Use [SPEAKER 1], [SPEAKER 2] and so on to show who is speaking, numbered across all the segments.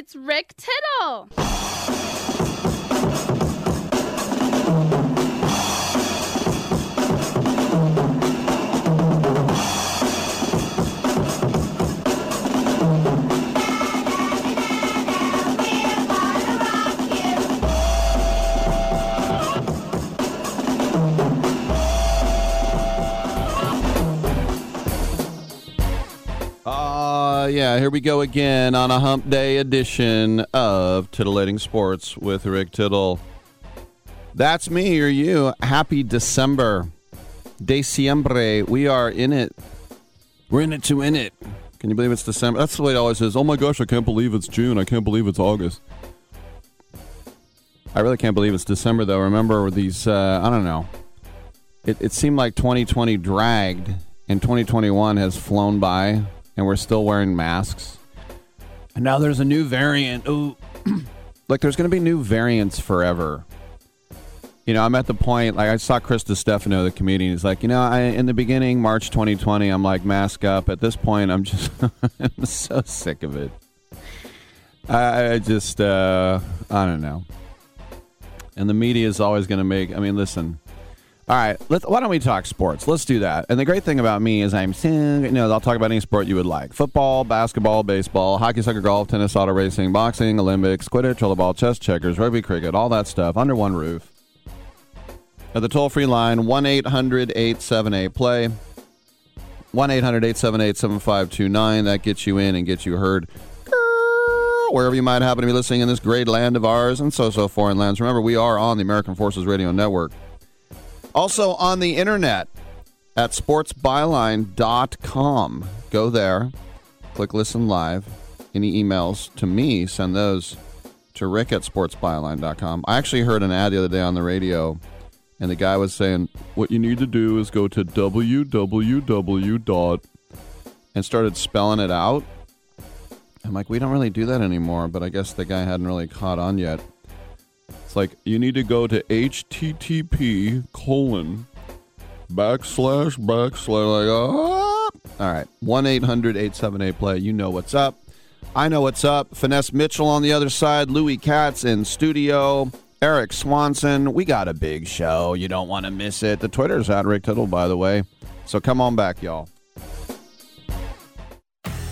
[SPEAKER 1] It's Rick Tittle.
[SPEAKER 2] Yeah, here we go again on a hump day edition of Titillating Sports with Rick Tittle. That's me or you. Happy December. Diciembre. We are in it. We're in it to win it. Can you believe it's December? That's the way it always is. Oh my gosh, I can't believe it's June. I can't believe it's August. I really can't believe it's December, though. Remember these, uh, I don't know. It, it seemed like 2020 dragged, and 2021 has flown by, and we're still wearing masks. And now there's a new variant. Ooh. like, there's going to be new variants forever. You know, I'm at the point, like, I saw Chris DiStefano, the comedian. He's like, you know, I, in the beginning, March 2020, I'm like, mask up. At this point, I'm just, I'm so sick of it. I, I just, uh, I don't know. And the media is always going to make, I mean, listen. All right, why don't we talk sports? Let's do that. And the great thing about me is I'm, you know, I'll talk about any sport you would like: football, basketball, baseball, hockey, soccer, golf, tennis, auto racing, boxing, Olympics, Quidditch, rollerball, chess, checkers, rugby, cricket, all that stuff under one roof. At the toll-free line one 878 play one 878 7529 That gets you in and gets you heard wherever you might happen to be listening in this great land of ours and so so foreign lands. Remember, we are on the American Forces Radio Network. Also on the internet at sportsbyline.com. Go there, click listen live. Any emails to me, send those to rick at sportsbyline.com. I actually heard an ad the other day on the radio, and the guy was saying, What you need to do is go to www. dot and started spelling it out. I'm like, we don't really do that anymore, but I guess the guy hadn't really caught on yet. It's like you need to go to http colon backslash backslash like ah. All right, one 878 play. You know what's up. I know what's up. Finesse Mitchell on the other side. Louis Katz in studio. Eric Swanson. We got a big show. You don't want to miss it. The Twitter's at Rick Tittle, by the way. So come on back, y'all.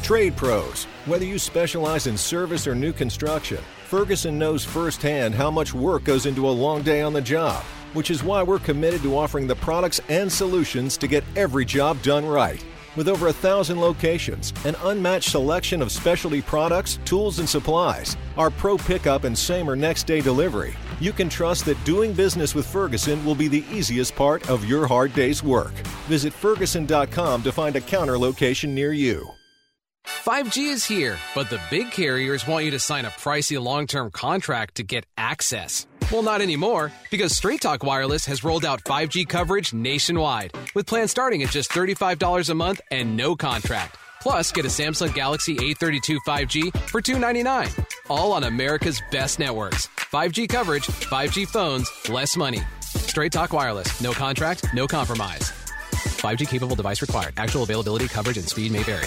[SPEAKER 3] Trade pros. Whether you specialize in service or new construction, Ferguson knows firsthand how much work goes into a long day on the job, which is why we're committed to offering the products and solutions to get every job done right. With over a thousand locations, an unmatched selection of specialty products, tools, and supplies, our pro pickup and same or next day delivery, you can trust that doing business with Ferguson will be the easiest part of your hard day's work. Visit Ferguson.com to find a counter location near you.
[SPEAKER 4] 5G is here, but the big carriers want you to sign a pricey long term contract to get access. Well, not anymore, because Straight Talk Wireless has rolled out 5G coverage nationwide, with plans starting at just $35 a month and no contract. Plus, get a Samsung Galaxy A32 5G for 299. All on America's best networks. 5G coverage, 5G phones, less money. Straight Talk Wireless. No contract, no compromise. 5G capable device required. Actual availability, coverage, and speed may vary.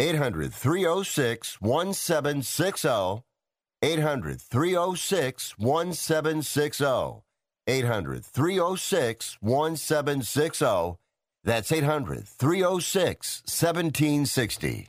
[SPEAKER 5] 800 306 1760. 800 306 1760. 800 306 1760. That's 800 306 1760.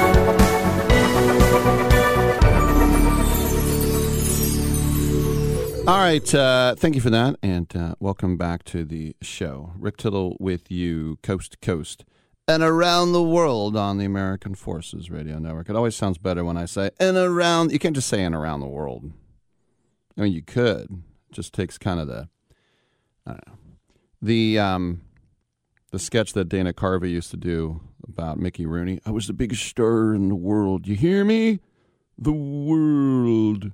[SPEAKER 2] All right. Uh, thank you for that. And uh, welcome back to the show. Rick Tittle with you, coast to coast and around the world on the American Forces Radio Network. It always sounds better when I say and around. You can't just say and around the world. I mean, you could. It just takes kind of the, I don't know, the, um, the sketch that Dana Carvey used to do about Mickey Rooney. I was the biggest star in the world. You hear me? The world.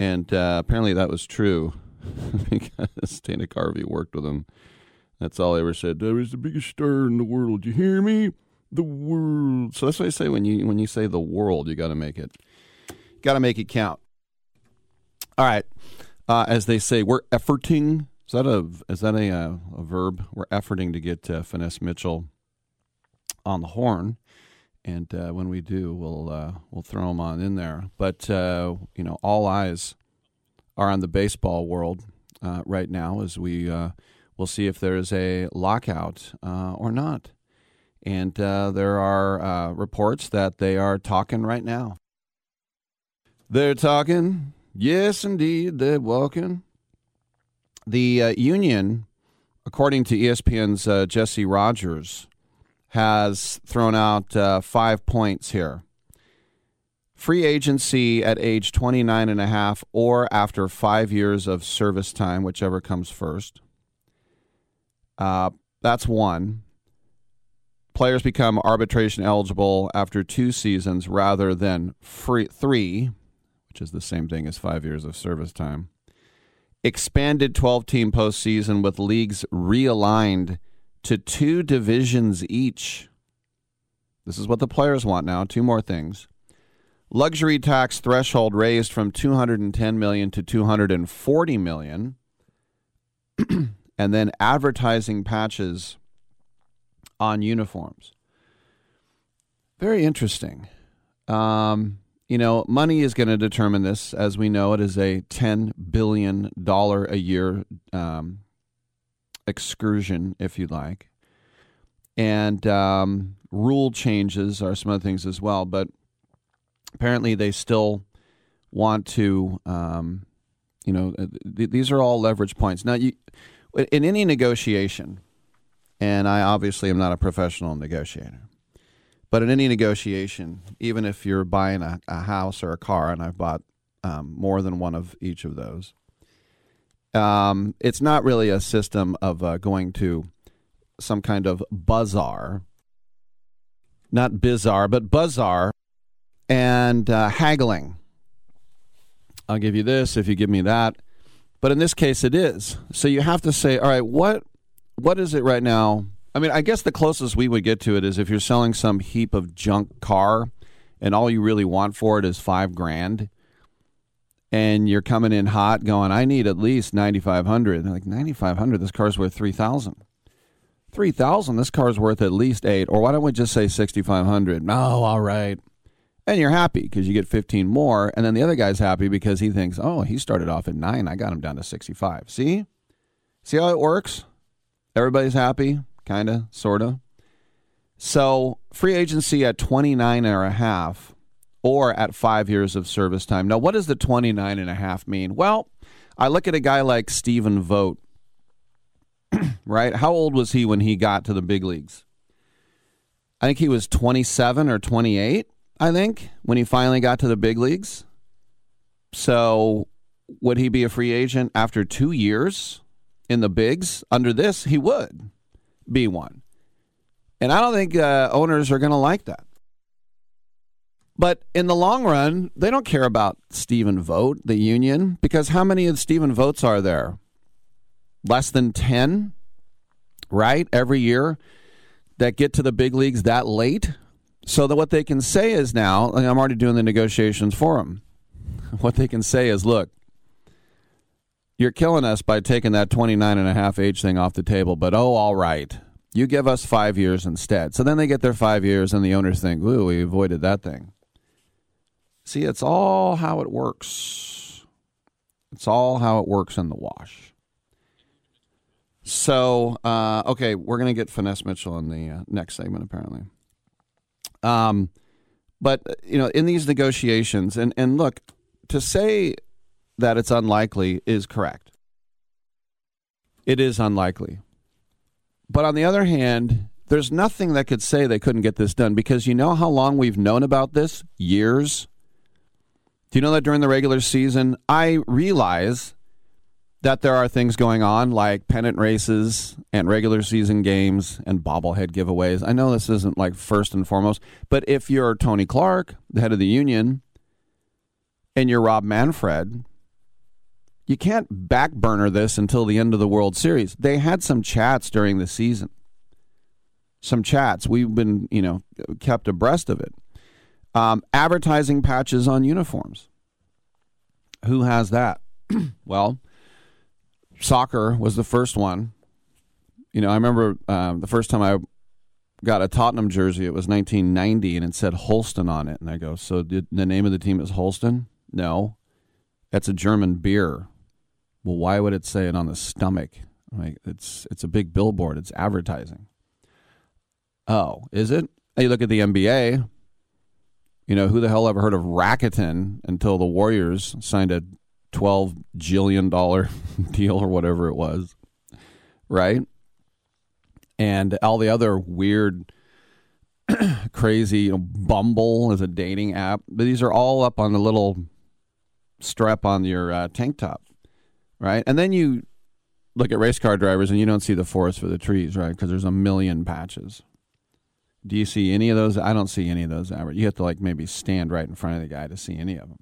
[SPEAKER 2] And uh, apparently that was true because Dana Carvey worked with him. That's all I ever said. I was the biggest star in the world. You hear me? The world. So that's what I say when you when you say the world, you got to make it, got to make it count. All right, uh, as they say, we're efforting. Is that a is that a a, a verb? We're efforting to get uh, Finesse Mitchell on the horn and uh, when we do, we'll uh, we'll throw them on in there. But uh, you know, all eyes are on the baseball world uh, right now as we uh, we'll see if there is a lockout uh, or not. And there are reports that they are talking right now. They're talking, yes, indeed, they're walking. The union, according to ESPN's Jesse Rogers has thrown out uh, five points here. Free agency at age 29 and a half or after five years of service time, whichever comes first. Uh, that's one. Players become arbitration eligible after two seasons rather than free, three, which is the same thing as five years of service time. Expanded 12 team postseason with leagues realigned to two divisions each. This is what the players want now. Two more things. Luxury tax threshold raised from 210 million to 240 million. and then advertising patches on uniforms. Very interesting. Um, you know, money is going to determine this. As we know, it is a $10 billion a year um, excursion, if you like. And um, rule changes are some other things as well. But apparently, they still want to, um, you know, uh, th- these are all leverage points. Now, you, in any negotiation, and I obviously am not a professional negotiator, but in any negotiation, even if you're buying a, a house or a car, and I've bought um, more than one of each of those, um, it's not really a system of uh, going to some kind of bazaar, not bizarre, but bazaar, and uh, haggling. I'll give you this if you give me that. But in this case, it is. So you have to say, all right, what what is it right now? I mean, I guess the closest we would get to it is if you're selling some heap of junk car, and all you really want for it is five grand, and you're coming in hot, going, I need at least ninety five hundred. Like ninety five hundred, this car's worth three thousand. Three thousand, this car's worth at least eight. Or why don't we just say sixty five hundred? Oh, all right and you're happy because you get 15 more and then the other guy's happy because he thinks oh he started off at 9 i got him down to 65 see see how it works everybody's happy kind of sort of so free agency at 29 and a half or at five years of service time now what does the 29 and a half mean well i look at a guy like stephen vogt right how old was he when he got to the big leagues i think he was 27 or 28 I think, when he finally got to the big leagues. So, would he be a free agent after two years in the bigs? Under this, he would be one. And I don't think uh, owners are going to like that. But in the long run, they don't care about Stephen Vogt, the union, because how many of Stephen Vogts are there? Less than 10, right? Every year that get to the big leagues that late? So that what they can say is now, I'm already doing the negotiations for them. What they can say is, look, you're killing us by taking that 29 and a half age thing off the table, but oh, all right. You give us five years instead. So then they get their five years, and the owners think, ooh, we avoided that thing. See, it's all how it works. It's all how it works in the wash. So, uh, okay, we're going to get Finesse Mitchell in the uh, next segment, apparently. Um, but you know, in these negotiations, and and look, to say that it's unlikely is correct. It is unlikely. But on the other hand, there's nothing that could say they couldn't get this done because you know how long we've known about this? Years. Do you know that during the regular season, I realize that there are things going on like pennant races and regular season games and bobblehead giveaways. I know this isn't like first and foremost, but if you're Tony Clark, the head of the union, and you're Rob Manfred, you can't back burner this until the end of the World Series. They had some chats during the season. Some chats. We've been, you know, kept abreast of it. Um, advertising patches on uniforms. Who has that? well, soccer was the first one. You know, I remember um, the first time I got a Tottenham jersey. It was 1990, and it said Holsten on it. And I go, "So the name of the team is Holsten?" No, that's a German beer. Well, why would it say it on the stomach? Like it's it's a big billboard. It's advertising. Oh, is it? You look at the NBA. You know who the hell ever heard of Rakuten until the Warriors signed a twelve jillion dollar deal or whatever it was, right? And all the other weird, crazy, you know, Bumble is a dating app, but these are all up on the little strap on your uh, tank top, right? And then you look at race car drivers and you don't see the forest for the trees, right? Because there's a million patches. Do you see any of those? I don't see any of those. You have to like maybe stand right in front of the guy to see any of them.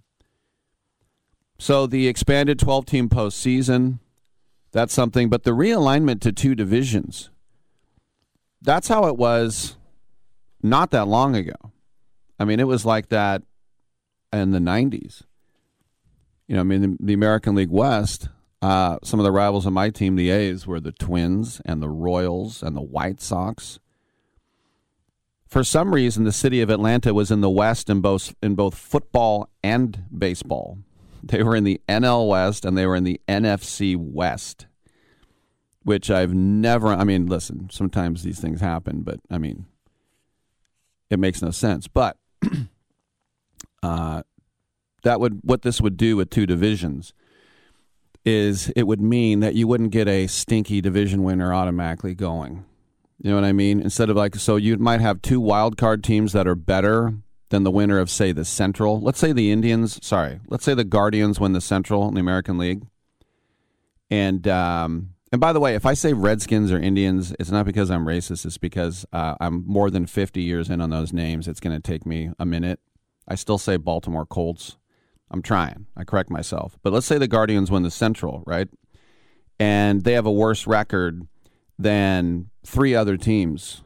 [SPEAKER 2] So the expanded 12 team postseason, that's something. But the realignment to two divisions, that's how it was not that long ago. I mean, it was like that in the 90s. You know, I mean, the, the American League West, uh, some of the rivals of my team, the A's, were the Twins and the Royals and the White Sox. For some reason, the city of Atlanta was in the West in both in both football and baseball. They were in the NL West and they were in the NFC West, which I've never. I mean, listen, sometimes these things happen, but I mean, it makes no sense. But uh, that would what this would do with two divisions is it would mean that you wouldn't get a stinky division winner automatically going. You know what I mean? Instead of like, so you might have two wild card teams that are better than the winner of, say, the Central. Let's say the Indians, sorry, let's say the Guardians win the Central in the American League. And, um, and by the way, if I say Redskins or Indians, it's not because I'm racist. It's because uh, I'm more than 50 years in on those names. It's going to take me a minute. I still say Baltimore Colts. I'm trying. I correct myself. But let's say the Guardians win the Central, right? And they have a worse record than three other teams,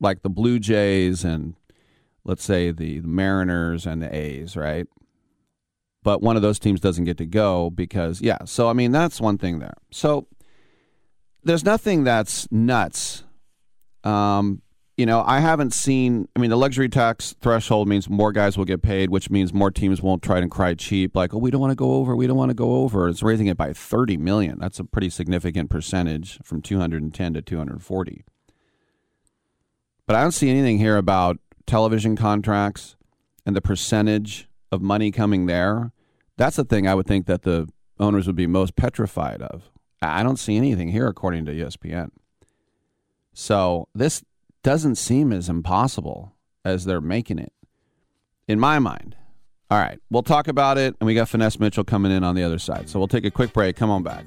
[SPEAKER 2] like the Blue Jays and let's say the Mariners and the A's, right? But one of those teams doesn't get to go because, yeah. So, I mean, that's one thing there. So, there's nothing that's nuts um, you know, I haven't seen. I mean, the luxury tax threshold means more guys will get paid, which means more teams won't try and cry cheap. Like, oh, we don't want to go over. We don't want to go over. It's raising it by thirty million. That's a pretty significant percentage from two hundred and ten to two hundred forty. But I don't see anything here about television contracts and the percentage of money coming there. That's the thing I would think that the owners would be most petrified of. I don't see anything here, according to ESPN. So this doesn't seem as impossible as they're making it, in my mind. All right, we'll talk about it, and we got Finesse Mitchell coming in on the other side. So we'll take a quick break. Come on back.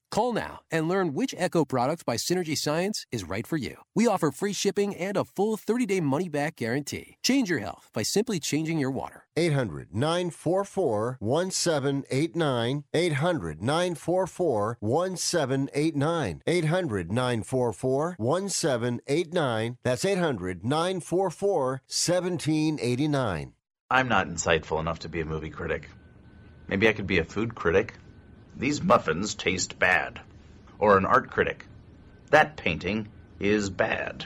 [SPEAKER 6] Call now and learn which Echo product by Synergy Science is right for you. We offer free shipping and a full 30 day money back guarantee. Change your health by simply changing your water.
[SPEAKER 5] 800 944 1789. 800 944 1789. 800 944 1789. That's 800 944 1789.
[SPEAKER 7] I'm not insightful enough to be a movie critic. Maybe I could be a food critic. These muffins taste bad. Or an art critic. That painting is bad.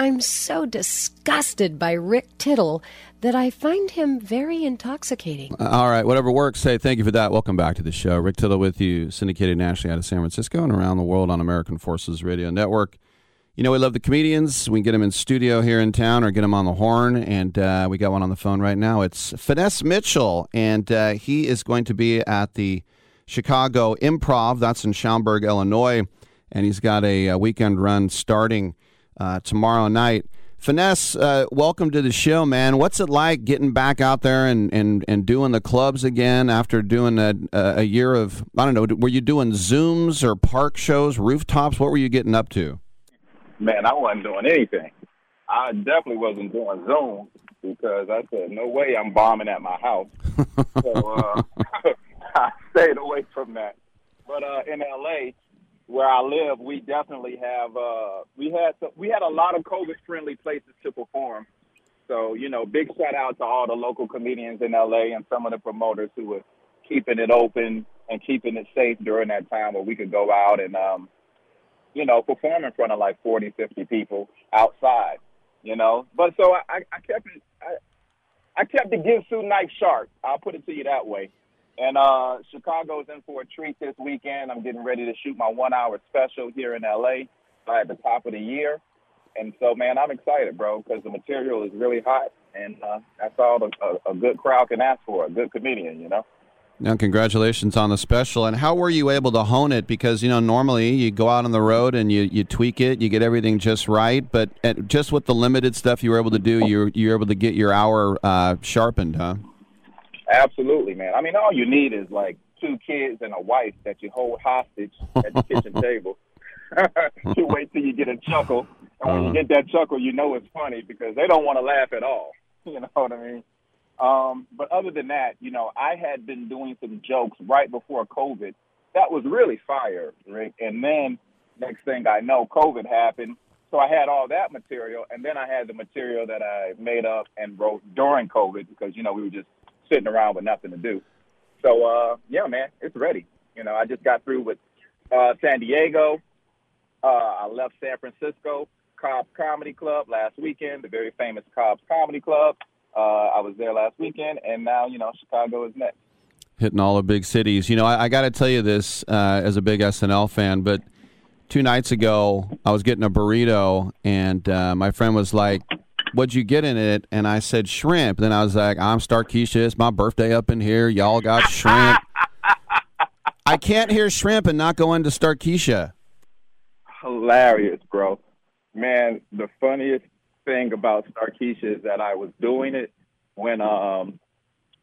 [SPEAKER 8] I'm so disgusted by Rick Tittle that I find him very intoxicating.
[SPEAKER 2] Uh, All right, whatever works. Hey, thank you for that. Welcome back to the show. Rick Tittle with you, syndicated nationally out of San Francisco and around the world on American Forces Radio Network. You know, we love the comedians. We can get them in studio here in town or get them on the horn. And uh, we got one on the phone right now. It's Finesse Mitchell, and uh, he is going to be at the Chicago Improv. That's in Schaumburg, Illinois. And he's got a, a weekend run starting uh, tomorrow night. Finesse, uh, welcome to the show, man. What's it like getting back out there and, and, and doing the clubs again after doing a, a year of, I don't know, were you doing Zooms or park shows, rooftops? What were you getting up to?
[SPEAKER 9] Man, I wasn't doing anything. I definitely wasn't doing Zoom because I said, no way I'm bombing at my house. so uh, I stayed away from that. But uh, in LA, where I live, we definitely have uh, we had some, we had a lot of COVID friendly places to perform. So you know, big shout out to all the local comedians in LA and some of the promoters who were keeping it open and keeping it safe during that time where we could go out and um, you know perform in front of like 40, 50 people outside. You know, but so I, I, kept it. I, I kept the suit night sharp. I'll put it to you that way. And uh, Chicago's in for a treat this weekend. I'm getting ready to shoot my one hour special here in LA at the top of the year. And so, man, I'm excited, bro, because the material is really hot. And uh, that's all the, a, a good crowd can ask for, a good comedian, you know?
[SPEAKER 2] Now, congratulations on the special. And how were you able to hone it? Because, you know, normally you go out on the road and you, you tweak it, you get everything just right. But at, just with the limited stuff you were able to do, you you're able to get your hour uh, sharpened, huh?
[SPEAKER 9] Absolutely, man. I mean, all you need is like two kids and a wife that you hold hostage at the kitchen table. you wait till you get a chuckle, and when you get that chuckle, you know it's funny because they don't want to laugh at all. You know what I mean? Um, but other than that, you know, I had been doing some jokes right before COVID. That was really fire, Rick. And then next thing I know, COVID happened. So I had all that material, and then I had the material that I made up and wrote during COVID because you know we were just sitting around with nothing to do. So uh, yeah, man, it's ready. You know, I just got through with uh, San Diego. Uh, I left San Francisco, Cobb's Comedy Club last weekend, the very famous Cobb's Comedy Club. Uh, I was there last weekend, and now you know Chicago is next.
[SPEAKER 2] Hitting all the big cities. You know, I, I got to tell you this uh, as a big SNL fan, but two nights ago I was getting a burrito, and uh, my friend was like, "What'd you get in it?" And I said shrimp. Then I was like, "I'm Starkeisha. It's my birthday up in here. Y'all got shrimp." I can't hear shrimp and not go into Starkeisha.
[SPEAKER 9] Hilarious, bro. Man, the funniest thing about Starkeisha is that I was doing it when, um,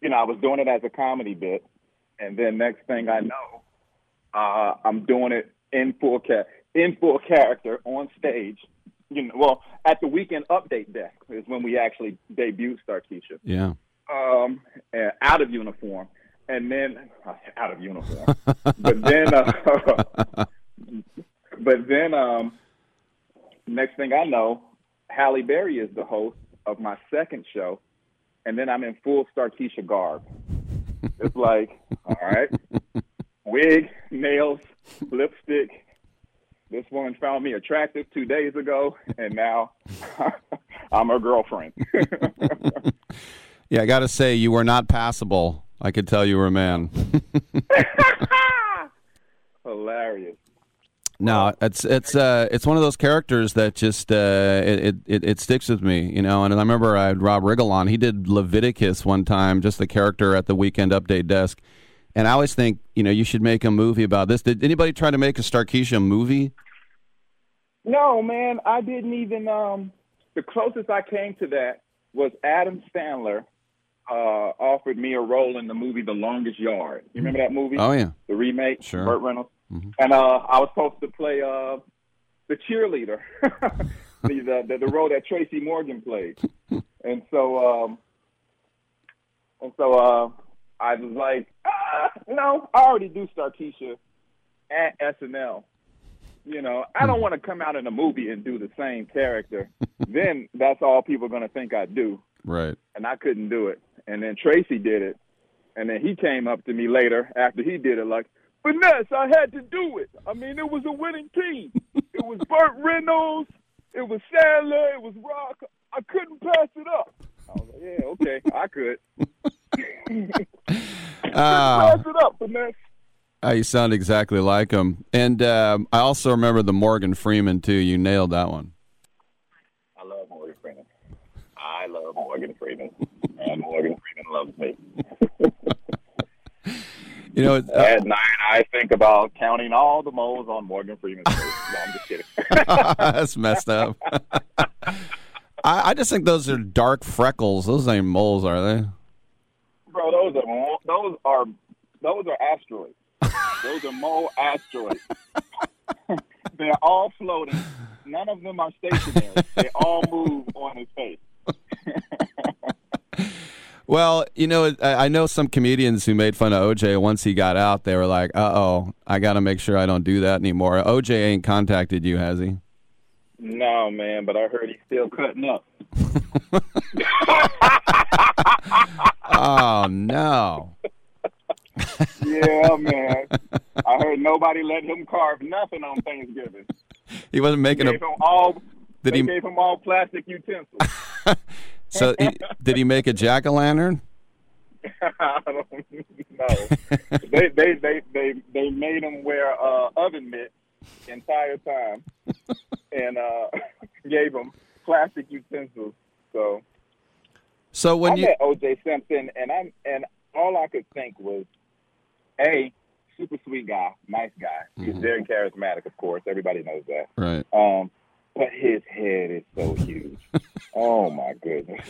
[SPEAKER 9] you know, I was doing it as a comedy bit, and then next thing I know, uh, I'm doing it in full ca- in full character on stage. You know, well, at the weekend update deck is when we actually debuted Starkeisha.
[SPEAKER 2] Yeah.
[SPEAKER 9] um, out of uniform, and then out of uniform. but then, uh, but then, um, next thing I know, Halle Berry is the host of my second show, and then I'm in full Starkeisha garb. It's like, all right, wig, nails, lipstick. This woman found me attractive two days ago, and now I'm her girlfriend.
[SPEAKER 2] Yeah, I got to say, you were not passable. I could tell you were a man.
[SPEAKER 9] Hilarious.
[SPEAKER 2] No, it's it's uh it's one of those characters that just uh it, it it sticks with me, you know. And I remember I had Rob Riggle on. He did Leviticus one time, just the character at the Weekend Update desk. And I always think, you know, you should make a movie about this. Did anybody try to make a Starkeisha movie?
[SPEAKER 9] No, man, I didn't even. Um, the closest I came to that was Adam Sandler uh, offered me a role in the movie The Longest Yard. You remember that movie?
[SPEAKER 2] Oh, yeah.
[SPEAKER 9] the remake.
[SPEAKER 2] Sure.
[SPEAKER 9] Burt Reynolds. And uh, I was supposed to play uh, the cheerleader, the, the the the role that Tracy Morgan played. And so, um, and so uh, I was like, ah, no, I already do Starkeisha at SNL. You know, I don't want to come out in a movie and do the same character. then that's all people are going to think I do
[SPEAKER 2] Right.
[SPEAKER 9] and I couldn't do it. And then Tracy did it, and then he came up to me later after he did it, like, Finesse, I had to do it. I mean, it was a winning team. It was Burt Reynolds, it was Sandler, it was Rock. I couldn't pass it up. I was like, yeah, okay, I could. Pass it up, Finesse.
[SPEAKER 2] Uh, you sound exactly like him. And um, I also remember the Morgan Freeman too. You nailed that one.
[SPEAKER 9] I love Morgan Freeman. I love Morgan Freeman, and Morgan Freeman loves me.
[SPEAKER 2] You know, uh,
[SPEAKER 9] At night, I think about counting all the moles on Morgan Freeman's face. No, I'm just kidding.
[SPEAKER 2] that's messed up. I, I just think those are dark freckles. Those ain't moles, are they?
[SPEAKER 9] Bro, those are those are those are asteroids. those are mole asteroids. They're all floating. None of them are stationary. They all move on his face.
[SPEAKER 2] Well, you know, I, I know some comedians who made fun of OJ once he got out. They were like, "Uh oh, I got to make sure I don't do that anymore." OJ ain't contacted you, has he?
[SPEAKER 9] No, man, but I heard he's still cutting up.
[SPEAKER 2] Oh no.
[SPEAKER 9] Yeah, man. I heard nobody let him carve nothing on Thanksgiving.
[SPEAKER 2] He wasn't
[SPEAKER 9] They
[SPEAKER 2] making a.
[SPEAKER 9] gave him all.
[SPEAKER 2] Did
[SPEAKER 9] they
[SPEAKER 2] he-
[SPEAKER 9] gave him all plastic utensils.
[SPEAKER 2] So he, did he make a jack o' lantern?
[SPEAKER 9] I don't know. they, they they they they made him wear uh, oven mitts the entire time, and uh, gave him plastic utensils. So
[SPEAKER 2] So when
[SPEAKER 9] I
[SPEAKER 2] you
[SPEAKER 9] met OJ Simpson, and I'm and all I could think was, a super sweet guy, nice guy. He's
[SPEAKER 2] Mhm.
[SPEAKER 9] very charismatic, of course. Everybody knows that.
[SPEAKER 2] right,
[SPEAKER 9] Um, but his head is so huge. oh my goodness!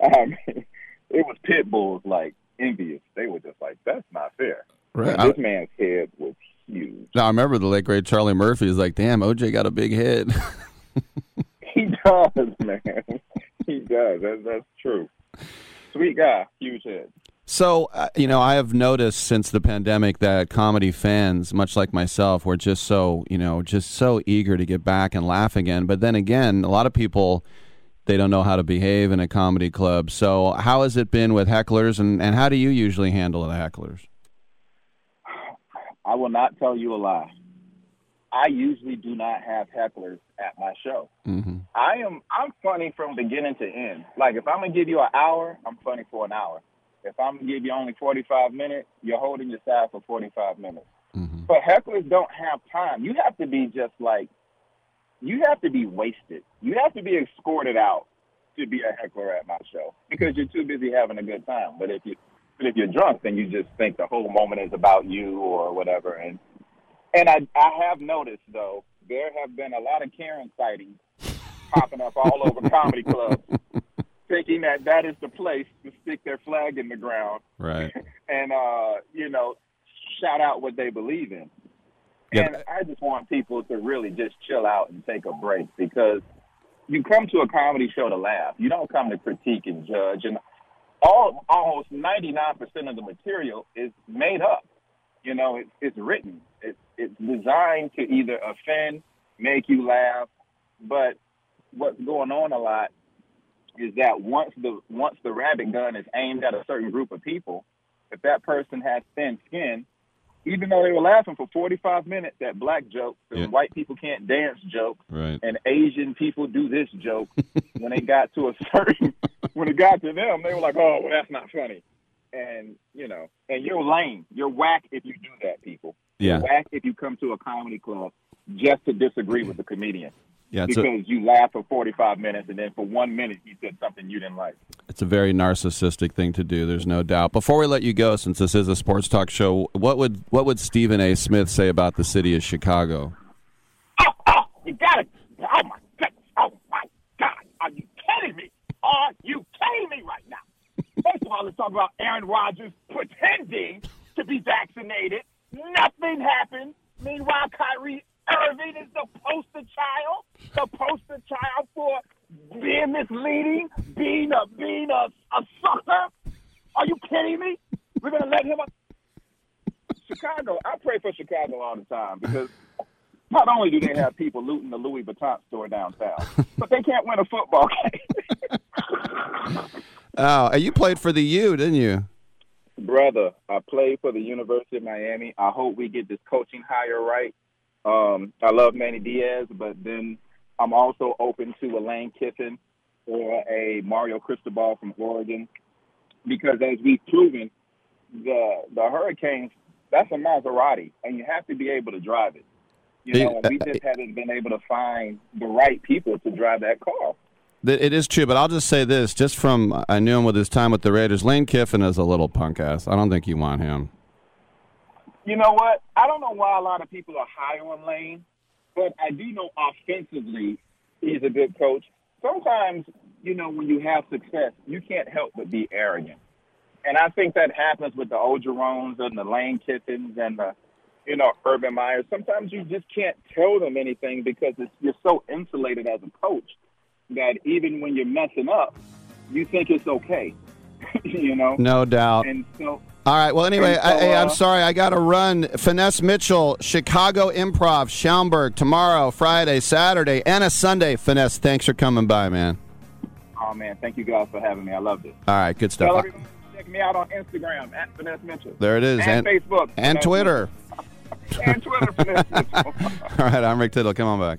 [SPEAKER 9] I mean, it was pit bulls like envious. They were just like, "That's not fair."
[SPEAKER 2] Right.
[SPEAKER 9] And this man's head was huge.
[SPEAKER 2] now I remember the late great Charlie Murphy is like, "Damn, OJ got a big head."
[SPEAKER 9] He does, man. he does. That's that's true. Sweet guy, huge head.
[SPEAKER 2] So, uh, you know, I have noticed since the pandemic that comedy fans, much like myself, were just so, you know, just so eager to get back and laugh again. But then again, a lot of people, they don't know how to behave in a comedy club. So, how has it been with hecklers, and, and how do you usually handle the hecklers?
[SPEAKER 9] I will not tell you a lie. I usually do not have hecklers at my show.
[SPEAKER 2] Mm-hmm.
[SPEAKER 9] I am I'm funny from beginning to end. Like if I'm gonna give you an hour, I'm funny for an hour. If I'm gonna give you only 45 minutes, you're holding your side for 45 minutes. But hecklers don't have time. You have to be just like you have to be wasted. You have to be escorted out to be a heckler at my show because you're too busy having a good time. But if you but if you're drunk, then you just think the whole moment is about you or whatever. And and I I have noticed though there have been a lot of Karen sightings popping up all over comedy clubs, thinking that that is the place to stick their flag in the ground
[SPEAKER 2] Right.
[SPEAKER 9] and uh, you know shout out what they believe in. And I just want people to really just chill out and take a break because you come to a comedy show to laugh. You don't come to critique and judge. And all almost ninety nine percent of the material is made up. You know, it's it's written. It's it's designed to either offend, make you laugh. But what's going on a lot is that once the once the rabbit gun is aimed at a certain group of people, if that person has thin skin, even though they were laughing for 45 minutes at black jokes and
[SPEAKER 2] Yeah.
[SPEAKER 9] white people can't dance jokes
[SPEAKER 2] Right.
[SPEAKER 9] and Asian people do this joke, when they got to a certain, when it got to them, they were like, oh, well, that's not funny. And, you know, and you're lame. You're whack if you do that, people.
[SPEAKER 2] Yeah.
[SPEAKER 9] You're whack if you come to a comedy club just to disagree with the comedian.
[SPEAKER 2] Yeah, it's a-
[SPEAKER 9] because you laugh for 45 minutes and then for one minute he said something you didn't like.
[SPEAKER 2] It's a very narcissistic thing to do. There's no doubt. Before we let you go, since this is a sports talk show, what would what would Stephen A. Smith say about the city of Chicago?
[SPEAKER 9] Oh, oh You got it. Oh my God. Oh my God. Are you kidding me? Are you kidding me right now? First of all, let's talk about Aaron Rodgers pretending to be vaccinated. Nothing happened. Meanwhile, Kyrie Irving is the poster child, the poster child for being misleading, being a being a, a sucker. Are you kidding me? We're gonna let him. Chicago. I pray for Chicago all the time because not only do they have people looting the Louis Vuitton store downtown, but they can't win a football game.
[SPEAKER 2] Oh, you played for the U, didn't you?
[SPEAKER 9] Brother, I played for the University of Miami. I hope we get this coaching hire right. Um, I love Manny Diaz, but then I'm also open to a Lane Kiffin or a Mario Cristobal from Oregon because, as we've proven, the the Hurricanes that's a Maserati, and you have to be able to drive it. You know, we just haven't been able to find the right people to drive that car.
[SPEAKER 2] It is true, but I'll just say this: just from I knew him with his time with the Raiders. Lane Kiffin is a little punk ass. I don't think you want him.
[SPEAKER 9] You know what? I don't know why a lot of people are high on Lane, but I do know offensively he's a good coach. Sometimes, you know, when you have success, you can't help but be arrogant. And I think that happens with the Orgerons and the Lane Kiffins and the, you know, Urban Meyers. Sometimes you just can't tell them anything because it's, you're so insulated as a coach that even when you're messing up, you think it's okay. you know?
[SPEAKER 2] No doubt.
[SPEAKER 9] And so
[SPEAKER 2] All right. Well, anyway,
[SPEAKER 9] so,
[SPEAKER 2] I, hey, I'm
[SPEAKER 9] uh,
[SPEAKER 2] sorry. I got to run. Finesse Mitchell, Chicago Improv, Schaumburg, tomorrow, Friday, Saturday, and a Sunday. Finesse, thanks for coming by, man.
[SPEAKER 9] Oh man, thank you guys for having me. I loved it.
[SPEAKER 2] All right. Good
[SPEAKER 9] Tell
[SPEAKER 2] stuff.
[SPEAKER 9] check me out on Instagram at Finesse Mitchell.
[SPEAKER 2] There it is.
[SPEAKER 9] And, Facebook.
[SPEAKER 2] And Twitter.
[SPEAKER 9] And Twitter. Finesse Mitchell.
[SPEAKER 2] All right. I'm Rick Tittle. Come on back.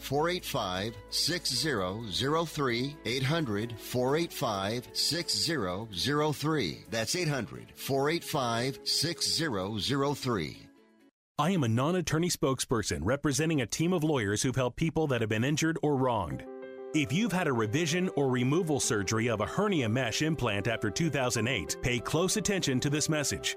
[SPEAKER 5] 485 6003. 800 485 6003. That's 800 485 6003.
[SPEAKER 10] I am a non attorney spokesperson representing a team of lawyers who've helped people that have been injured or wronged. If you've had a revision or removal surgery of a hernia mesh implant after 2008, pay close attention to this message.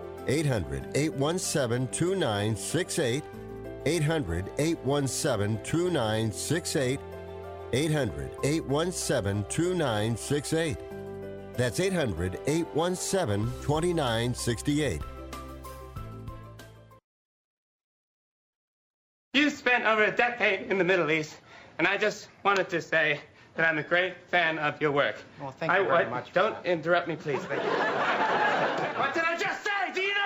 [SPEAKER 5] 800 817 2968. 800 817 2968. 800 817 2968. That's 800 817 2968.
[SPEAKER 1] You spent over a decade in the Middle East, and I just wanted to say that I'm a great fan of your work.
[SPEAKER 11] Well, thank
[SPEAKER 1] I,
[SPEAKER 11] you very
[SPEAKER 1] I-
[SPEAKER 11] much.
[SPEAKER 1] Don't interrupt me, please. Thank you. what did I just say? Do you know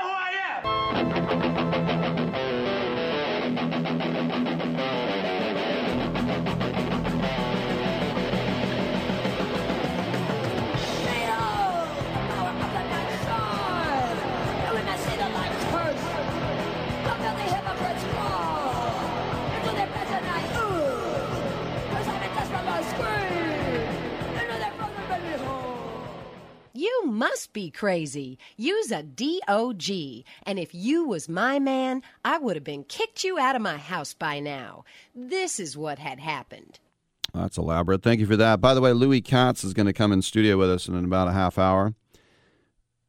[SPEAKER 8] You must be crazy. You's a DOG. And if you was my man, I would have been kicked you out of my house by now. This is what had happened.
[SPEAKER 2] That's elaborate. Thank you for that. By the way, Louis Katz is going to come in studio with us in about a half hour.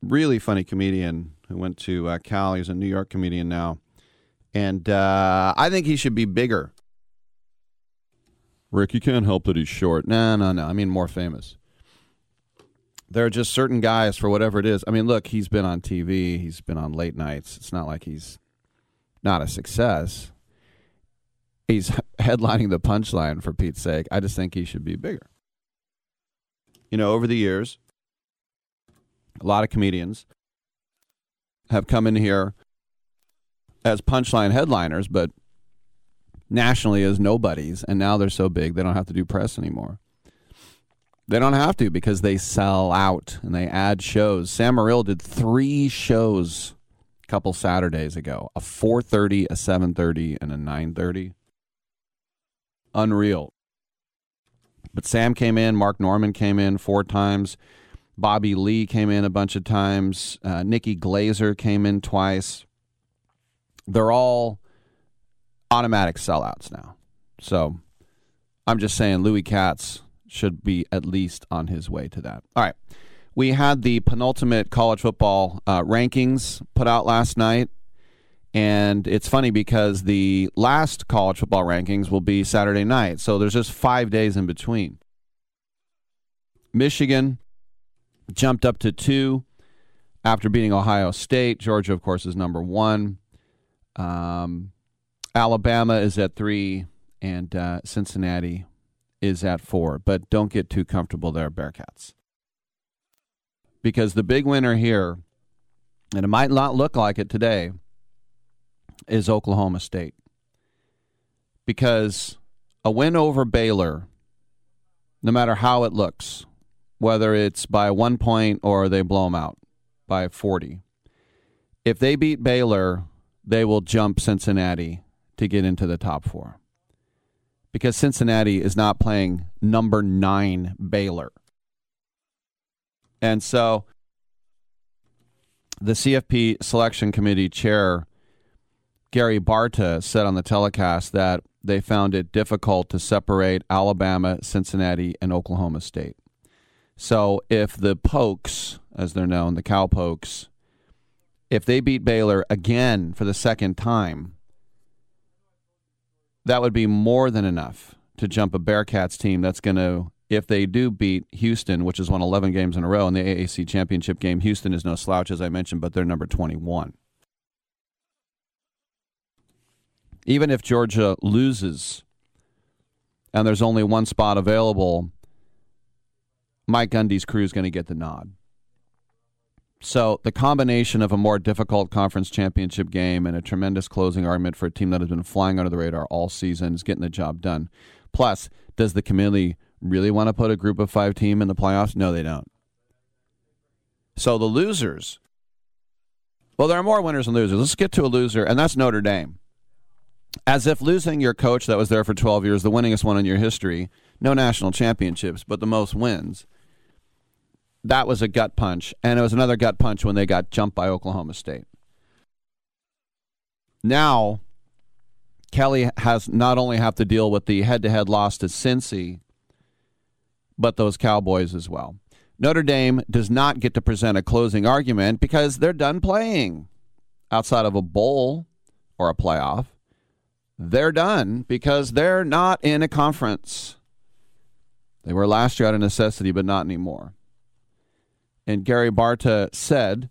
[SPEAKER 2] Really funny comedian who went to uh, Cal. He's a New York comedian now. And uh, I think he should be bigger. Rick, you can't help that he's short. No, no, no. I mean, more famous. There are just certain guys for whatever it is. I mean, look, he's been on TV, he's been on late nights. It's not like he's not a success. He's headlining the punchline for Pete's sake. I just think he should be bigger. You know, over the years, a lot of comedians have come in here as punchline headliners, but nationally as nobodies, and now they're so big they don't have to do press anymore. They don't have to because they sell out and they add shows. Sam Morril did three shows a couple Saturdays ago: a 4:30, a 7:30, and a 9:30. Unreal. But Sam came in, Mark Normand came in four times, Bobby Lee came in a bunch of times, uh, Nikki Glazer came in twice. They're all automatic sellouts now. So I'm just saying Louis Katz should be at least on his way to that. All right. We had the penultimate college football uh, rankings put out last night. And it's funny because the last college football rankings will be Saturday night. So there's just five days in between. Michigan jumped up to two after beating Ohio State. Georgia, of course, is number one. Um, Alabama is at three, and uh, Cincinnati is at four. But don't get too comfortable there, Bearcats. Because the big winner here, and it might not look like it today, is Oklahoma State. Because a win over Baylor, no matter how it looks, whether it's by one point or they blow them out by 40, if they beat Baylor, they will jump Cincinnati to get into the top four. Because Cincinnati is not playing number nine Baylor. And so the CFP selection committee chair, Gary Barta, said on the telecast that they found it difficult to separate Alabama, Cincinnati, and Oklahoma State. So if the Pokes, as they're known, the Cowpokes, if they beat Baylor again for the second time, that would be more than enough to jump a Bearcats team that's going to, if they do beat Houston, which has won 11 games in a row in the AAC championship game, Houston is no slouch, as I mentioned, but they're number 21. Even if Georgia loses and there's only one spot available, Mike Gundy's crew is going to get the nod. So the combination of a more difficult conference championship game and a tremendous closing argument for a team that has been flying under the radar all season is getting the job done. Plus, does the committee really want to put a group of five team in the playoffs? No, they don't. So the losers Well, there are more winners and losers. Let's get to a loser, and that's Notre Dame. As if losing your coach that was there for 12 years, the winningest one in your history, no national championships, but the most wins. That was a gut punch, and it was another gut punch when they got jumped by Oklahoma State. Now, Kelly has not only have to deal with the head-to-head loss to Cincy, but those Cowboys as well. Notre Dame does not get to present a closing argument because they're done playing outside of a bowl or a playoff. They're done because they're not in a conference. They were last year out of necessity, but not anymore. And Gary Barta said,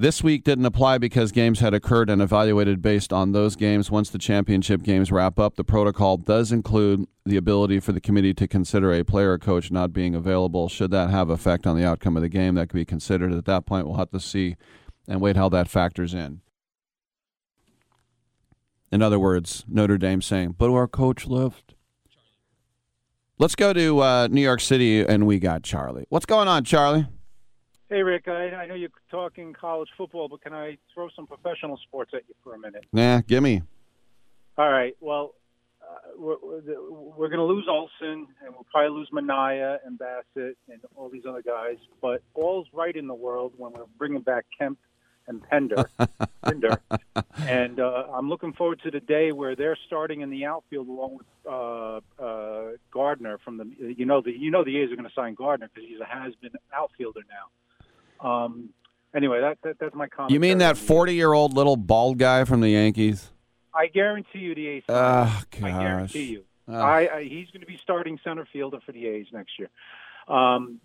[SPEAKER 2] this week didn't apply because games had occurred and evaluated based on those games. Once the championship games wrap up, the protocol does include the ability for the committee to consider a player or coach not being available. Should that have effect on the outcome of the game, that could be considered. At that point, we'll have to see and wait how that factors in. In other words, Notre Dame saying, but our coach left. Let's go to uh, New York City, and we got Charlie. What's going on, Charlie?
[SPEAKER 11] Hey, Rick, I, I know you're talking college football, but can I throw some professional sports at you for a minute?
[SPEAKER 2] Nah, gimme.
[SPEAKER 11] All right. Well, uh, we're, we're, going to lose Olson, and we'll probably lose Manaea and Bassitt and all these other guys. But all's right in the world when we're bringing back Kemp and Pinder. Pinder. And uh, I'm looking forward to the day where they're starting in the outfield along with uh, uh, Gardner from the. You know the you know the A's are going to sign Gardner because he's a has-been outfielder now. Um, anyway, that, that that's my comment.
[SPEAKER 2] You mean that 40 year old little bald guy from the Yankees?
[SPEAKER 11] I guarantee you the A's.
[SPEAKER 2] Oh,
[SPEAKER 11] I guarantee you.
[SPEAKER 2] Oh.
[SPEAKER 11] I, I he's going to be starting center fielder for the A's next year, um,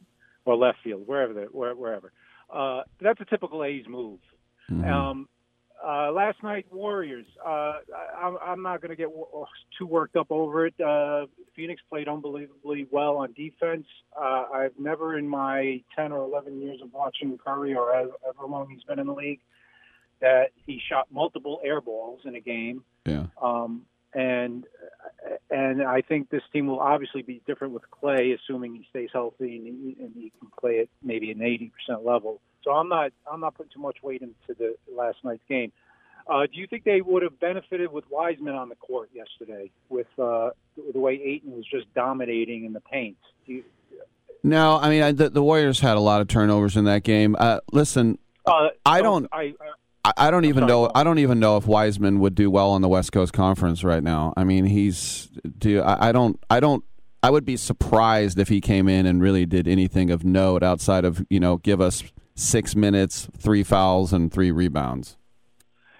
[SPEAKER 11] or left field, wherever where, wherever. Uh, that's a typical A's move.
[SPEAKER 2] Mm-hmm.
[SPEAKER 11] Um, uh, last night, Warriors. Uh, I, I'm- not going to get too worked up over it. Uh, Phoenix played unbelievably well on defense. Uh, I've never, in my 10 or 11 years of watching Curry, or however however long he's been in the league, that he shot multiple air balls in a game.
[SPEAKER 2] Yeah.
[SPEAKER 11] Um, and and I think this team will obviously be different with Clay, assuming he stays healthy and he, and he can play at maybe an eighty percent level. So I'm not I'm not putting too much weight into the last night's game. Uh, do you think they would have benefited with Wiseman on the court yesterday, with uh, the way Ayton was just dominating in the paint? Do you,
[SPEAKER 2] No, I mean I, the, the Warriors had a lot of turnovers in that game. Uh, listen,
[SPEAKER 11] uh,
[SPEAKER 2] I don't.
[SPEAKER 11] I,
[SPEAKER 2] I, I don't even
[SPEAKER 11] sorry,
[SPEAKER 2] know. I don't even know if Wiseman would do well on the West Coast Conference right now. I mean, he's. Do I, I don't. I don't. I would be surprised if he came in and really did anything of note outside of you know give us six minutes, three fouls, and three rebounds.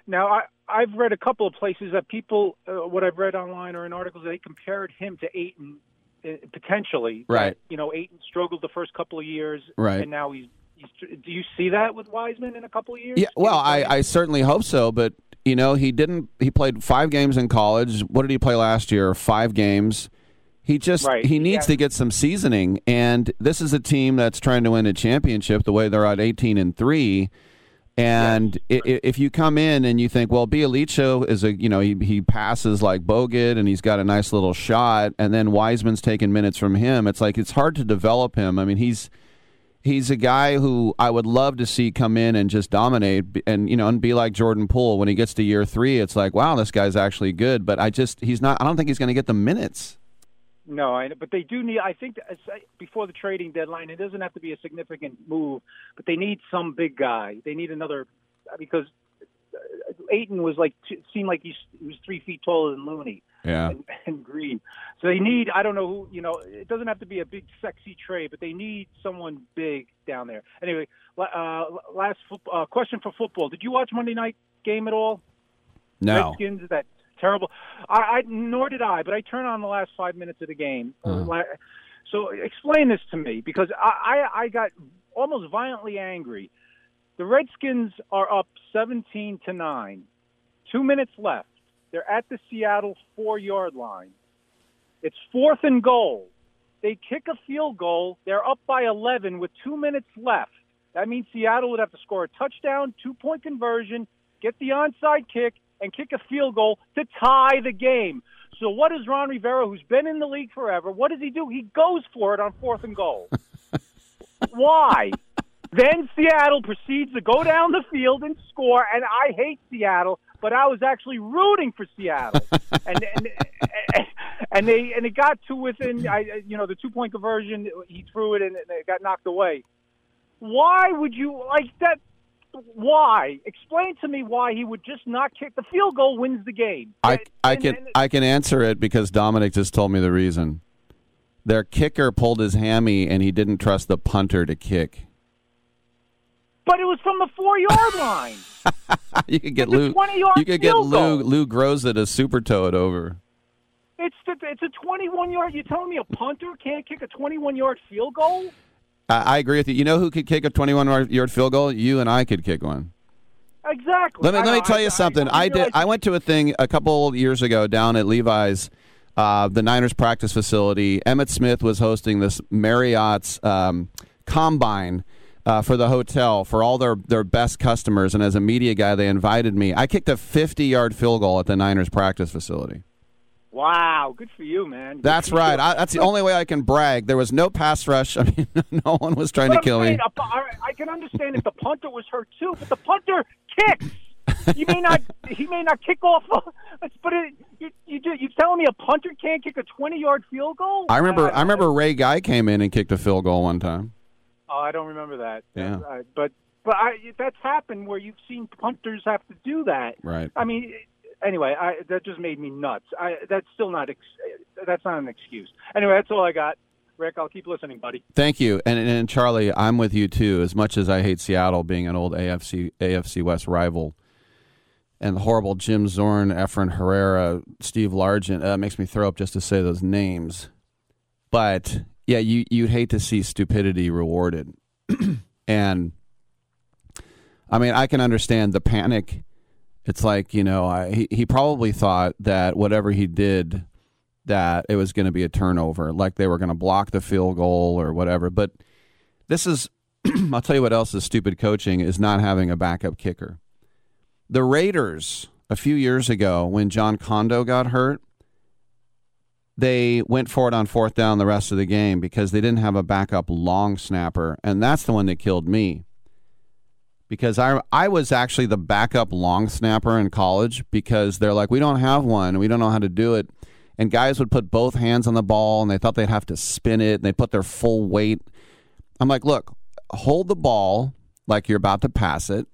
[SPEAKER 11] Now, I, I've read a couple of places that people, uh, what I've read online or in articles, they compared him to Ayton uh, potentially.
[SPEAKER 2] Right.
[SPEAKER 11] You know, Ayton struggled the first couple of years,
[SPEAKER 2] Right.
[SPEAKER 11] And now he's. he's do you see that with Wiseman in a couple of years?
[SPEAKER 2] Yeah, well, I, I certainly hope so, but you know, he didn't. He played five games in college. What did he play last year? Five games. He just
[SPEAKER 11] Right.
[SPEAKER 2] he needs
[SPEAKER 11] Yeah.
[SPEAKER 2] to get some seasoning, and this is a team that's trying to win a championship. The way they're at eighteen and three, and i if you come in and you think, well, Bjelica is a you know he he passes like Bogut and he's got a nice little shot, and then Wiseman's taking minutes from him. It's like it's hard to develop him. I mean, he's he's a guy who I would love to see come in and just dominate and you know and be like Jordan Poole when he gets to year 3 it's like wow this guy's actually good but I just he's not I don't think he's going to get the minutes
[SPEAKER 11] No, I, but they do need. I think before the trading deadline, it doesn't have to be a significant move, but they need some big guy. They need another because uh, Ayton was like seemed like he's, he was three feet taller than Looney.
[SPEAKER 2] Yeah.
[SPEAKER 11] and, and Green. So they need I don't know who you know. It doesn't have to be a big sexy trade, but they need someone big down there. Anyway, uh, last uh, question for football. Did you watch Monday night game at all?
[SPEAKER 2] no
[SPEAKER 11] Redskins that terrible. I, I nor did I, but I turned on the last five minutes of the game. Uh, mm-hmm. La- So explain this to me because I, I I got almost violently angry. The Redskins are up seventeen to nine. Two minutes left. They're at the Seattle four yard line. It's fourth and goal. They kick a field goal. They're up by 11 with two minutes left. That means Seattle would have to score a touchdown, two point conversion, get the onside kick, and kick a field goal to tie the game. So what does Ron Rivera, who's been in the league forever, what does he do? He goes for it on fourth and goal. Why? Then Seattle proceeds to go down the field and score, and I hate Seattle, but I was actually rooting for Seattle, and and and they and it got to within, I you know, the two point conversion. He threw it and it got knocked away. Why would you like that? Why? Explain to me why he would just not kick the field goal wins the game.
[SPEAKER 2] I I can I can answer it because Dominic just told me the reason. Their kicker pulled his hammy and he didn't trust the punter to kick.
[SPEAKER 11] But it was from the four yard line.
[SPEAKER 2] you could get Lou.
[SPEAKER 11] 20-yard
[SPEAKER 2] You could get Lou
[SPEAKER 11] goal.
[SPEAKER 2] Lou Groza to super toe it over.
[SPEAKER 11] It's the, it's a 21 yard. You telling me a punter can't kick a 21 yard field goal?
[SPEAKER 2] I, I agree with you. You know who could kick a 21 yard field goal? You and I could kick one.
[SPEAKER 11] Exactly.
[SPEAKER 2] Let me
[SPEAKER 11] I
[SPEAKER 2] let me tell
[SPEAKER 11] I-
[SPEAKER 2] you something. I, did. I went to a thing a couple years ago down at Levi's, uh, the Niners practice facility. Emmitt Smith was hosting this Marriott's um, combine. Uh, for the hotel, for all their, their best customers, and as a media guy, they invited me. I kicked a 50 yard field goal at the Niners practice facility.
[SPEAKER 11] Wow, good for you, man. Good
[SPEAKER 2] That's right. I, that's the only way I can brag. There was no pass rush. I mean, no one was trying
[SPEAKER 11] But
[SPEAKER 2] to
[SPEAKER 11] I'm
[SPEAKER 2] kill me.
[SPEAKER 11] saying, a all right, I can understand if the punter was hurt too, but the punter kicks. He may not. He may not kick off. But it, you, you do. You telling me a punter can't kick a twenty-yard field goal?
[SPEAKER 2] I remember. I remember Ray Guy came in and kicked a field goal one time.
[SPEAKER 11] Oh, I don't remember that.
[SPEAKER 2] Yeah.
[SPEAKER 11] Uh, but but I, that's happened where you've seen punters have to do that.
[SPEAKER 2] Right.
[SPEAKER 11] I mean, anyway, I, that just made me nuts. I, that's still not. Ex- that's not an excuse. Anyway, that's all I got. Rick, I'll keep listening, buddy.
[SPEAKER 2] Thank you, and and Charlie, I'm with you too. As much as I hate Seattle being an old AFC AFC West rival, and the horrible Jim Zorn, Efren Herrera, Steve Largent, uh, makes me throw up just to say those names. But yeah, you you'd hate to see stupidity rewarded, and I mean I can understand the panic. It's like you know I, he he probably thought that whatever he did that it was going to be a turnover, like they were going to block the field goal or whatever. But this is, I'll tell you what else is stupid coaching is not having a backup kicker. The Raiders, a few years ago, when Jon Condo got hurt, they went for it on fourth down the rest of the game because they didn't have a backup long snapper. And that's the one that killed me. Because I, I was actually the backup long snapper in college because they're like, we don't have one. We don't know how to do it and guys would put both hands on the ball and they thought they'd have to spin it and they put their full weight. I'm like, look, hold the ball like you're about to pass it.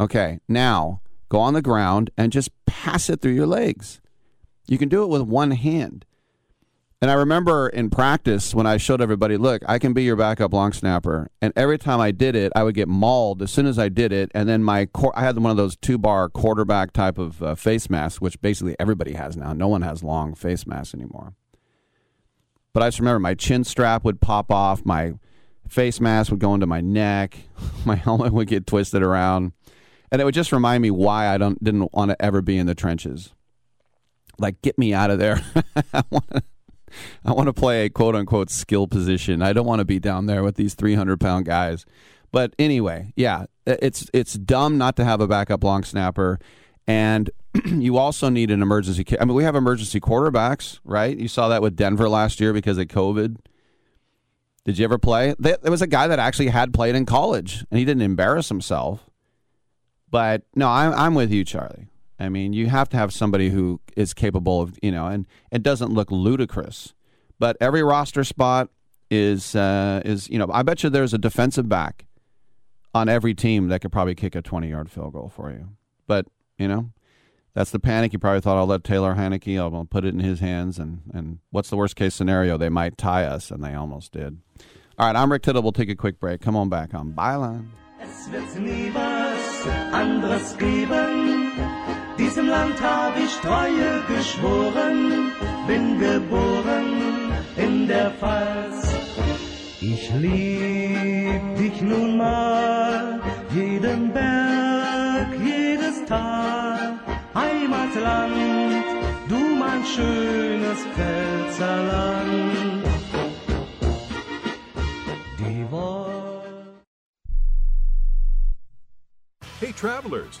[SPEAKER 2] Okay, now go on the ground and just pass it through your legs. You can do it with one hand. And I remember in practice when I showed everybody, look, I can be your backup long snapper. And every time I did it, I would get mauled as soon as I did it. And then my quar- I had one of those two bar quarterback type of uh, face masks, which basically everybody has now. No one has long face masks anymore. But I just remember my chin strap would pop off, my face mask would go into my neck, my helmet would get twisted around, and it would just remind me why I don't didn't want to ever be in the trenches. Like, get me out of there. I want to. I want to play a quote unquote skill position. I don't want to be down there with these 300 pound guys. But anyway, yeah, it's it's dumb not to have a backup long snapper, and you also need an emergency. I mean, we have emergency quarterbacks, right? You saw that with Denver last year because of COVID. Did you ever play? There was a guy that actually had played in college, and he didn't embarrass himself. But no, I'm I'm with you, Charlie. I mean, you have to have somebody who is capable of, you know, and it doesn't look ludicrous. But every roster spot is uh, is you know, I bet you there's a defensive back on every team that could probably kick a 20 yard field goal for you. But you know, that's the panic. You probably thought I'll let Taylor Heinicke, I'll put it in his hands, and and what's the worst case scenario? They might tie us, and they almost did. All right, I'm Rick Tittle. We'll take a quick break. Come on back on Byline.
[SPEAKER 12] Diesem Land hab ich Treue geschworen, bin geboren in der Pfalz. Ich lieb dich nun mal, jeden Berg, jedes Tal, Heimatland, du mein schönes Pfälzerland.
[SPEAKER 13] Hey, travelers,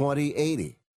[SPEAKER 5] 2080.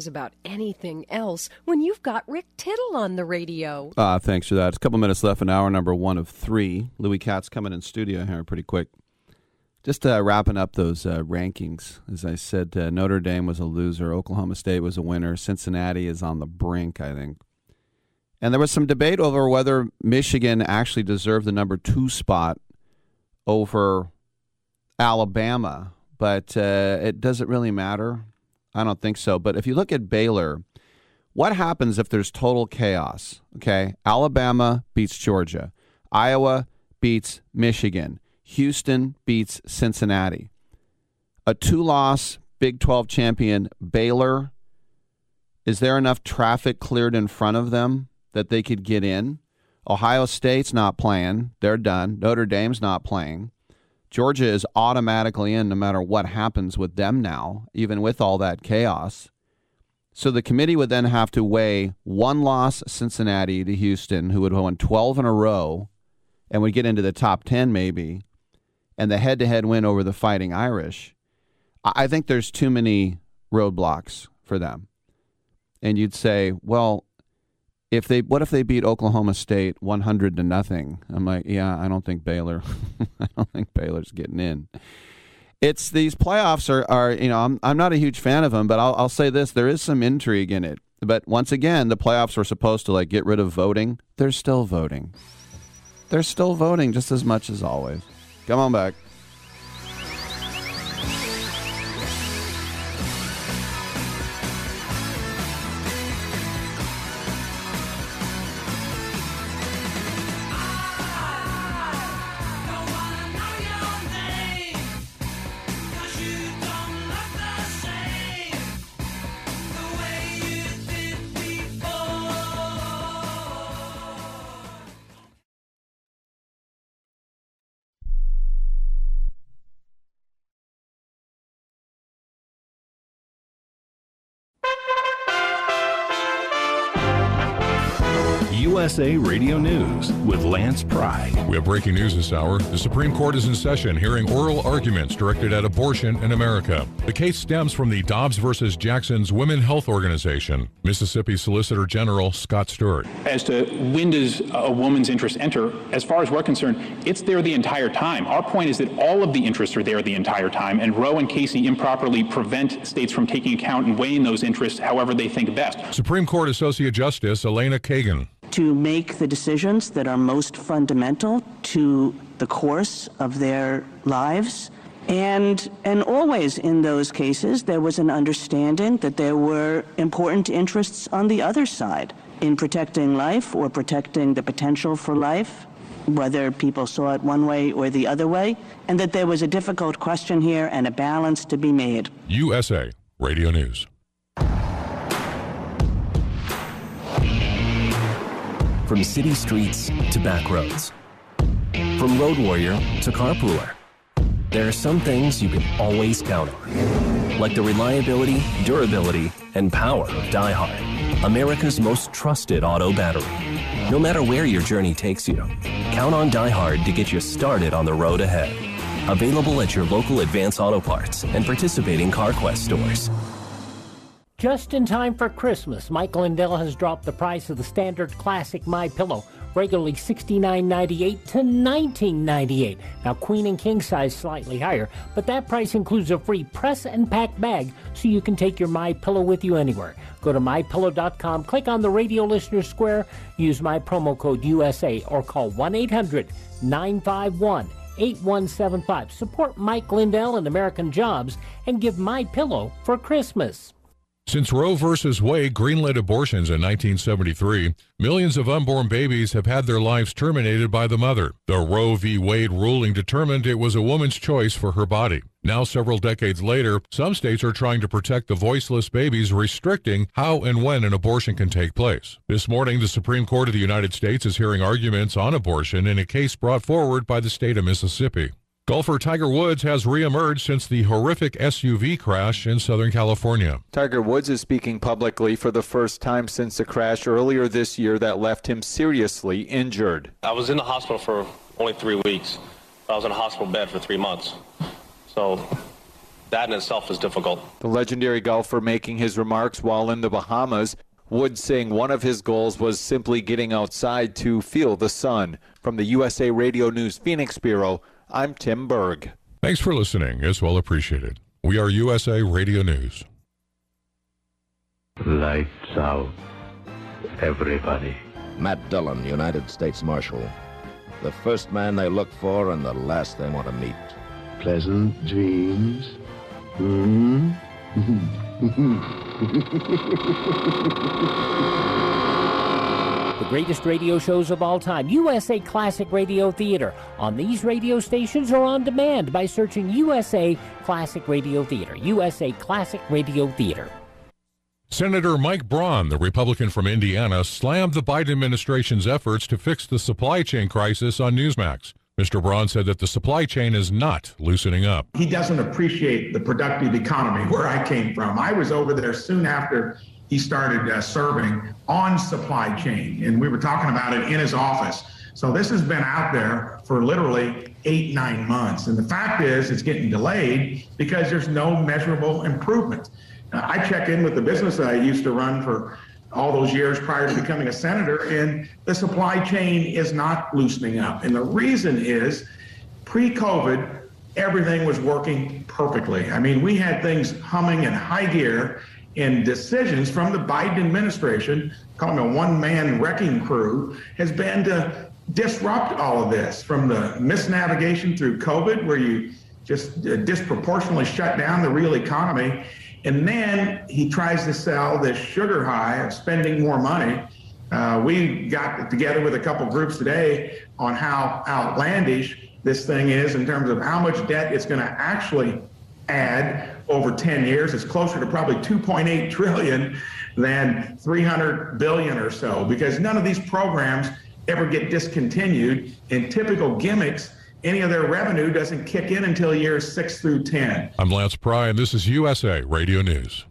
[SPEAKER 8] Cares about anything else when you've got Rick Tittle on the radio?
[SPEAKER 2] Uh, thanks for that. It's a couple minutes left in hour number one of three. Louis Katz coming in studio here pretty quick. Just uh, wrapping up those uh, rankings. As I said, uh, Notre Dame was a loser. Oklahoma State was a winner. Cincinnati is on the brink, I think. And there was some debate over whether Michigan actually deserved the number two spot over Alabama, but uh, it doesn't really matter. I don't think so. But if you look at Baylor, what happens if there's total chaos? Okay. Alabama beats Georgia, Iowa beats Michigan, Houston beats Cincinnati. A two loss Big 12 champion, Baylor, is there enough traffic cleared in front of them that they could get in? Ohio State's not playing. They're done. Notre Dame's not playing. Georgia is automatically in no matter what happens with them now, even with all that chaos. So the committee would then have to weigh one loss Cincinnati to Houston, who would win 12 in a row and would get into the top 10 maybe, and the head to head win over the Fighting Irish. I I think there's too many roadblocks for them. And you'd say, well, if they what if they beat Oklahoma State 100 to nothing? I'm like, yeah, I don't think Baylor I don't think Baylor's getting in. It's these playoffs are, are you know, I'm I'm not a huge fan of them, but I'll I'll say this, there is some intrigue in it. But once again, the playoffs were supposed to like get rid of voting. They're still voting. They're still voting just as much as always. Come on back.
[SPEAKER 14] USA Radio News with Lance Pry.
[SPEAKER 15] We have breaking news this hour. The Supreme Court is in session hearing oral arguments directed at abortion in America. The case stems from the Dobbs versus Jackson's Women Health Organization. Mississippi Solicitor General Scott Stewart.
[SPEAKER 16] As to when does a woman's interest enter, as far as we're concerned, it's there the entire time. Our point is that all of the interests are there the entire time, and Roe and Casey improperly prevent states from taking account and weighing those interests however they think best.
[SPEAKER 15] Supreme Court Associate Justice Elena Kagan.
[SPEAKER 17] To make the decisions that are most fundamental to the course of their lives. And, and always in those cases, there was an understanding that there were important interests on the other side in protecting life or protecting the potential for life, whether people saw it one way or the other way, and that there was a difficult question here and a balance to be made.
[SPEAKER 15] USA Radio News.
[SPEAKER 14] From city streets to back roads. From road warrior to carpooler. There are some things you can always count on. Like the reliability, durability, and power of DieHard. America's most trusted auto battery. No matter where your journey takes you, count on DieHard to get you started on the road ahead. Available at your local Advance Auto Parts and participating CarQuest stores.
[SPEAKER 18] Just in time for Christmas, Mike Lindell has dropped the price of the standard classic My Pillow, regularly $69.98 to $19.98. Now, queen and king size slightly higher, but that price includes a free press and pack bag, so you can take your My Pillow with you anywhere. Go to mypillow.com, click on the radio listener square, use my promo code USA, or call 1 800 951 8175. Support Mike Lindell and American Jobs and give My Pillow for Christmas.
[SPEAKER 15] Since Roe v. Wade greenlit abortions in 1973, millions of unborn babies have had their lives terminated by the mother. The Roe v. Wade ruling determined it was a woman's choice for her body. Now, several decades later, some states are trying to protect the voiceless babies, restricting how and when an abortion can take place. This morning, the Supreme Court of the United States is hearing arguments on abortion in a case brought forward by the state of Mississippi. Golfer Tiger Woods has reemerged since the horrific SUV crash in Southern California.
[SPEAKER 19] Tiger Woods is speaking publicly for the first time since the crash earlier this year that left him seriously injured.
[SPEAKER 20] I was in the hospital for only three weeks. I was in a hospital bed for three months. So that in itself is difficult.
[SPEAKER 19] The legendary golfer making his remarks while in the Bahamas. Woods saying one of his goals was simply getting outside to feel the sun. From the USA Radio News Phoenix Bureau, I'm Tim Berg.
[SPEAKER 15] Thanks for listening. It's well appreciated. We are USA Radio News.
[SPEAKER 21] Lights out. Everybody.
[SPEAKER 22] Matt Dillon, United States Marshal. The first man they look for and the last they want to meet.
[SPEAKER 21] Pleasant dreams. Hmm?
[SPEAKER 18] The greatest radio shows of all time, USA Classic Radio Theater, on these radio stations or on demand by searching USA Classic Radio Theater. USA Classic Radio Theater.
[SPEAKER 15] Senator Mike Braun, the Republican from Indiana, slammed the Biden administration's efforts to fix the supply chain crisis on Newsmax. Mr. Braun said that the supply chain is not loosening up.
[SPEAKER 23] He doesn't appreciate the productive economy where I came from. I was over there soon after he started uh, serving on supply chain, and we were talking about it in his office. So this has been out there for literally eight, nine months. And the fact is, it's getting delayed because there's no measurable improvement. I check in with the business that I used to run for
[SPEAKER 24] all those years prior to becoming a senator, and the supply chain is not loosening up. And the reason is pre COVID, everything was working perfectly. I mean, we had things humming in high gear, and decisions from the Biden administration, calling a one man wrecking crew, has been to disrupt all of this from the misnavigation through COVID, where you just uh, disproportionately shut down the real economy. And then he tries to sell this sugar high of spending more money. Uh, we got together with a couple groups today on how outlandish this thing is in terms of how much debt it's going to actually add over 10 years. It's closer to probably 2.8 trillion than 300 billion or so because none of these programs ever get discontinued. In typical gimmicks, any of their revenue doesn't kick in until years six through 10.
[SPEAKER 25] I'm Lance Pry, and this is USA Radio News.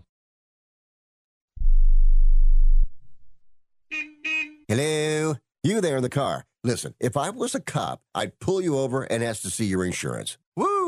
[SPEAKER 5] Hello? You there in the car. Listen, if I was a cop, I'd pull you over and ask to see your insurance. Woo!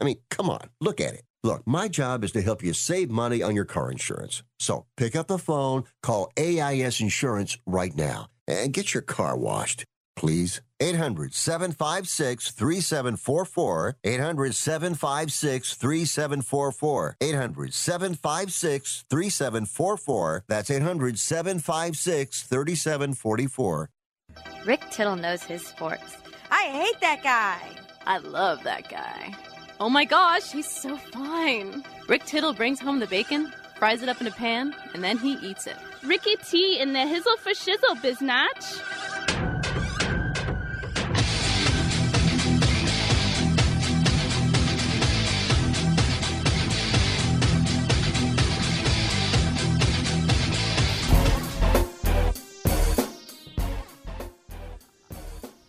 [SPEAKER 5] I mean, come on, look at it. Look, my job is to help you save money on your car insurance. So pick up the phone, call AIS Insurance right now, and get your car washed, please. 800 756 3744. 800 756 3744. 800 756 3744. That's 800 756 3744.
[SPEAKER 1] Rick Tittle knows his sports.
[SPEAKER 26] I hate that guy.
[SPEAKER 1] I love that guy. Oh my gosh, he's so fine. Rick Tittle brings home the bacon, fries it up in a pan, and then he eats it.
[SPEAKER 27] Ricky T in the hizzle for shizzle, biznatch.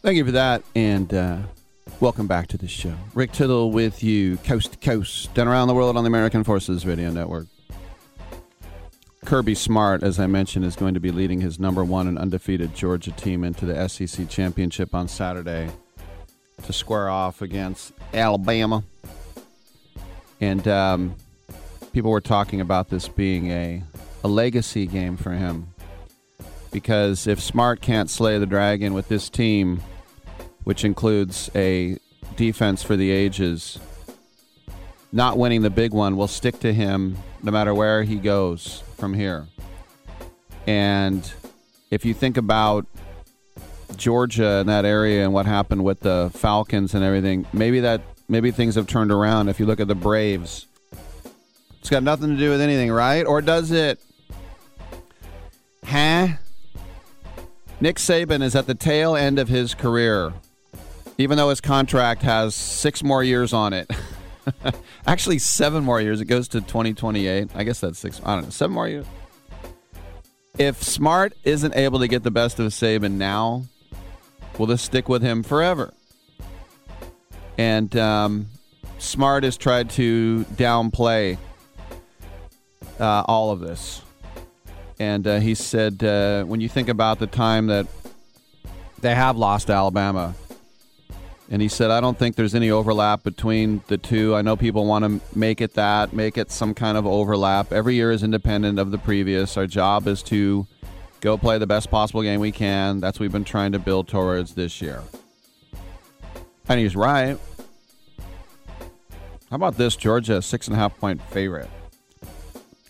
[SPEAKER 2] Thank you for that, and uh, welcome back to the show. Rick Tittle with you, coast to coast, and around the world on the American Forces Radio Network. Kirby Smart, as I mentioned, is going to be leading his number one and undefeated Georgia team into the SEC championship on Saturday to square off against Alabama. And um, people were talking about this being a, a legacy game for him because if Smart can't slay the dragon with this team, which includes a defense for the ages, not winning the big one will stick to him no matter where he goes from here. And if you think about Georgia and that area and what happened with the Falcons and everything, maybe that maybe things have turned around. If you look at the Braves, it's got nothing to do with anything, right? Or does it? Huh? Nick Saban is at the tail end of his career, even though his contract has six more years on it. Actually, seven more years. It goes to 2028. I guess that's six. I don't know. Seven more years. If Smart isn't able to get the best of Saban now, will this stick with him forever? And um, Smart has tried to downplay uh, all of this. And uh, he said, uh, when you think about the time that they have lost Alabama, and he said, I don't think there's any overlap between the two. I know people want to make it that, make it some kind of overlap. Every year is independent of the previous. Our job is to go play the best possible game we can. That's what we've been trying to build towards this year. And he's right. How about this? Georgia, six and a half point favorite.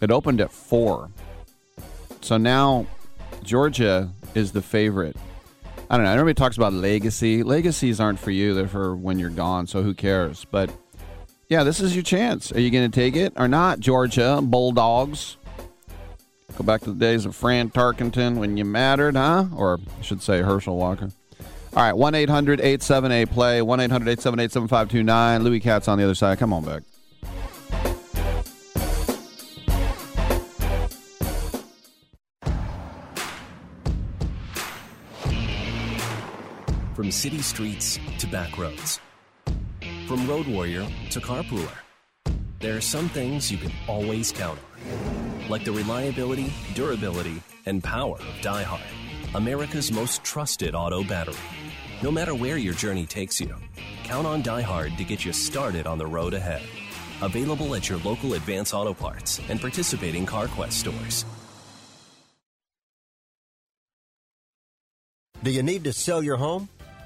[SPEAKER 2] It opened at four. So now Georgia is the favorite. I don't know. Everybody talks about legacy. Legacies aren't for you, they're for when you're gone, so who cares? But yeah, this is your chance. Are you going to take it or not, Georgia Bulldogs? Go back to the days of Fran Tarkenton when you mattered, huh? Or I should say Herschel Walker. All right, 1 800 878 play, 1 800 878 7529. Louis Katz on the other side. Come on back.
[SPEAKER 14] From city streets to back roads. From road warrior to carpooler. There are some things you can always count on. Like the reliability, durability, and power of DieHard. America's most trusted auto battery. No matter where your journey takes you, count on DieHard to get you started on the road ahead. Available at your local Advance Auto Parts and participating CarQuest stores.
[SPEAKER 5] Do you need to sell your home?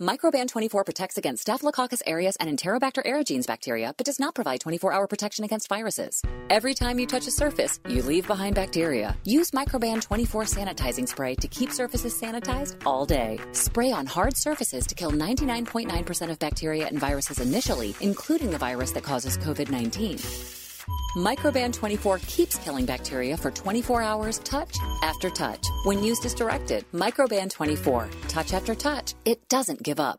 [SPEAKER 28] Microban 24 protects against Staphylococcus aureus and Enterobacter aerogenes bacteria, but does not provide 24 hour protection against viruses. Every time you touch a surface, you leave behind bacteria. Use Microban 24 sanitizing spray to keep surfaces sanitized all day. Spray on hard surfaces to kill 99.9% of bacteria and viruses initially, including the virus that causes COVID 19. Microban 24 keeps killing bacteria for 24 hours, touch after touch. When used as directed, Microban 24, touch after touch, it doesn't give up.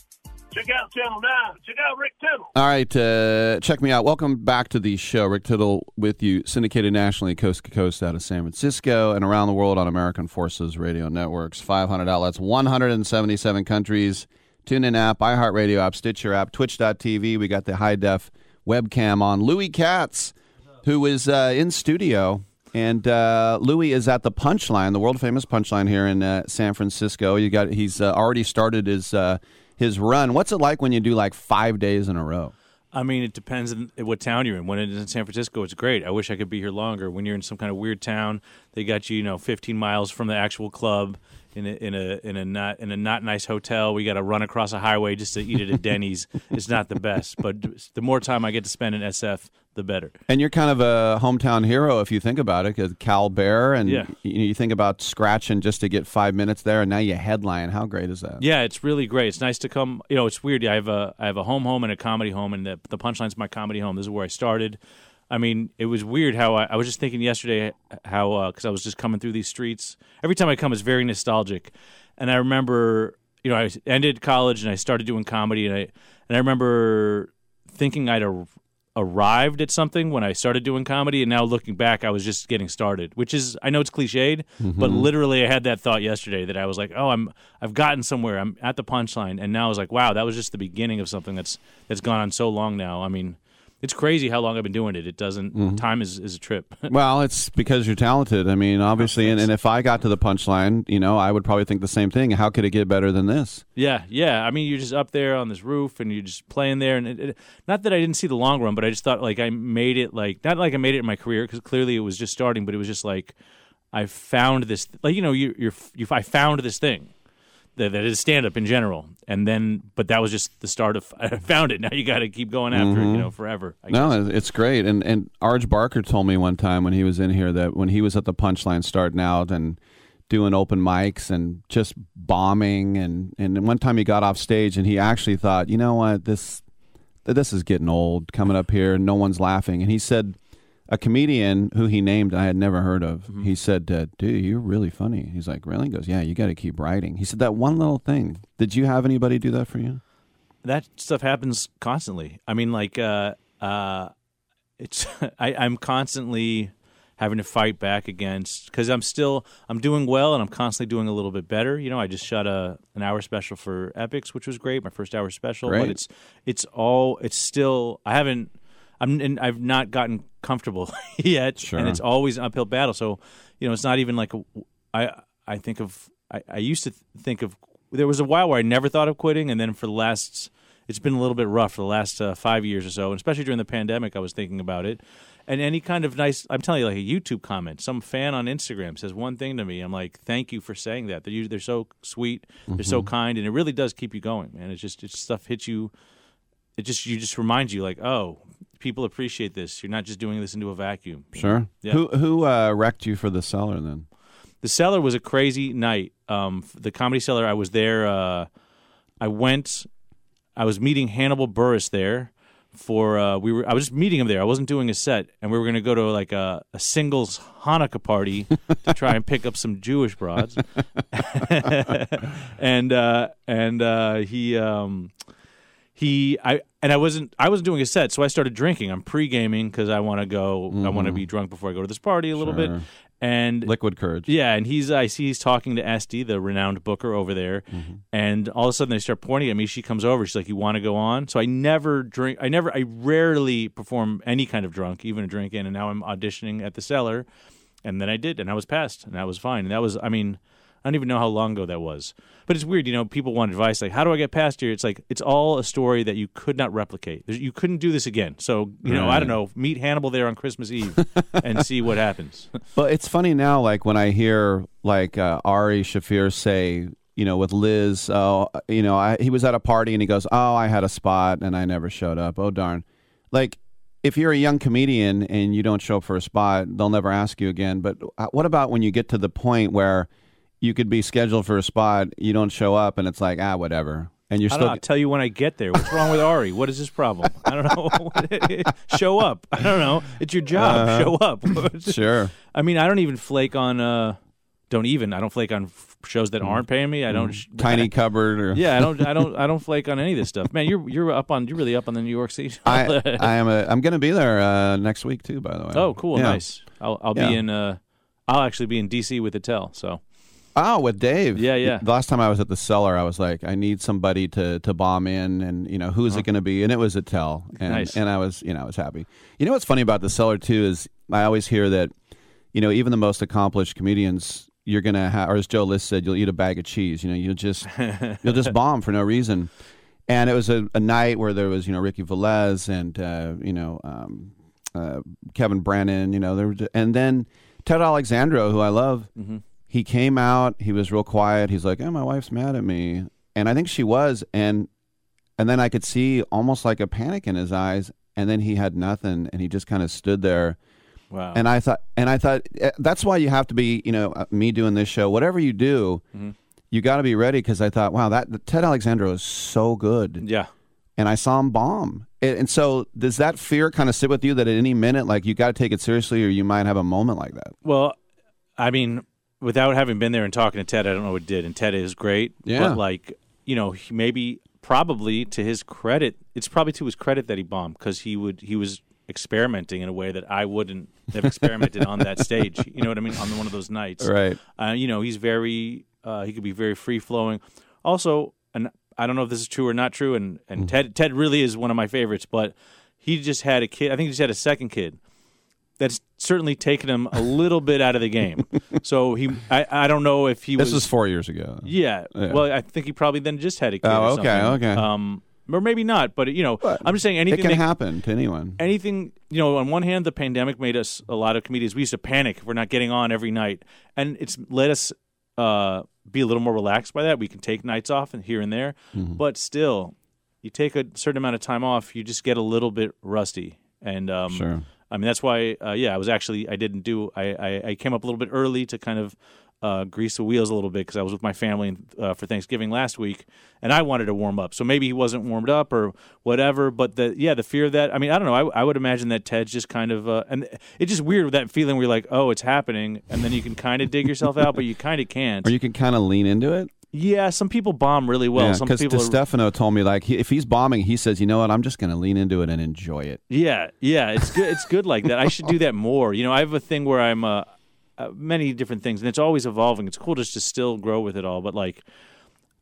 [SPEAKER 29] check out Channel 9. Check out Rick Tittle.
[SPEAKER 2] All right, uh, check me out. Welcome back to the show. Rick Tittle with you, syndicated nationally, coast to coast out of San Francisco and around the world on American Forces Radio Networks. 500 outlets, 177 countries. TuneIn app, iHeartRadio app, Stitcher app, Twitch.tv. We got the high def webcam on. Louis Katz, who is uh, in studio. And uh, Louis is at the Punchline, the world famous Punchline here in uh, San Francisco. You got he's uh, already started his uh, his run. What's it like when you do like five days in a row?
[SPEAKER 30] I mean, it depends on what town you're in. When it's in San Francisco, it's great. I wish I could be here longer. When you're in some kind of weird town, they got you, you know, 15 miles from the actual club in a in a in a not in a not nice hotel. We got to run across a highway just to eat at a Denny's. it's not the best, but the more time I get to spend in SF, the better.
[SPEAKER 2] And you're kind of a hometown hero if you think about it, because Cal Bear, and
[SPEAKER 30] Yeah.
[SPEAKER 2] you, you think about scratching just to get five minutes there, and now you headline. How great is that?
[SPEAKER 30] Yeah, it's really great. It's nice to come. You know, it's weird. I have a I have a home home and a comedy home, and the the punchline's my comedy home. This is where I started. I mean, it was weird how I, I was just thinking yesterday how uh, because I was just coming through these streets. Every time I come, it's very nostalgic, and I remember you know I ended college and I started doing comedy, and I and I remember thinking I had a arrived at something when I started doing comedy, and now looking back, I was just getting started. Which is, I know it's cliched, but
[SPEAKER 2] Mhm.
[SPEAKER 30] literally, I had that thought yesterday that I was like, "Oh, I'm, I've gotten somewhere. I'm at the punchline," and now I was like, "Wow, that was just the beginning of something that's that's gone on so long now." I mean, it's crazy how long I've been doing it. It doesn't.
[SPEAKER 2] Mhm.
[SPEAKER 30] Time is is a trip.
[SPEAKER 2] Well, it's because you're talented. I mean, obviously, and, and if I got to the punchline, you know, I would probably think the same thing. How could it get better than this?
[SPEAKER 30] Yeah, yeah. I mean, you're just up there on this roof, and you're just playing there. And it, it, not that I didn't see the long run, but I just thought like I made it. Like not like I made it in my career because clearly it was just starting, but it was just like I found this. Like you know, you, you're you. I found this thing that, that is stand up in general, and then but that was just the start of. I found it. Now you got to keep going after it. You
[SPEAKER 2] Mhm.
[SPEAKER 30] know, forever. I
[SPEAKER 2] no, it's great. And and Arj Barker told me one time when he was in here that when he was at the punchline starting out and doing open mics and just bombing and and one time he got off stage and he actually thought, you know what, this this is getting old coming up here and no one's laughing. And he said a comedian who he named I had never heard of.
[SPEAKER 30] Mm-hmm.
[SPEAKER 2] He said, uh, "Dude, you're really funny." He's like, "Really?" He goes, "Yeah, you got to keep writing." He said that one little thing. Did you have anybody do that for you?
[SPEAKER 30] that stuff happens constantly. I mean, like, uh, uh, it's I, I'm constantly having to fight back against because I'm still I'm doing well and I'm constantly doing a little bit better. You know, I just shot a an hour special for Epix, which was great, my first hour special.
[SPEAKER 2] Great.
[SPEAKER 30] But it's it's all it's still I haven't I'm and I've not gotten comfortable yet,
[SPEAKER 2] Sure.
[SPEAKER 30] and it's always an uphill battle. So you know, it's not even like a, I I think of I, I used to think of there was a while where I never thought of quitting, and then for the last it's been a little bit rough for the last uh, five years or so, and especially during the pandemic, I was thinking about it. And any kind of nice, I'm telling you, like a YouTube comment, some fan on Instagram says one thing to me. I'm like, thank you for saying that. They're, they're so sweet, they're so
[SPEAKER 2] Mhm.
[SPEAKER 30] kind, and it really does keep you going, man. It's just it's stuff hits you. It just you just reminds you like, oh, people appreciate this. You're not just doing this into a vacuum.
[SPEAKER 2] Sure.
[SPEAKER 30] Yeah.
[SPEAKER 2] Who who uh, wrecked you for the cellar then?
[SPEAKER 30] The cellar was a crazy night. Um, the comedy cellar. I was there. Uh, I went. I was meeting Hannibal Buress there for. Uh, we were. I was just meeting him there. I wasn't doing a set, and we were going to go to like a, a singles Hanukkah party to try and pick up some Jewish broads. and uh, and uh, he. Um, he I and I wasn't I wasn't doing a set, so I started drinking. I'm pre gaming because I want to go. I want to
[SPEAKER 2] Mhm.
[SPEAKER 30] be drunk before I go to this party a little bit. And
[SPEAKER 2] Liquid courage.
[SPEAKER 30] yeah, and he's I see he's talking to Estee, the renowned booker over there,
[SPEAKER 2] Mm-hmm.
[SPEAKER 30] and all of a sudden they start pointing at me. She comes over. She's like, "You want to go on?" So I never drink. I never. I rarely perform any kind of drunk, even a drink in. And now I'm auditioning at the cellar, and then I did, and I was passed, and that was fine. And that was, I mean, I don't even know how long ago that was. But it's weird, you know. People want advice like, "How do I get past here?" It's like it's all a story that you could not replicate. There's, you couldn't do this again. So you know, I don't know. Meet Hannibal there on Christmas Eve and see what happens.
[SPEAKER 2] But it's funny now, like when I hear like uh, Ari Shaffir say, you know, with Liz, oh, you know, I, he was at a party and he goes, "Oh, I had a spot and I never showed up." Oh darn! Like if you're a young comedian and you don't show up for a spot, they'll never ask you again. But uh, what about when you get to the point where you could be scheduled for a spot, you don't show up, and it's like, ah, whatever, and you're
[SPEAKER 30] I
[SPEAKER 2] still
[SPEAKER 30] know. I'll tell you when I get there. What's wrong with Ari? What is his problem? I don't know. Show up. I don't know. It's your job.
[SPEAKER 2] Uh-huh.
[SPEAKER 30] Show up.
[SPEAKER 2] Sure.
[SPEAKER 30] I mean, I don't even flake on. uh Don't even. I don't flake on shows that aren't paying me. I don't. sh-
[SPEAKER 2] Mm. tiny cupboard or
[SPEAKER 30] Yeah, I don't. I don't. I don't flake on any of this stuff. Man, you're you're up on. You're really up on the New York City.
[SPEAKER 2] I, I am a, I'm going to be there uh, next week too. By the way.
[SPEAKER 30] oh, cool.
[SPEAKER 2] Yeah.
[SPEAKER 30] Nice. I'll I'll
[SPEAKER 2] Yeah.
[SPEAKER 30] be in. uh I'll actually be in DC with Attell. So
[SPEAKER 2] Oh, with Dave.
[SPEAKER 30] Yeah, yeah.
[SPEAKER 2] The last time I was at the cellar, I was like, I need somebody to to bomb in, and you know, who's it going to be? And it was Attell, and
[SPEAKER 30] Nice.
[SPEAKER 2] and I was, you know, I was happy. You know what's funny about the cellar too is I always hear that, you know, even the most accomplished comedians, you're gonna have, or as Joe List said, you'll eat a bag of cheese. You know, you'll just you'll just bomb for no reason. And it was a, a night where there was, you know, Ricky Velez and uh, you know um, uh, Kevin Brennan. You know, there were, and then Ted Alexandro, who I love
[SPEAKER 30] Mhm.
[SPEAKER 2] He came out he was real quiet. He's like oh my wife's mad at me. And i think she was and and then i could see almost like a panic in his eyes and then he had nothing and he just kind of stood there.
[SPEAKER 30] Wow.
[SPEAKER 2] and i thought and i thought eh, that's why you have to be you know uh, me doing this show. Whatever you do
[SPEAKER 30] Mhm.
[SPEAKER 2] you got to be ready because i thought wow that ted alexandro is so good.
[SPEAKER 30] Yeah.
[SPEAKER 2] and i saw him bomb. And so does that fear kind of sit with you that at any minute like you got to take it seriously or you might have a moment like that?
[SPEAKER 30] Well, I mean, without having been there and talking to Ted, I don't know what did. And Ted is great.
[SPEAKER 2] Yeah.
[SPEAKER 30] But like, you know, he- maybe probably to his credit, it's probably to his credit that he bombed because he would he was experimenting in a way that I wouldn't have experimented on that stage. You know what I mean? On one of those nights,
[SPEAKER 2] Right.
[SPEAKER 30] Uh, you know, he's very uh, he could be very free flowing. Also, and I don't know if this is true or not true. And and Ted Ted really is one of my favorites, but he just had a kid. I think he just had a second kid. That's certainly taken him a little bit out of the game. So he, I, I don't know if he was
[SPEAKER 2] This
[SPEAKER 30] was
[SPEAKER 2] was four years ago.
[SPEAKER 30] yeah.
[SPEAKER 2] Yeah.
[SPEAKER 30] Well, I think he probably then just had a kid.
[SPEAKER 2] Oh,
[SPEAKER 30] or
[SPEAKER 2] okay, okay.
[SPEAKER 30] Um, or maybe not. But you know, I'm just saying anything
[SPEAKER 2] it can
[SPEAKER 30] that-
[SPEAKER 2] happen to anyone.
[SPEAKER 30] anything you know on one hand the pandemic made us a lot of comedians we used to panic if we're not getting on every night and it's let us uh, be a little more relaxed by that we can take nights off and here and there
[SPEAKER 2] Mm-hmm.
[SPEAKER 30] but still you take a certain amount of time off you just get a little bit rusty and um,
[SPEAKER 2] Sure.
[SPEAKER 30] I mean that's why uh, yeah i was actually i didn't do i, I, I came up a little bit early to kind of uh, grease the wheels a little bit because I was with my family uh, for Thanksgiving last week, and I wanted to warm up. So maybe he wasn't warmed up or whatever. But the yeah, the fear of that. I mean, I don't know. I, I would imagine that Ted's just kind of uh, and it's just weird with that feeling where you're like, oh, it's happening, and then you can kind of dig yourself out, but you kind of can't.
[SPEAKER 2] Or you can kind of lean into it.
[SPEAKER 30] Yeah, some people bomb really well.
[SPEAKER 2] yeah,
[SPEAKER 30] some
[SPEAKER 2] because
[SPEAKER 30] people. Are,
[SPEAKER 2] Stefano told me like he, if he's bombing, he says, you know what, I'm just going to lean into it and enjoy it.
[SPEAKER 30] Yeah, yeah, it's good. It's good like that. I should do that more. You know, I have a thing where I'm uh, uh, many different things, and it's always evolving. It's cool just to still grow with it all. But like,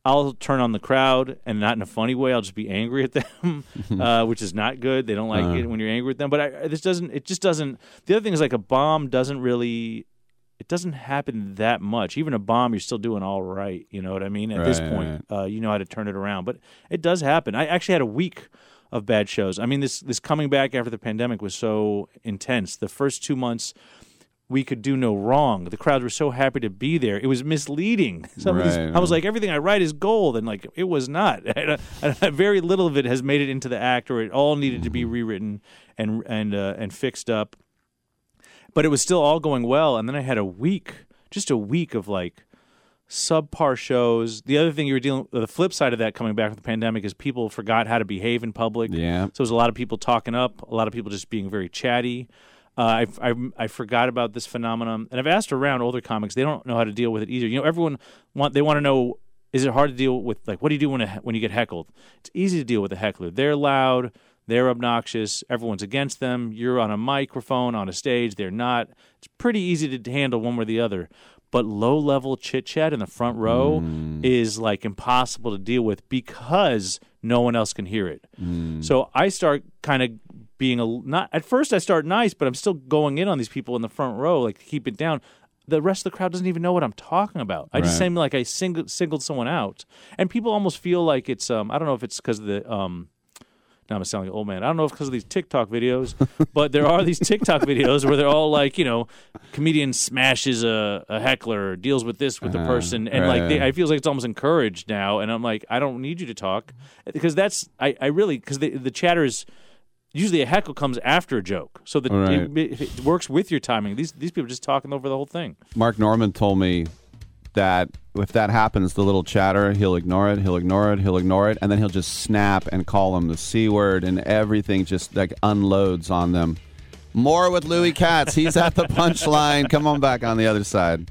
[SPEAKER 30] I'll turn on the crowd, and not in a funny way. I'll just be angry at them, uh, which is not good. They don't like
[SPEAKER 2] Uh.
[SPEAKER 30] it when you're angry with them. But I, this doesn't. It just doesn't. The other thing is like a bomb doesn't really. It doesn't happen that much. Even a bomb, you're still doing all right. You know what I mean? At this
[SPEAKER 2] Right,
[SPEAKER 30] point, uh, you know how to turn it around. But it does happen. I actually had a week of bad shows. I mean, this this coming back after the pandemic was so intense. The first two months, we could do no wrong. The crowds were so happy to be there. It was misleading. Of these,
[SPEAKER 2] Right,
[SPEAKER 30] I was like, everything I write is gold, and like it was not. And very little of it has made it into the act, or it all needed to be rewritten and and uh, and fixed up. But it was still all going well, and then I had a week, just a week of like subpar shows. The other thing you were dealing the flip side of that coming back from the pandemic is people forgot how to behave in public.
[SPEAKER 2] Yeah.
[SPEAKER 30] So there's a lot of people talking up, a lot of people just being very chatty. Uh, I, I I forgot about this phenomenon, and I've asked around older comics. They don't know how to deal with it either. You know, everyone want they want to know: is it hard to deal with? Like, what do you do when a, when you get heckled? It's easy to deal with a heckler. They're loud. They're obnoxious. Everyone's against them. You're on a microphone on a stage. They're not. It's pretty easy to handle one way or the other. But low level chit chat in the front row is like impossible to deal with because no one else can hear it. So I start kind of being a not at first I start nice, but I'm still going in on these people in the front row, like to keep it down. The rest of the crowd doesn't even know what I'm talking about. I just seem like I singled, singled someone out, and people almost feel like it's. Um, I don't know if it's because of the. Um, now I'm sounding like an old man. I don't know if because of these TikTok videos, but there are these TikTok videos where they're all like, you know, comedian smashes a, a heckler, or deals with this with the
[SPEAKER 2] Uh-huh.
[SPEAKER 30] person, and
[SPEAKER 2] Right,
[SPEAKER 30] like they. I feel like it's almost encouraged now. And I'm like, I don't need you to talk because that's I, I really because the the chatter is usually a heckle comes after a joke, so that
[SPEAKER 2] Right.
[SPEAKER 30] it, it works with your timing. These these people are just talking over the whole thing.
[SPEAKER 2] Mark Normand told me that if that happens, the little chatter, he'll ignore it, he'll ignore it, he'll ignore it, and then he'll just snap and call them the C word, and everything just like unloads on them. More with Louis Katz. He's at the punchline. Come on back on the other side.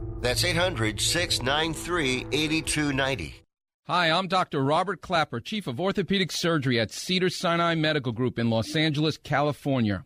[SPEAKER 5] That's 800 693 8290.
[SPEAKER 31] Hi, I'm Dr. Robert Klapper, Chief of Orthopedic Surgery at Cedar Sinai Medical Group in Los Angeles, California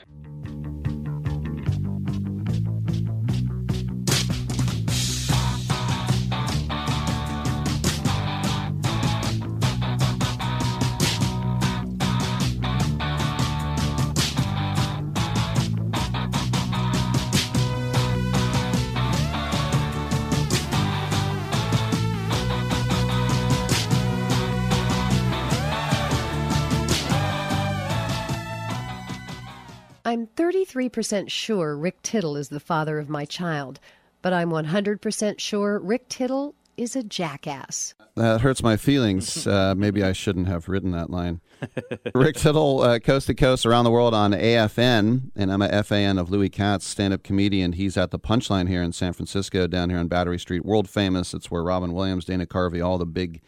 [SPEAKER 32] I'm 33% sure Rick Tittle is the father of my child, but I'm 100% sure Rick Tittle is a jackass.
[SPEAKER 2] That hurts my feelings. Uh, maybe I shouldn't have written that line. Rick Tittle, uh, coast to coast around the world on AFN, and I'm a FAN of Louis Katz, stand up comedian. He's at the Punchline here in San Francisco, down here on Battery Street, world famous. It's where Robin Williams, Dana Carvey, all the big,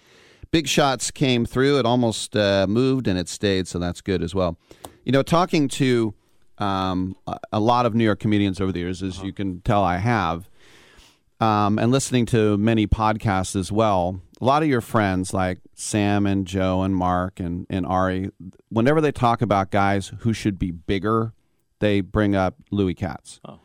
[SPEAKER 2] big shots came through. It almost uh, moved and it stayed, so that's good as well. You know, talking to um, a lot of New York comedians over the years, as uh-huh. you can tell, I have, um, and listening to many podcasts as well. A lot of your friends, like Sam and Joe and Mark and, and Ari, whenever they talk about guys who should be bigger, they bring up Louis Katz. Oh.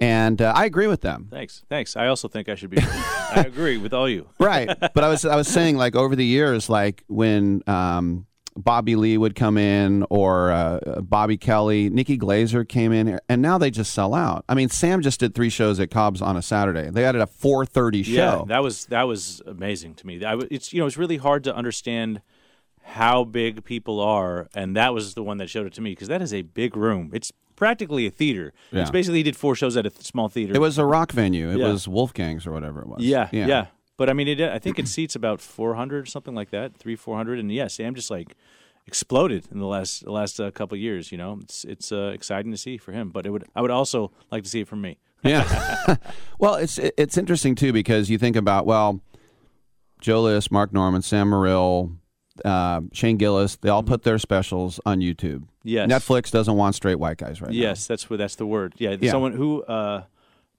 [SPEAKER 2] And uh, I agree with them.
[SPEAKER 30] Thanks, thanks. I also think I should be. I agree with all you.
[SPEAKER 2] right, but I was I was saying like over the years, like when um, Bobby Lee would come in or uh, Bobby Kelly, Nikki Glazer came in, and now they just sell out. I mean, Sam just did three shows at Cobb's on a Saturday. They had a four thirty show.
[SPEAKER 30] Yeah, that was that was amazing to me. I, it's you know it's really hard to understand how big people are, and that was the one that showed it to me because that is a big room. It's practically a theater. Yeah. It's basically he did four shows at a small theater.
[SPEAKER 2] It was a rock venue. It yeah. was Wolfgang's or whatever it was.
[SPEAKER 30] Yeah, yeah. yeah. But I mean, it, I think it seats about 400, something like that, three, 400. And yeah, Sam just like exploded in the last the last uh, couple years. You know, it's it's uh, exciting to see for him. But it would I would also like to see it from me.
[SPEAKER 2] yeah. well, it's it's interesting too because you think about well, Joe List, Mark Normand, Sam Morril, uh, Shane Gillis, they all mm-hmm. put their specials on YouTube.
[SPEAKER 30] Yes.
[SPEAKER 2] Netflix doesn't want straight white guys right
[SPEAKER 30] yes,
[SPEAKER 2] now.
[SPEAKER 30] Yes, that's what that's the word. Yeah, yeah. someone who uh,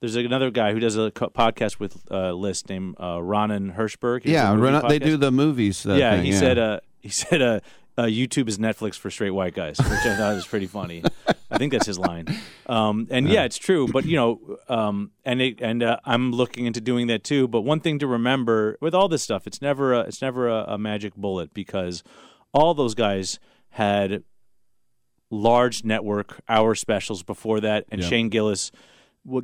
[SPEAKER 30] there's another guy who does a co- podcast with uh, List named uh, Ronan Hirschberg.
[SPEAKER 2] yeah, they do the movies.
[SPEAKER 30] Uh, yeah,
[SPEAKER 2] thing,
[SPEAKER 30] he
[SPEAKER 2] yeah.
[SPEAKER 30] said. Uh, he said. Uh, uh, YouTube is Netflix for straight white guys, which I thought was pretty funny. I think that's his line. Um, and yeah, it's true. But you know, um, and it, and uh, I'm looking into doing that too. But one thing to remember with all this stuff, it's never a, it's never a, a magic bullet because all those guys had large network hour specials before that, and Shane Gillis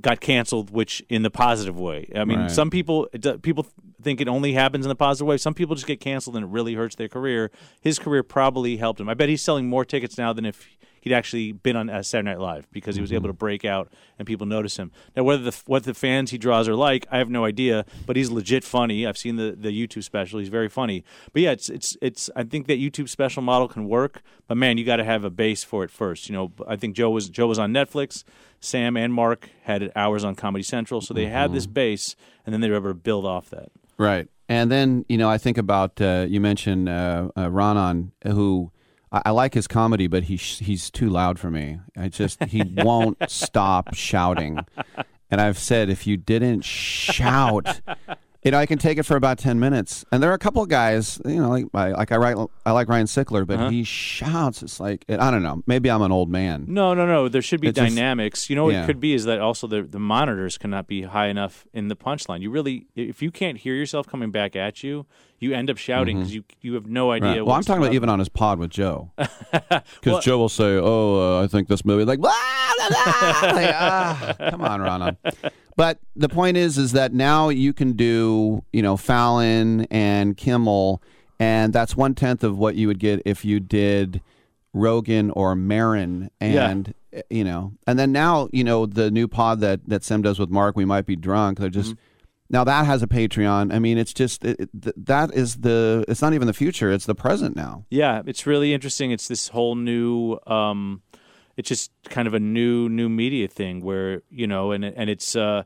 [SPEAKER 30] got canceled, which in the positive way. I mean,
[SPEAKER 2] Right.
[SPEAKER 30] some people people think it only happens in the positive way. Some people just get canceled and it really hurts their career. His career probably helped him. I bet he's selling more tickets now than if he'd actually been on uh, Saturday Night Live because he was able to break out and people notice him. Now, whether the what the fans he draws are like, I have no idea. But he's legit funny. I've seen the, the YouTube special. He's very funny. But yeah, it's it's it's. I think that YouTube special model can work. But man, you got to have a base for it first. You know, I think Joe was Joe was on Netflix. Sam and Mark had hours on Comedy Central, so they had this base, and then they were able to build off that.
[SPEAKER 2] Right. And then, you know, I think about, uh, you mentioned uh, uh, Ronan, who I, I like his comedy, but he sh- he's too loud for me. I just, he won't stop shouting. And I've said, if you didn't shout, you know, I can take it for about 10 minutes. And there are a couple of guys, you know, like, I, like I, write, I like Ryan Sickler, but
[SPEAKER 30] Uh-huh.
[SPEAKER 2] he shouts. It's like, I don't know. Maybe I'm an old man.
[SPEAKER 30] No, no, no. There should be
[SPEAKER 2] It's just-
[SPEAKER 30] dynamics. you know what
[SPEAKER 2] yeah.
[SPEAKER 30] it could be is that also the the monitors cannot be high enough in the punchline. You really, if you can't hear yourself coming back at you, you end up shouting because you you have no idea.
[SPEAKER 2] Right. Well, I'm talking about even on his pod with Joe. Because
[SPEAKER 30] Well-
[SPEAKER 2] Joe will say, "Oh, uh, I think this movie," like, blah, blah, blah. Like, ah, come on, Rana. But the point is, is that now you can do, you know, Fallon and Kimmel, and that's one tenth of what you would get if you did Rogan or Marin, and uh, you know, and then now, you know, the new pod that that Sam does with Mark, we might be drunk. They're just. Now that has a Patreon. I mean, it's just it, it, that is the. It's not even the future; it's the present now.
[SPEAKER 30] Yeah, it's really interesting. It's this whole new. Um, it's just kind of a new new media thing where you know, and and it's uh,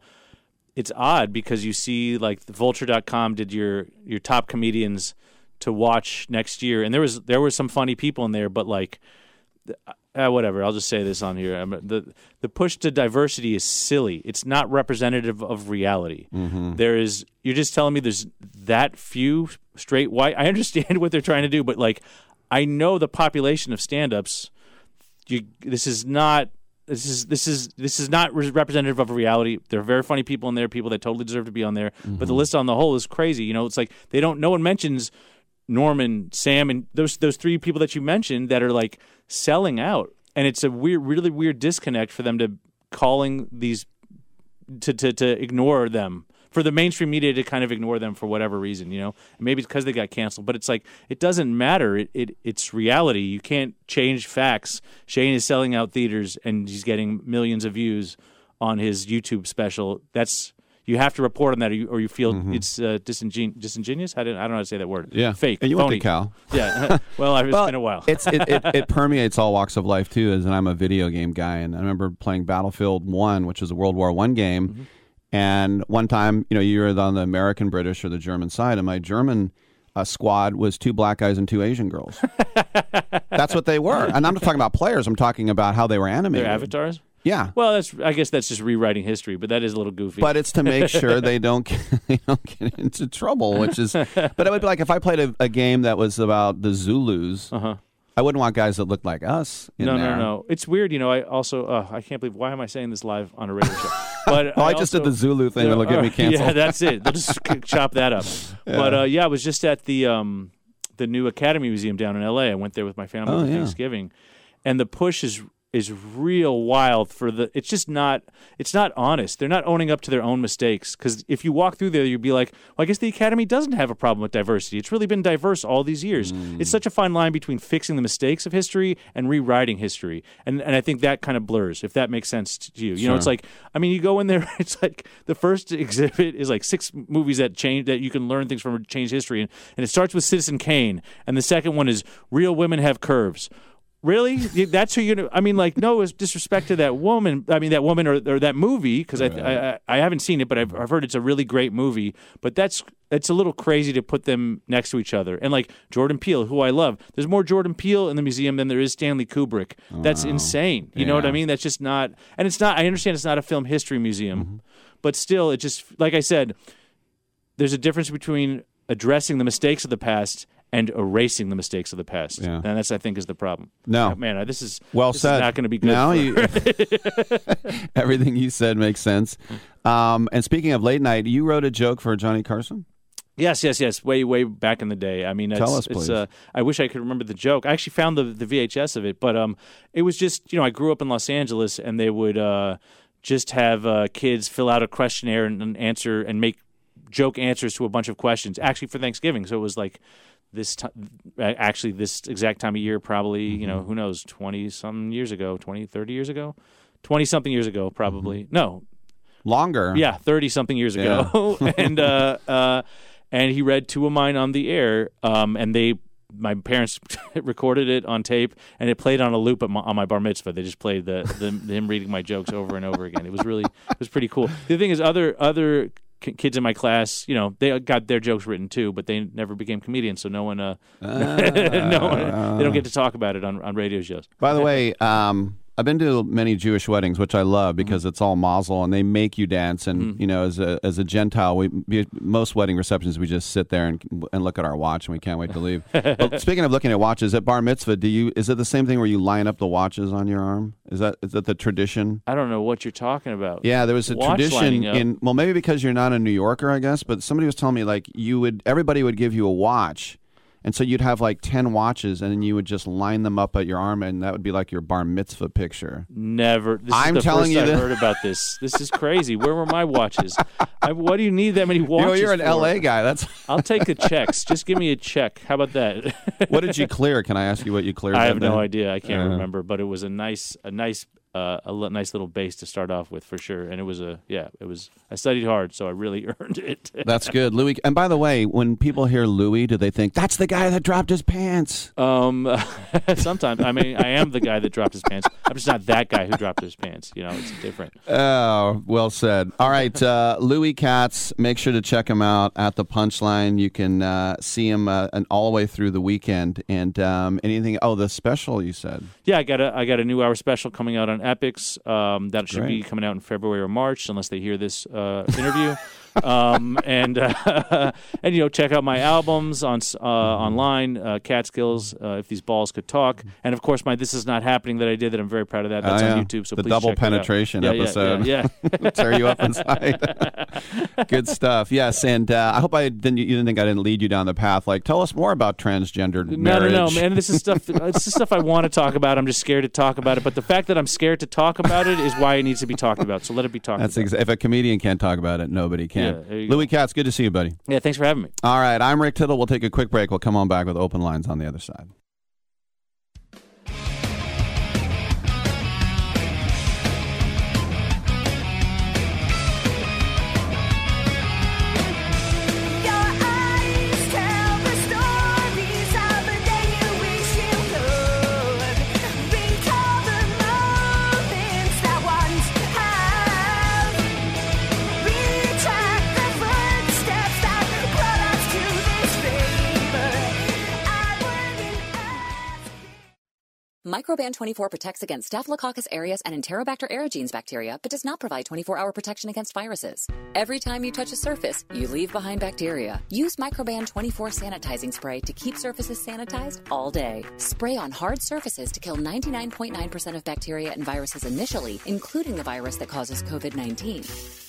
[SPEAKER 30] it's odd because you see like Vulture.com did your your top comedians to watch next year, and there was there were some funny people in there, but like. Uh, whatever. I'll just say this on here. I'm, the the push to diversity is silly. It's not representative of reality.
[SPEAKER 2] Mm-hmm.
[SPEAKER 30] There is. You're just telling me there's that few straight white. I understand what they're trying to do, but like, I know the population of stand-ups. You. This is not. This is this is this is not representative of reality. There are very funny people in there, people that totally deserve to be on there. But the
[SPEAKER 2] Mhm.
[SPEAKER 30] list on the whole is crazy. You know, it's like they don't. No one mentions Normand, Sam, and those those three people that you mentioned that are like selling out, and it's a weird, really weird disconnect for them to calling these to to to ignore them for the mainstream media to kind of ignore them for whatever reason, you know. Maybe it's because they got canceled, but it's like it doesn't matter. It, it it's reality. You can't change facts. Shane is selling out theaters and he's getting millions of views on his YouTube special. That's you have to report on that, or you, or you feel it's uh, disingen- disingenuous. I, didn't, I don't know how to say that word.
[SPEAKER 2] Yeah.
[SPEAKER 30] fake.
[SPEAKER 2] And you went
[SPEAKER 30] phony.
[SPEAKER 2] to Cal.
[SPEAKER 30] Yeah. well, it's
[SPEAKER 2] Well,
[SPEAKER 30] been a while.
[SPEAKER 2] it's it, it, it permeates all walks of life too. As and I'm a video game guy, and I remember playing Battlefield One, which is a World War One game.
[SPEAKER 30] Mm-hmm.
[SPEAKER 2] And one time, you know, you were on the American, British, or the German side, and my German uh, squad was two black guys and two Asian girls. That's what they were. And I'm not talking about players. I'm talking about how they were animated.
[SPEAKER 30] Their avatars.
[SPEAKER 2] Yeah.
[SPEAKER 30] Well, that's. I guess that's just rewriting history, but that is a little goofy.
[SPEAKER 2] But it's to make sure they don't get, they don't get into trouble, which is. But it would be like if I played a, a game that was about the Zulus.
[SPEAKER 30] Uh-huh.
[SPEAKER 2] I wouldn't want guys that looked like us. In
[SPEAKER 30] no,
[SPEAKER 2] there.
[SPEAKER 30] no, no. It's weird, you know. I also, uh, I can't believe why am I saying this live on a radio show? But
[SPEAKER 2] Oh, I just did the Zulu thing that'll get me canceled.
[SPEAKER 30] Yeah, that's it. They'll just chop that up. But uh, yeah, I was just at the um, the new Academy Museum down in L.A. I went there with my family
[SPEAKER 2] Oh,
[SPEAKER 30] for
[SPEAKER 2] yeah.
[SPEAKER 30] Thanksgiving, and the push is is real wild for the it's just not it's not honest. They're not owning up to their own mistakes because if you walk through there you'd be like well i guess the academy doesn't have a problem with diversity. It's really been diverse all these years.
[SPEAKER 2] Mm.
[SPEAKER 30] it's such a fine line between fixing the mistakes of history and rewriting history. And and i think that kind of blurs if that makes sense to you. You know it's like i mean you go in there it's like the first exhibit is like six movies that change that you can learn things from change history. And, and it starts with citizen kane and the second one is real women have curves Really? That's who you're. I mean, like, no, it's disrespect to that woman. I mean, that woman or, or that movie because I, I I I haven't seen it, but I've, I've heard it's a really great movie. But that's it's a little crazy to put them next to each other. And like Jordan Peele, who I love, there's more Jordan Peele in the museum than there is Stanley Kubrick. Oh, that's insane. You know what I mean? That's just not. And it's not. I understand it's not a film history museum, mm-hmm. but still, it just like I said, there's a difference between addressing the mistakes of the past and erasing the mistakes of the past.
[SPEAKER 2] Yeah.
[SPEAKER 30] And that's I think is the problem.
[SPEAKER 2] No.
[SPEAKER 30] Uh, man, this is
[SPEAKER 2] Well
[SPEAKER 30] this
[SPEAKER 2] said.
[SPEAKER 30] Is not going to be good.
[SPEAKER 2] Now
[SPEAKER 30] for-
[SPEAKER 2] you, everything you said makes sense. Um, and speaking of late night, you wrote a joke for Johnny Carson.
[SPEAKER 30] Yes, yes, yes. Way, way back in the day. I mean, it's,
[SPEAKER 2] Tell us,
[SPEAKER 30] it's,
[SPEAKER 2] please.
[SPEAKER 30] Uh, I wish I could remember the joke. I actually found the the VHS of it, but um, it was just you know I grew up in Los Angeles, and they would uh, just have uh, kids fill out a questionnaire and, and answer and make joke answers to a bunch of questions. Actually, for Thanksgiving, so it was like this time, actually this exact time of year, probably you know who knows, twenty some years ago, 20, 30 years ago, twenty something years ago, probably no
[SPEAKER 2] Longer.
[SPEAKER 30] yeah, thirty something years ago, and uh, uh, and he read two of mine on the air, um, and they. My parents recorded it on tape, and it played on a loop at my, on my bar mitzvah. They just played the, the him reading my jokes over and over again. It was really it was pretty cool. The thing is, other other k- kids in my class, you know, they got their jokes written too, but they never became comedians, so no one, uh, no one, they don't get to talk about it on on radio shows.
[SPEAKER 2] By the way, um, I've been to many Jewish weddings, which I love mm-hmm. because it's all mazel and they make you dance. And mm-hmm. you know, as a as a Gentile, we we- most wedding receptions we just sit there and and look at our watch and we can't wait to leave. but speaking of looking at watches, at bar mitzvah, do you is it the same thing where you line up the watches on your arm? Is that is that the tradition?
[SPEAKER 30] I don't know what you're talking about.
[SPEAKER 2] Yeah, there was a
[SPEAKER 30] Watch
[SPEAKER 2] tradition in well, maybe because you're not a New Yorker, I guess. But somebody was telling me like you would everybody would give you a watch, and so you'd have like ten watches, and then you would just line them up at your arm, and that would be like your bar mitzvah picture.
[SPEAKER 30] Never. This
[SPEAKER 2] I'm
[SPEAKER 30] is the
[SPEAKER 2] telling
[SPEAKER 30] first
[SPEAKER 2] you
[SPEAKER 30] I've heard about this. This is crazy. Where were my watches? I, what do you need that many
[SPEAKER 2] You know,
[SPEAKER 30] watches?
[SPEAKER 2] you're an
[SPEAKER 30] for?
[SPEAKER 2] LA guy. That's
[SPEAKER 30] I'll take the checks. Just give me a check. How about that?
[SPEAKER 2] what did you clear? Can I ask you what you cleared?
[SPEAKER 30] I have no idea. I can't
[SPEAKER 2] Uh,
[SPEAKER 30] remember, but it was a nice, a nice, uh, a li- nice little base to start off with for sure. And it was a, yeah, it was. I studied hard, so I really earned it.
[SPEAKER 2] That's good, Louis. And by the way, when people hear Louis, do they think that's the guy that dropped his pants?
[SPEAKER 30] Um, sometimes I mean I am the guy that dropped his pants. I'm just not that guy who dropped his pants. You know, it's different.
[SPEAKER 2] Oh, well said. All right, uh, Louis Katz. Make sure to check him out at the Punchline. You can uh, see him uh, and all the way through the weekend. And um, anything? Oh, the special you said.
[SPEAKER 30] Yeah, I got a I got a new hour special coming out on Epix. Um, that should be coming out in February or March, unless they hear this uh, interview. um, and uh, and you know, check out my albums on uh, online, uh, Catskills, uh, if these balls could talk, and of course my "This Is Not Happening" that I did. That I'm very proud of that. That's
[SPEAKER 2] Oh,
[SPEAKER 30] on. YouTube. So
[SPEAKER 2] the
[SPEAKER 30] please
[SPEAKER 2] double
[SPEAKER 30] check it out.
[SPEAKER 2] penetration
[SPEAKER 30] Yeah, yeah,
[SPEAKER 2] episode.
[SPEAKER 30] Yeah, yeah.
[SPEAKER 2] tear you up inside. Good stuff. Yes, and uh, I hope I didn't. You didn't think I didn't lead you down the path. Like, tell us more about transgendered
[SPEAKER 30] No,
[SPEAKER 2] marriage.
[SPEAKER 30] no, no, man. This is stuff. This is stuff I want to talk about. I'm just scared to talk about it. But the fact that I'm scared to talk about it is why it needs to be talked about. So let it be talked
[SPEAKER 2] That's
[SPEAKER 30] about.
[SPEAKER 2] exa- if a comedian can't talk about it, nobody
[SPEAKER 30] Yeah,
[SPEAKER 2] can.
[SPEAKER 30] go.
[SPEAKER 2] Louis Katz, good to see you, buddy.
[SPEAKER 30] Yeah, thanks for having me.
[SPEAKER 2] All right, I'm Rick Tittle. We'll take a quick break. We'll come on back with open lines on the other side.
[SPEAKER 28] Microban 24 protects against Staphylococcus aureus and Enterobacter aerogenes bacteria, but does not provide 24-hour protection against viruses. Every time you touch a surface, you leave behind bacteria. Use Microban 24 sanitizing spray to keep surfaces sanitized all day. Spray on hard surfaces to kill 99.9% of bacteria and viruses initially, including the virus that causes COVID-19.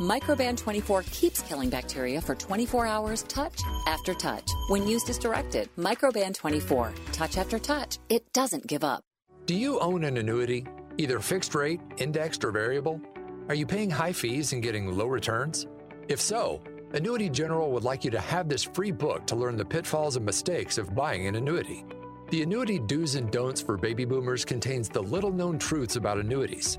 [SPEAKER 28] Microban 24 keeps killing bacteria for 24 hours, touch after touch. When used as directed, Microban 24, touch after touch, it doesn't give up.
[SPEAKER 33] Do you own an annuity, either fixed rate, indexed, or variable? Are you paying high fees and getting low returns? If so, Annuity General would like you to have this free book to learn the pitfalls and mistakes of buying an annuity. The Annuity Do's and Don'ts for Baby Boomers contains the little known truths about annuities,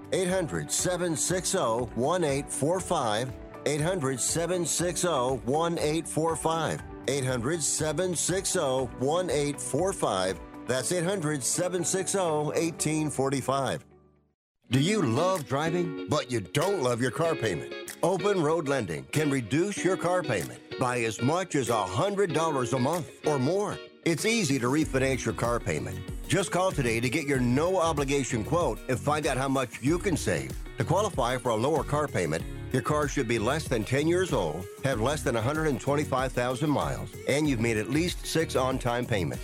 [SPEAKER 5] 800 760 1845. 800 760 1845. 800 760 1845. That's 800 760 1845. Do you love driving, but you don't love your car payment? Open Road Lending can reduce your car payment by as much as $100 a month or more. It's easy to refinance your car payment. Just call today to get your no obligation quote and find out how much you can save. To qualify for a lower car payment, Your car should be less than 10 years old, have less than 125,000 miles, and you've made at least six on time payments.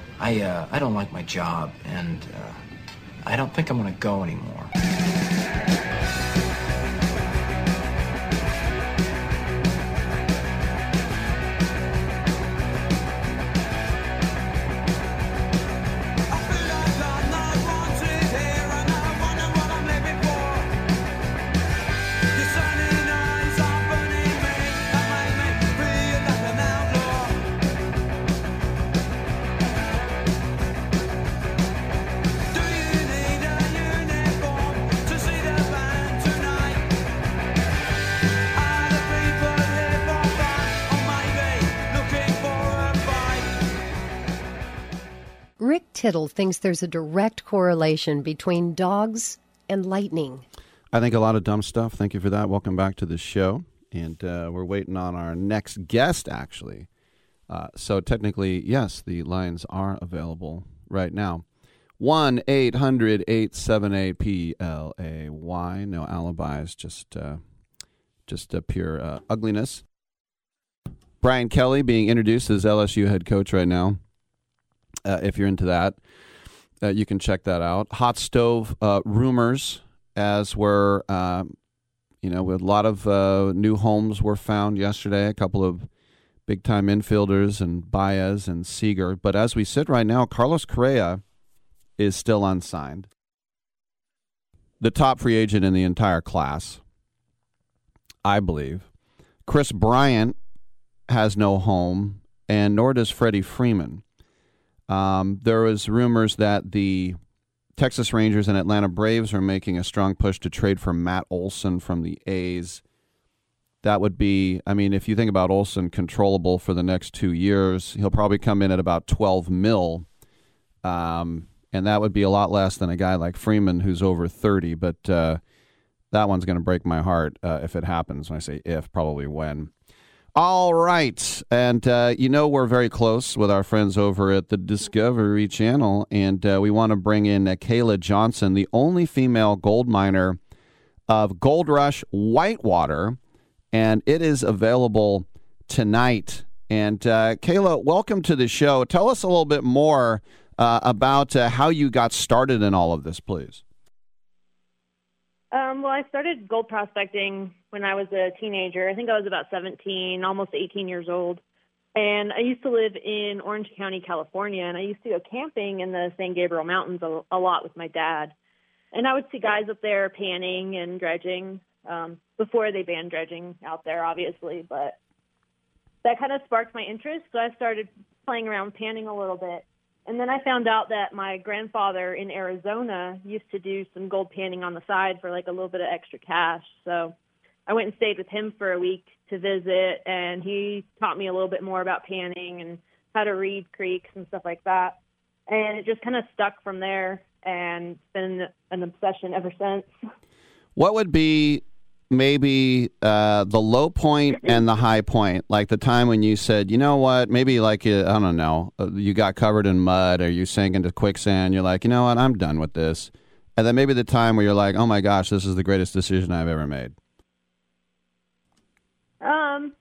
[SPEAKER 34] I uh, I don't like my job, and uh, I don't think I'm gonna go anymore.
[SPEAKER 32] Tittle thinks there's a direct correlation between dogs and lightning.
[SPEAKER 2] I think a lot of dumb stuff. Thank you for that. Welcome back to the show. And uh, we're waiting on our next guest, actually. Uh, so, technically, yes, the lines are available right now. 1 800 878 PLAY. No alibis, just, uh, just uh, pure uh, ugliness. Brian Kelly being introduced as LSU head coach right now. Uh, if you're into that, uh, you can check that out. Hot stove uh, rumors, as were, um, you know, a lot of uh, new homes were found yesterday. A couple of big time infielders and Baez and Seager. But as we sit right now, Carlos Correa is still unsigned. The top free agent in the entire class, I believe. Kris Bryant has no home, and nor does Freddie Freeman. Um, there was rumors that the Texas Rangers and Atlanta Braves are making a strong push to trade for Matt Olson from the A's. That would be, I mean, if you think about Olson controllable for the next two years, he'll probably come in at about 12 mil. Um, and that would be a lot less than a guy like Freeman who's over 30. But uh, that one's going to break my heart uh, if it happens. When I say if, probably when. All right. And uh, you know, we're very close with our friends over at the Discovery Channel. And uh, we want to bring in uh, Kayla Johnson, the only female gold miner of Gold Rush Whitewater. And it is available tonight. And uh, Kayla, welcome to the show. Tell us a little bit more uh, about uh, how you got started in all of this, please.
[SPEAKER 35] Um, well, I started gold prospecting when I was a teenager. I think I was about 17, almost 18 years old. And I used to live in Orange County, California, and I used to go camping in the San Gabriel Mountains a, a lot with my dad. And I would see guys up there panning and dredging um, before they banned dredging out there, obviously. But that kind of sparked my interest, so I started playing around panning a little bit. And then I found out that my grandfather in Arizona used to do some gold panning on the side for like a little bit of extra cash. So I went and stayed with him for a week to visit, and he taught me a little bit more about panning and how to read creeks and stuff like that. And it just kind of stuck from there, and it's been an obsession ever since.
[SPEAKER 2] What would be maybe uh, the low point and the high point, like the time when you said, you know what, maybe like uh, I don't know, uh, you got covered in mud or you sank into quicksand. You're like, you know what, I'm done with this. And then maybe the time where you're like, oh my gosh, this is the greatest decision I've ever made.
[SPEAKER 35] Um,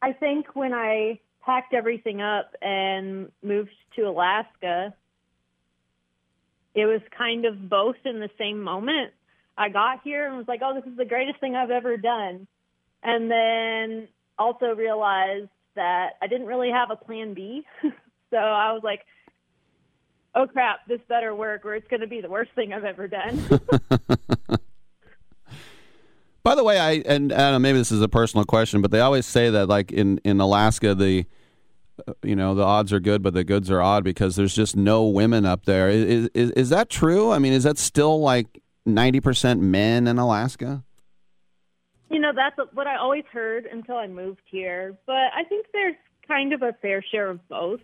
[SPEAKER 35] I think when I packed everything up and moved to Alaska, it was kind of both in the same moment. I got here and was like, oh, this is the greatest thing I've ever done. And then also realized that I didn't really have a plan B. so I was like, oh crap, this better work or it's going to be the worst thing I've ever done.
[SPEAKER 2] By the way, I and I don't know, maybe this is a personal question, but they always say that like in in Alaska the uh, you know the odds are good, but the goods are odd because there's just no women up there. Is is, is that true? I mean, is that still like ninety percent men in Alaska?
[SPEAKER 35] You know, that's what I always heard until I moved here. But I think there's kind of a fair share of both.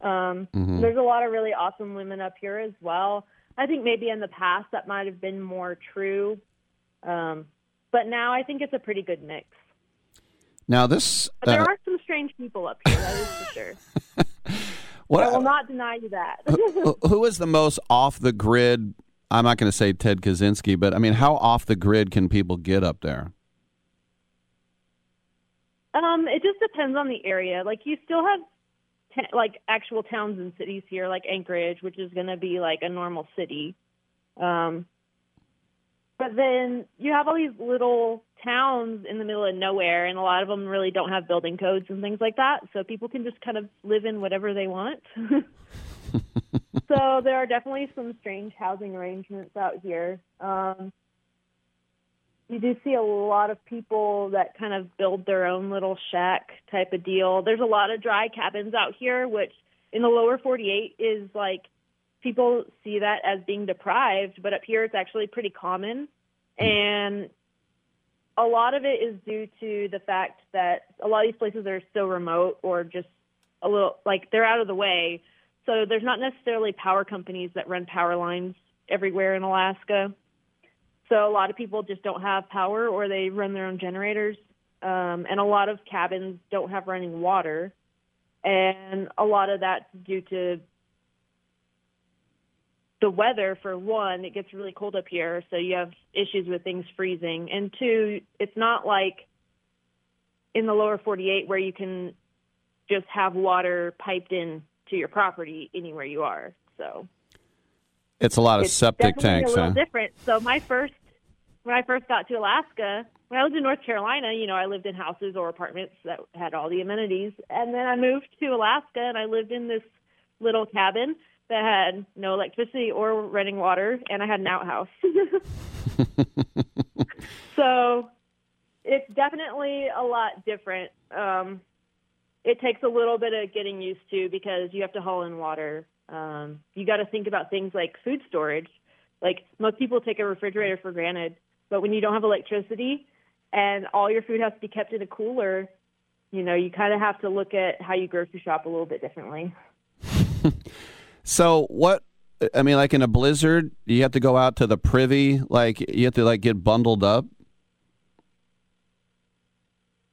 [SPEAKER 35] Um,
[SPEAKER 2] Mhm.
[SPEAKER 35] There's a lot of really awesome women up here as well. I think maybe in the past that might have been more true. Um, but now I think it's a pretty good mix.
[SPEAKER 2] Now this
[SPEAKER 35] But there
[SPEAKER 2] uh,
[SPEAKER 35] are some strange people up here, that is for sure.
[SPEAKER 2] what
[SPEAKER 35] I will not deny you that.
[SPEAKER 2] who- who is the most off the grid? I'm not going to say Ted Kaczynski, but I mean, how off the grid can people get up there?
[SPEAKER 35] Um, it just depends on the area. Like you still have like actual towns and cities here, like Anchorage, which is going to be like a normal city. Um, but then you have all these little towns in the middle of nowhere, and a lot of them really don't have building codes and things like that. So people can just kind of live in whatever they want. so there are definitely some strange housing arrangements out here. Um, you do see a lot of people that kind of build their own little shack type of deal. There's a lot of dry cabins out here, which in the lower 48 is like people see that as being deprived, but up here it's actually pretty common. And a lot of it is due to the fact that a lot of these places are so remote or just a little like they're out of the way. So there's not necessarily power companies that run power lines everywhere in Alaska. So a lot of people just don't have power or they run their own generators. Um, and a lot of cabins don't have running water. And a lot of that's due to the weather, for one, it gets really cold up here. So you have issues with things freezing. And two, it's not like in the lower 48 where you can just have water piped in to your property anywhere you are. So
[SPEAKER 2] It's a lot of
[SPEAKER 35] it's
[SPEAKER 2] septic tanks.
[SPEAKER 35] A little
[SPEAKER 2] huh?
[SPEAKER 35] different. So my first, when I first got to Alaska, when I lived in North Carolina, you know, I lived in houses or apartments that had all the amenities, and then I moved to Alaska and I lived in this little cabin that had no electricity or running water, and I had an outhouse. so it's definitely a lot different. Um, it takes a little bit of getting used to because you have to haul in water. Um, you got to think about things like food storage. Like most people take a refrigerator for granted, but when you don't have electricity and all your food has to be kept in a cooler, you know, you kind of have to look at how you grocery shop a little bit differently.
[SPEAKER 2] So what? I mean, like in a blizzard, you have to go out to the privy. Like you have to like get bundled up.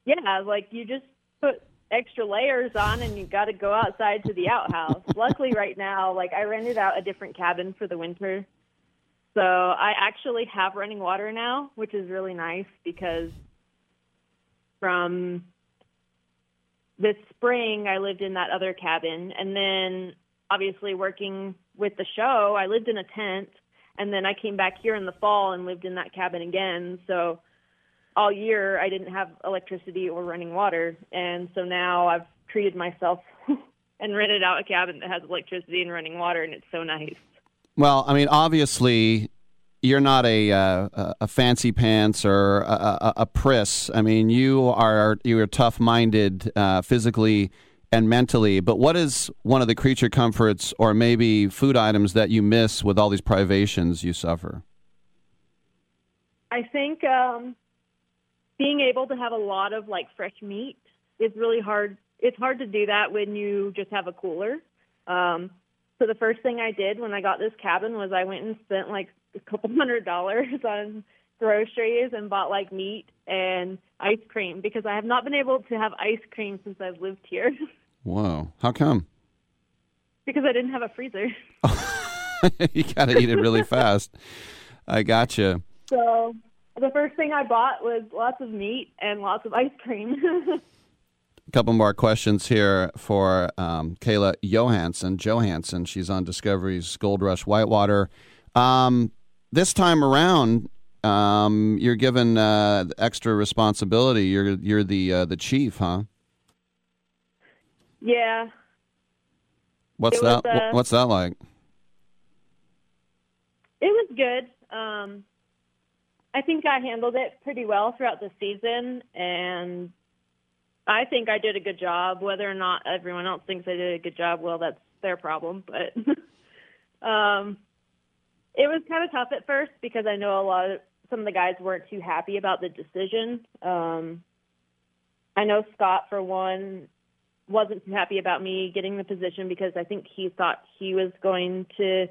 [SPEAKER 35] Yeah, like you just put extra layers on and you got to go outside to the outhouse. Luckily, right now, like I rented out a different cabin for the winter. So I actually have running water now, which is really nice because from this spring I lived in that other cabin and then obviously working with the show, I lived in a tent and then I came back here in the fall and lived in that cabin again. So all year I didn't have electricity or running water, and so now I've treated myself and rented out a cabin that has electricity and running water, and it's so nice.
[SPEAKER 2] Well, I mean, obviously, you're not a uh, a- fancy pants or a, a, a priss. I mean, you are you are tough minded uh, physically and mentally. But what is one of the creature comforts or maybe food items that you miss with all these privations you suffer?
[SPEAKER 35] I think um, being able to have a lot of like fresh meat is really hard. It's hard to do that when you just have a cooler. Um, so the first thing I did when I got this cabin was I went and spent like a couple hundred dollars on groceries and bought like meat and ice cream because I have not been able to have ice cream since I've lived here
[SPEAKER 2] Wow. how come?
[SPEAKER 35] because I didn't have a freezer.
[SPEAKER 2] you got to eat it really fast. I gotcha.
[SPEAKER 35] So the first thing I bought was lots of meat and lots of ice cream.
[SPEAKER 2] A couple more questions here for um, Kayla Johansson. Johansson, she's on Discovery's Gold Rush Whitewater. Um, this time around, um, you're given uh, extra responsibility. You're you're the uh, the chief, huh?
[SPEAKER 35] Yeah.
[SPEAKER 2] What's
[SPEAKER 35] was,
[SPEAKER 2] that?
[SPEAKER 35] uh,
[SPEAKER 2] What's that like?
[SPEAKER 35] It was good. Um, I think I handled it pretty well throughout the season, and I think I did a good job. Whether or not everyone else thinks I did a good job, well, that's their problem. But um, it was kind of tough at first because I know a lot of some of the guys weren't too happy about the decision. Um, I know Scott, for one, wasn't too happy about me getting the position because I think he thought he was going to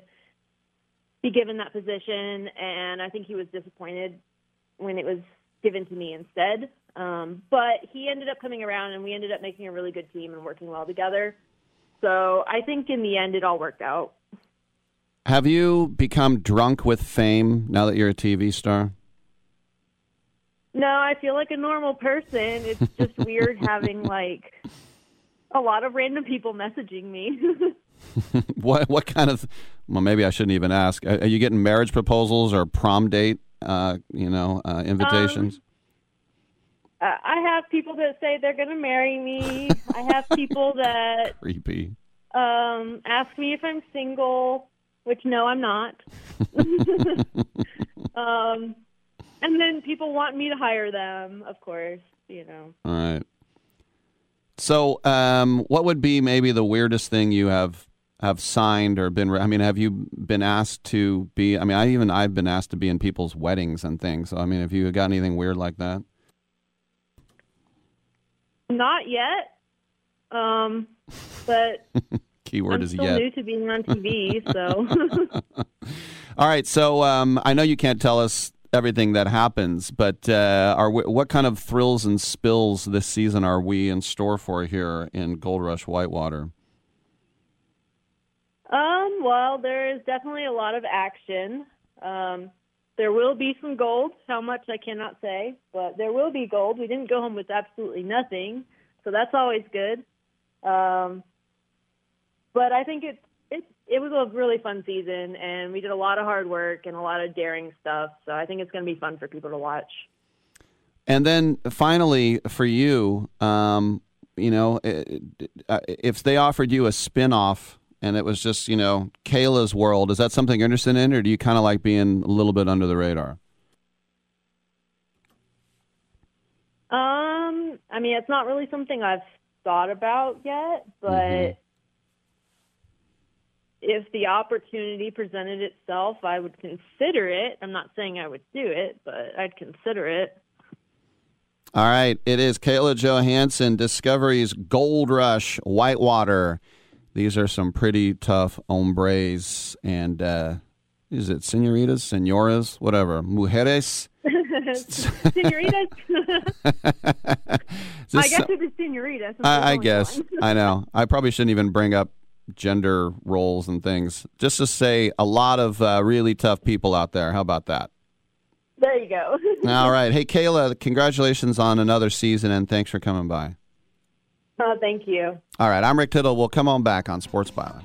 [SPEAKER 35] be given that position, and I think he was disappointed when it was given to me instead. Um, but he ended up coming around, and we ended up making a really good team and working well together. So I think in the end, it all worked out.
[SPEAKER 2] Have you become drunk with fame now that you're a TV star?
[SPEAKER 35] No, I feel like a normal person. It's just weird having like a lot of random people messaging me.
[SPEAKER 2] what what kind of? Well, maybe I shouldn't even ask. Are, are you getting marriage proposals or prom date? Uh, you know, uh, invitations.
[SPEAKER 35] Uh, I have people that say they're going to marry me. I have people that
[SPEAKER 2] Creepy.
[SPEAKER 35] um, ask me if I'm single, which no, I'm not. um, and then people want me to hire them, of course, you know.
[SPEAKER 2] All right. So, um, what would be maybe the weirdest thing you have have signed or been? I mean, have you been asked to be? I mean, I even I've been asked to be in people's weddings and things. So, I mean, have you got anything weird like that?
[SPEAKER 35] Not yet. Um, but
[SPEAKER 2] Keyword
[SPEAKER 35] I'm
[SPEAKER 2] is
[SPEAKER 35] still
[SPEAKER 2] yet.
[SPEAKER 35] new to being on TV, so
[SPEAKER 2] All right. So, um, I know you can't tell us everything that happens, but uh, are we, what kind of thrills and spills this season are we in store for here in Gold Rush Whitewater?
[SPEAKER 35] Um, well, there is definitely a lot of action. Um, there will be some gold. How much I cannot say, but there will be gold. We didn't go home with absolutely nothing, so that's always good. Um, but I think it's it it was a really fun season, and we did a lot of hard work and a lot of daring stuff. So I think it's going to be fun for people to watch.
[SPEAKER 2] And then finally, for you, um, you know, if they offered you a spin off and it was just, you know, Kayla's world, is that something you're interested in, or do you kind of like being a little bit under the radar?
[SPEAKER 35] Um, I mean, it's not really something I've thought about yet, but if the opportunity presented itself, I would consider it. I'm not saying I would do it, but I'd consider it.
[SPEAKER 2] All right, it is Kayla Johansson, Discovery's Gold Rush Whitewater. These are some pretty tough hombres, and uh, is it senoritas, senoras, whatever, mujeres?
[SPEAKER 35] senoritas. I guess
[SPEAKER 2] so-
[SPEAKER 35] it is senoritas.
[SPEAKER 2] I, I guess. I know. I probably shouldn't even bring up gender roles and things. Just to say, a lot of uh, really tough people out there. How about that?
[SPEAKER 35] there you go.
[SPEAKER 2] All right. Hey, Kayla, congratulations on another season, and thanks for coming by.
[SPEAKER 35] Oh, thank you.
[SPEAKER 2] All right. I'm Rick Tittle. We'll come on back on Sports Byline.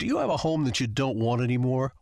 [SPEAKER 6] Do you have a home that you don't want anymore?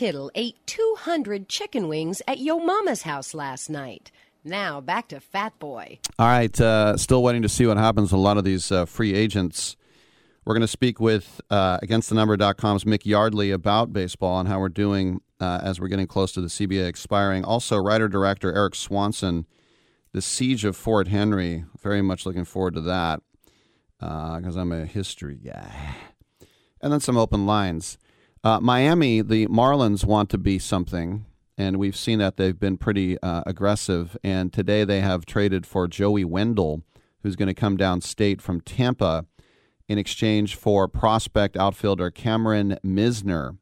[SPEAKER 8] Tittle ate 200 chicken wings at Yo Mama's house last night. Now back to Fat Boy.
[SPEAKER 2] All right, uh, still waiting to see what happens with a lot of these uh, free agents. We're going to speak with uh, AgainstTheNumber.com's Mick Yardley about baseball and how we're doing uh, as we're getting close to the CBA expiring. Also, writer-director Eric Swanson, The Siege of Fort Henry. Very much looking forward to that because I'm a history guy. And then some open lines. Uh, Miami, the Marlins want to be something, and we've seen that they've been pretty uh, aggressive. And today they have traded for Joey Wendle, who's going to come down state from Tampa in exchange for prospect outfielder Cameron Misner.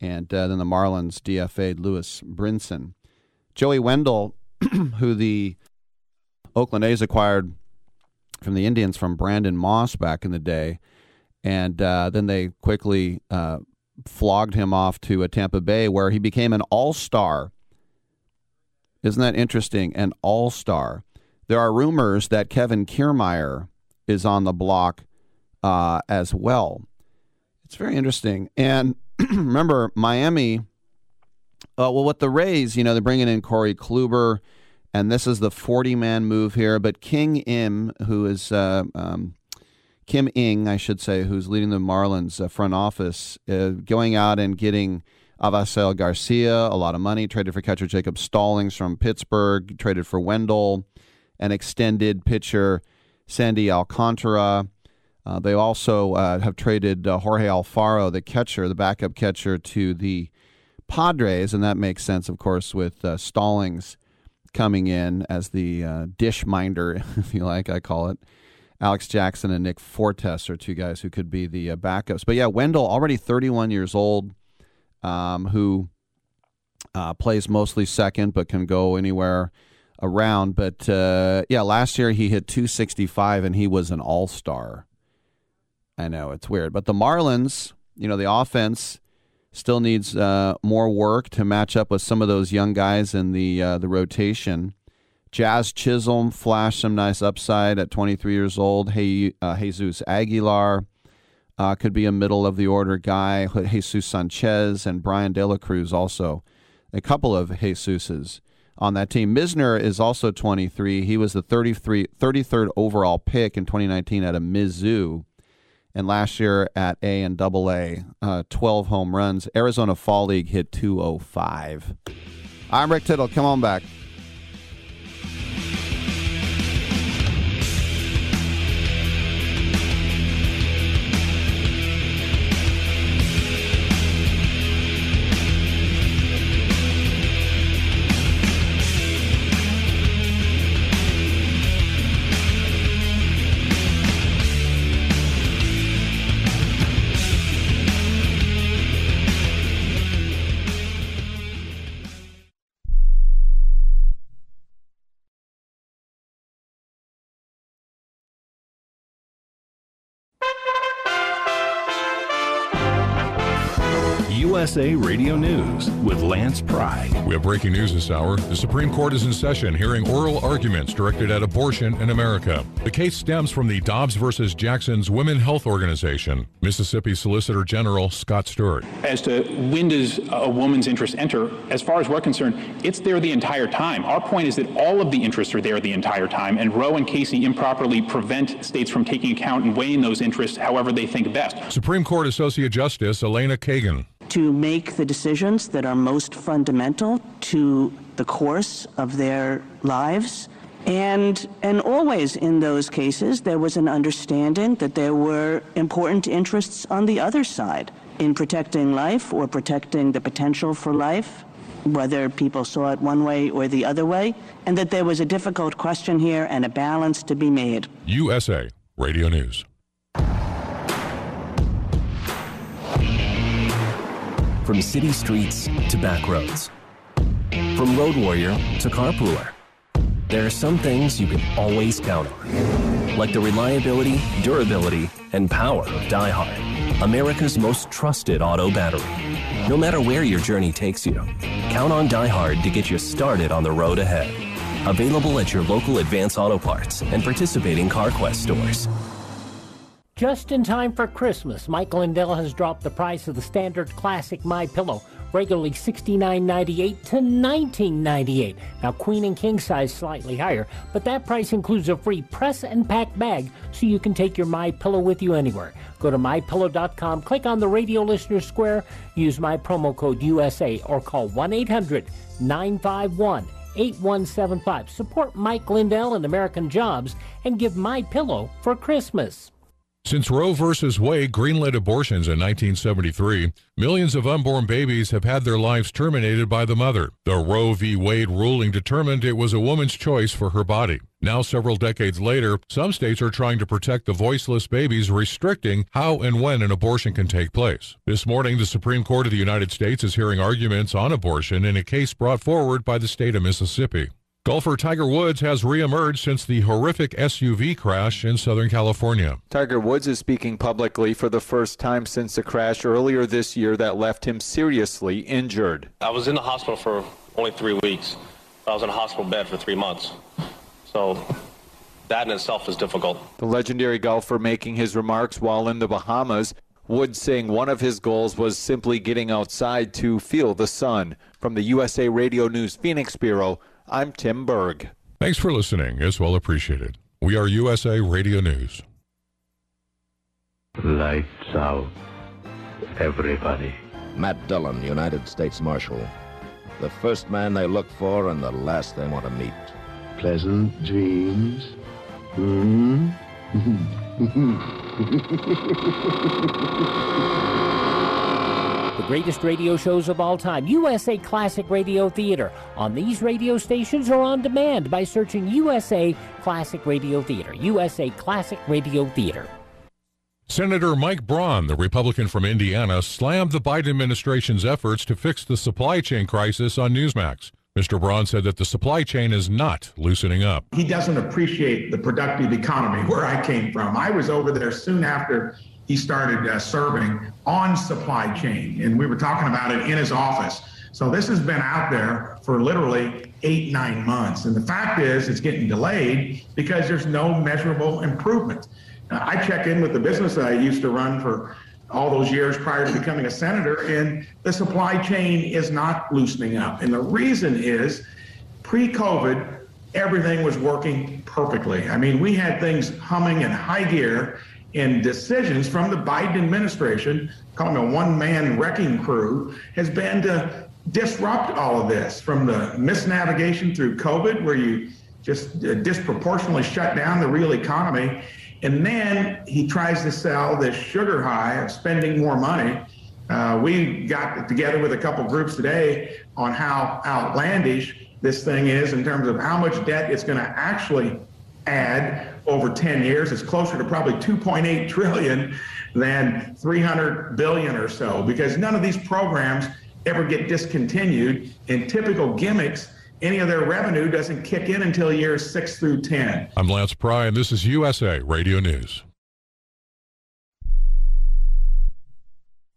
[SPEAKER 2] And uh, then the Marlins DFA'd Lewis Brinson. Joey Wendle, who the Oakland A's acquired from the Indians from Brandon Moss back in the day. And uh, then they quickly uh, flogged him off to a Tampa Bay where he became an all star. Isn't that interesting? An all star. There are rumors that Kevin Kiermaier is on the block uh, as well. It's very interesting. And remember, Miami, uh, well, with the Rays, you know, they're bringing in Corey Kluber, and this is the 40 man move here. But King Im, who is. Uh, um, Kim Ng, I should say, who's leading the Marlins uh, front office, uh, going out and getting Avisail Garcia a lot of money, traded for catcher Jacob Stallings from Pittsburgh, traded for Wendle, an extended pitcher Sandy Alcantara. Uh, they also uh, have traded uh, Jorge Alfaro, the catcher, the backup catcher, to the Padres, and that makes sense, of course, with uh, Stallings coming in as the dish minder, if you like, I call it. Alex Jackson and Nick Fortes are two guys who could be the uh, backups. But yeah, Wendle, already 31 years old, um, who uh, plays mostly second but can go anywhere around. But uh, yeah, last year he hit 265 and he was an all star. I know it's weird. But the Marlins, you know, the offense still needs uh, more work to match up with some of those young guys in the uh, the rotation. Jazz Chisholm flashed some nice upside at 23 years old. Hey, uh, Jesus Aguilar uh, could be a middle of the order guy. Jesus Sanchez and Bryan De La Cruz also a couple of Jesuses on that team. Misner is also 23. He was the 33, 33rd overall pick in 2019 at a Mizzou. And last year at A and Double A, uh, 12 home runs. Arizona Fall League hit 205. I'm Rick Tittle. Come on back.
[SPEAKER 36] USA Radio News with Lance Pry.
[SPEAKER 37] We have breaking news this hour. The Supreme Court is in session hearing oral arguments directed at abortion in America. The case stems from the Dobbs versus Jackson's Women Health Organization. Mississippi Solicitor General Scott Stewart.
[SPEAKER 38] As to when does a woman's interest enter, as far as we're concerned, it's there the entire time. Our point is that all of the interests are there the entire time, and Roe and Casey improperly prevent states from taking account and weighing those interests however they think best.
[SPEAKER 37] Supreme Court Associate Justice Elena Kagan
[SPEAKER 39] to make the decisions that are most fundamental to the course of their lives. And, and always in those cases, there was an understanding that there were important interests on the other side in protecting life or protecting the potential for life, whether people saw it one way or the other way, and that there was a difficult question here and a balance to be made.
[SPEAKER 37] USA Radio News.
[SPEAKER 14] From city streets to back roads. From road warrior to carpooler. There are some things you can always count on. Like the reliability, durability, and power of DieHard. America's most trusted auto battery. No matter where your journey takes you, count on DieHard to get you started on the road ahead. Available at your local Advance Auto Parts and participating CarQuest stores.
[SPEAKER 18] Just in time for Christmas, Mike Lindell has dropped the price of the standard classic My Pillow, regularly $69.98 to $19.98. Now, queen and king size slightly higher, but that price includes a free press and pack bag so you can take your My Pillow with you anywhere. Go to mypillow.com, click on the radio listener square, use my promo code USA, or call 1 800 951 8175. Support Mike Lindell and American Jobs and give My Pillow for Christmas.
[SPEAKER 37] Since Roe v. Wade greenlit abortions in 1973, millions of unborn babies have had their lives terminated by the mother. The Roe v. Wade ruling determined it was a woman's choice for her body. Now, several decades later, some states are trying to protect the voiceless babies, restricting how and when an abortion can take place. This morning, the Supreme Court of the United States is hearing arguments on abortion in a case brought forward by the state of Mississippi. Golfer Tiger Woods has reemerged since the horrific SUV crash in Southern California.
[SPEAKER 19] Tiger Woods is speaking publicly for the first time since the crash earlier this year that left him seriously injured.
[SPEAKER 40] I was in the hospital for only three weeks. I was in a hospital bed for three months. So that in itself is difficult.
[SPEAKER 19] The legendary golfer making his remarks while in the Bahamas. Woods saying one of his goals was simply getting outside to feel the sun. From the USA Radio News Phoenix Bureau, I'm Tim Berg.
[SPEAKER 37] Thanks for listening. It's well appreciated. We are USA Radio News.
[SPEAKER 41] Lights out. Everybody.
[SPEAKER 42] Matt Dillon, United States Marshal. The first man they look for and the last they want to meet.
[SPEAKER 41] Pleasant dreams. Hmm?
[SPEAKER 18] the greatest radio shows of all time, USA Classic Radio Theater, on these radio stations or on demand by searching USA Classic Radio Theater. USA Classic Radio Theater.
[SPEAKER 37] Senator Mike Braun, the Republican from Indiana, slammed the Biden administration's efforts to fix the supply chain crisis on Newsmax. Mr. Braun said that the supply chain is not loosening up.
[SPEAKER 24] He doesn't appreciate the productive economy where I came from. I was over there soon after he started uh, serving on supply chain, and we were talking about it in his office. So this has been out there for literally eight, nine months. And the fact is, it's getting delayed because there's no measurable improvement. I check in with the business that I used to run for all those years prior to becoming a senator, and the supply chain is not loosening up. And the reason is pre COVID, everything was working perfectly. I mean, we had things humming in high gear, and decisions from the Biden administration, calling a one man wrecking crew, has been to disrupt all of this from the misnavigation through COVID, where you just uh, disproportionately shut down the real economy and then he tries to sell this sugar high of spending more money. Uh, we got together with a couple groups today on how outlandish this thing is in terms of how much debt it's going to actually add over 10 years. It's closer to probably 2.8 trillion than 300 billion or so because none of these programs ever get discontinued. And typical gimmicks any of their revenue doesn't kick in until years six through 10.
[SPEAKER 37] I'm Lance Pry, and this is USA Radio News.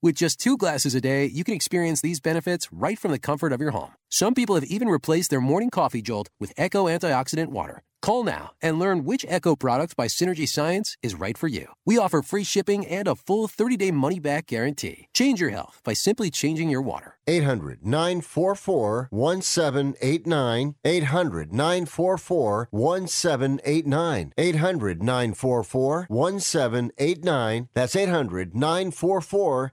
[SPEAKER 6] With just two glasses a day, you can experience these benefits right from the comfort of your home. Some people have even replaced their morning coffee jolt with Echo Antioxidant Water. Call now and learn which Echo product by Synergy Science is right for you. We offer free shipping and a full 30 day money back guarantee. Change your health by simply changing your water.
[SPEAKER 5] 800 944 1789. 800 944 1789. 800 944 1789. That's 800 944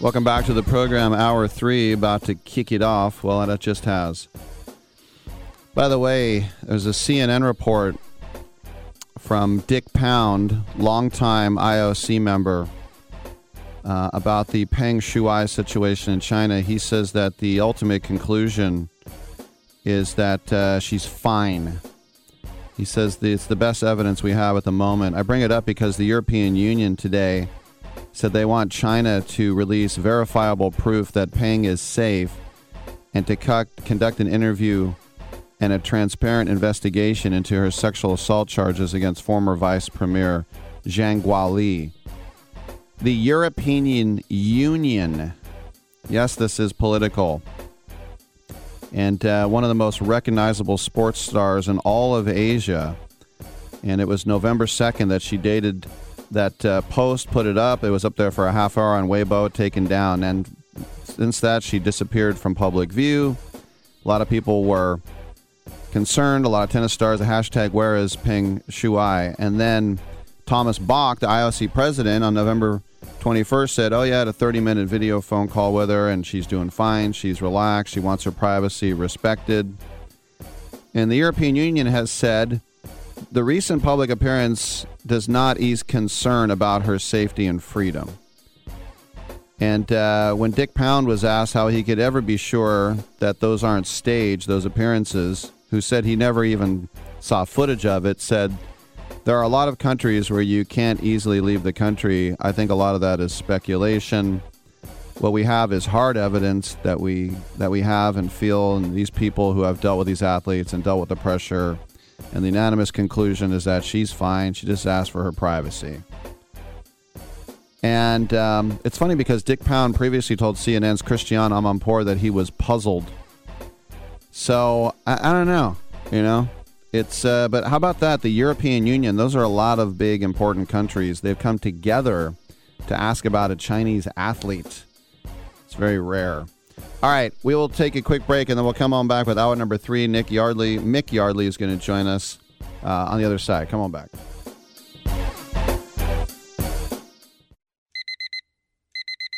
[SPEAKER 2] Welcome back to the program, hour three, about to kick it off. Well, it just has. By the way, there's a CNN report from Dick Pound, longtime IOC member, uh, about the Peng Shuai situation in China. He says that the ultimate conclusion is that uh, she's fine. He says it's the best evidence we have at the moment. I bring it up because the European Union today said they want China to release verifiable proof that Peng is safe and to conduct an interview and a transparent investigation into her sexual assault charges against former Vice Premier Zhang Gaoli. The European Union, yes, this is political, and uh, one of the most recognizable sports stars in all of Asia. And it was November 2nd that she dated that uh, post, put it up. It was up there for a half hour on Weibo, taken down. And since that, she disappeared from public view. A lot of people were concerned. A lot of tennis stars. The hashtag where is Peng Shuai? And then Thomas Bach, the IOC president, on November 21st said, Oh, yeah, I had a 30 minute video phone call with her and she's doing fine. She's relaxed. She wants her privacy respected. And the European Union has said the recent public appearance does not ease concern about her safety and freedom. And uh, when Dick Pound was asked how he could ever be sure that those aren't staged, those appearances, who said he never even saw footage of it, said there are a lot of countries where you can't easily leave the country. I think a lot of that is speculation. What we have is hard evidence that we that we have and feel, and these people who have dealt with these athletes and dealt with the pressure. And the unanimous conclusion is that she's fine. She just asked for her privacy. And um, it's funny because Dick Pound previously told CNN's Christiane Amanpour that he was puzzled. So I, I don't know, you know. It's uh, but how about that? The European Union; those are a lot of big, important countries. They've come together to ask about a Chinese athlete. It's very rare. All right, we will take a quick break and then we'll come on back with hour number three. Nick Yardley, Mick Yardley is going to join us uh, on the other side. Come on back.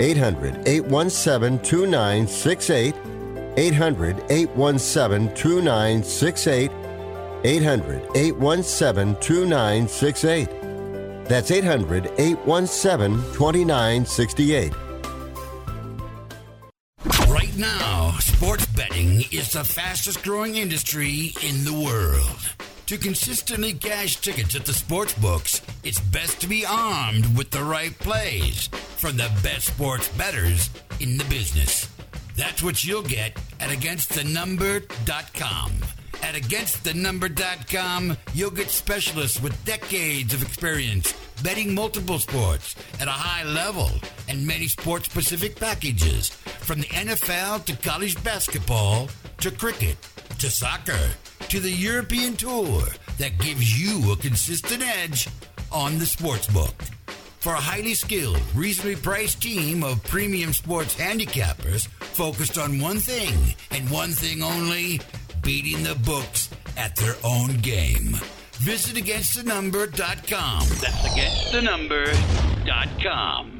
[SPEAKER 5] 800 817 2968. 800 817 2968. 800 817 2968. That's 800 817 2968.
[SPEAKER 43] Right now, sports betting is the fastest growing industry in the world. To consistently cash tickets at the sports books, it's best to be armed with the right plays from the best sports bettors in the business. That's what you'll get at againstthenumber.com. At againstthenumber.com, you'll get specialists with decades of experience betting multiple sports at a high level and many sports specific packages from the NFL to college basketball to cricket to soccer to the European tour that gives you a consistent edge on the sports book. For a highly skilled, reasonably priced team of premium sports handicappers focused on one thing and one thing only beating the books at their own game. Visit againstthenumber.com. That's againstthenumber.com.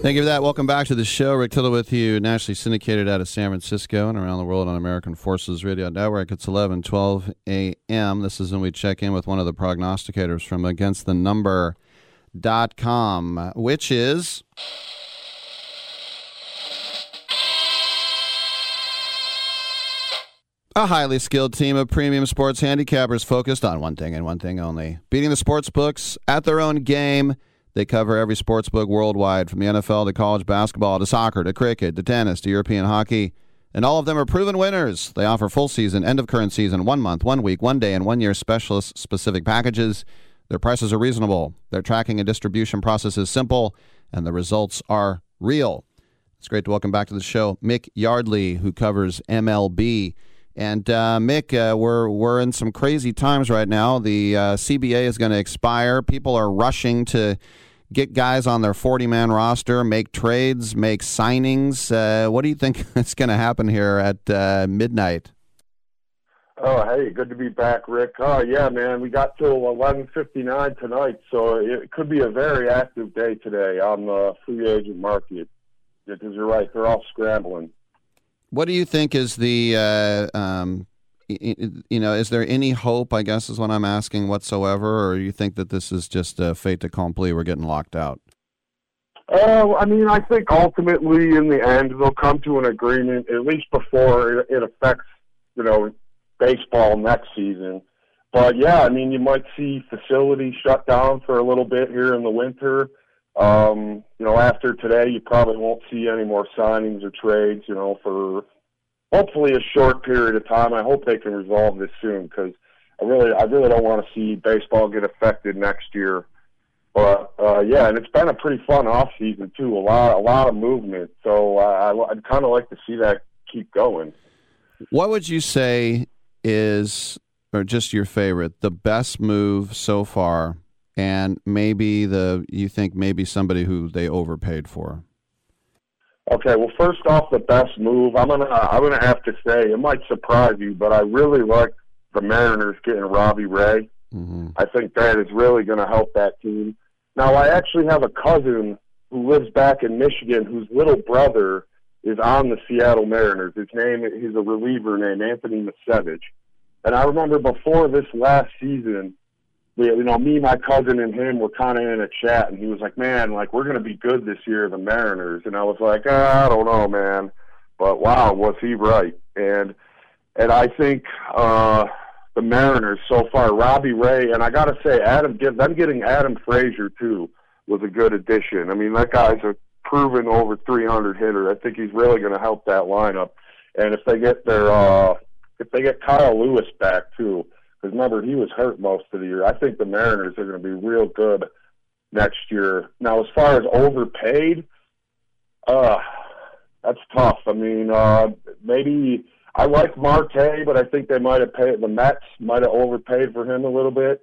[SPEAKER 2] Thank you for that. Welcome back to the show. Rick Tittle with you, nationally syndicated out of San Francisco and around the world on American Forces Radio Network. It's 11, 12 a.m. This is when we check in with one of the prognosticators from againstthenumber.com, which is... A highly skilled team of premium sports handicappers focused on one thing and one thing only beating the sports books at their own game. They cover every sports book worldwide, from the NFL to college basketball to soccer to cricket to tennis to European hockey. And all of them are proven winners. They offer full season, end of current season, one month, one week, one day, and one year specialist specific packages. Their prices are reasonable. Their tracking and distribution process is simple, and the results are real. It's great to welcome back to the show Mick Yardley, who covers MLB. And uh, Mick, uh, we're we're in some crazy times right now. The uh, CBA is going to expire. People are rushing to get guys on their 40 man roster, make trades, make signings. Uh, what do you think is going to happen here at uh, midnight?
[SPEAKER 44] Oh, hey, good to be back, Rick. Oh, yeah, man, we got till 11:59 tonight, so it could be a very active day today on the free agent market. Because you're right, they're all scrambling.
[SPEAKER 2] What do you think is the, uh, um, you know, is there any hope? I guess is what I'm asking whatsoever, or you think that this is just a fait accompli? We're getting locked out.
[SPEAKER 44] Uh, I mean, I think ultimately, in the end, they'll come to an agreement, at least before it, it affects, you know, baseball next season. But yeah, I mean, you might see facilities shut down for a little bit here in the winter. Um, you know, after today, you probably won't see any more signings or trades. You know, for hopefully a short period of time. I hope they can resolve this soon because I really, I really don't want to see baseball get affected next year. But uh, yeah, and it's been a pretty fun off season too. A lot, a lot of movement. So uh, I, I'd kind of like to see that keep going.
[SPEAKER 2] What would you say is, or just your favorite, the best move so far, and maybe the you think maybe somebody who they overpaid for?
[SPEAKER 44] Okay, well, first off, the best move I'm gonna I'm gonna have to say it might surprise you, but I really like the Mariners getting Robbie Ray.
[SPEAKER 2] Mm-hmm.
[SPEAKER 44] I think that is really going to help that team. Now, I actually have a cousin who lives back in Michigan whose little brother is on the Seattle Mariners. His name he's a reliever named Anthony Misiewicz. And I remember before this last season, we, you know, me, my cousin, and him were kind of in a chat, and he was like, "Man, like we're to be good this year, the Mariners." And I was like, ah, "I don't know, man," but wow, was he right? And and I think uh, the Mariners so far, Robbie Ray, and I got to say, Adam, them getting Adam Frazier too was a good addition. I mean, that guy's a proven over 300 hitter. I think he's really going to help that lineup. And if they get their uh, if they get Kyle Lewis back too, because remember he was hurt most of the year. I think the Mariners are going to be real good next year. Now, as far as overpaid, uh, that's tough. I mean, uh, maybe I like Marte, but I think they might have paid the Mets might have overpaid for him a little bit.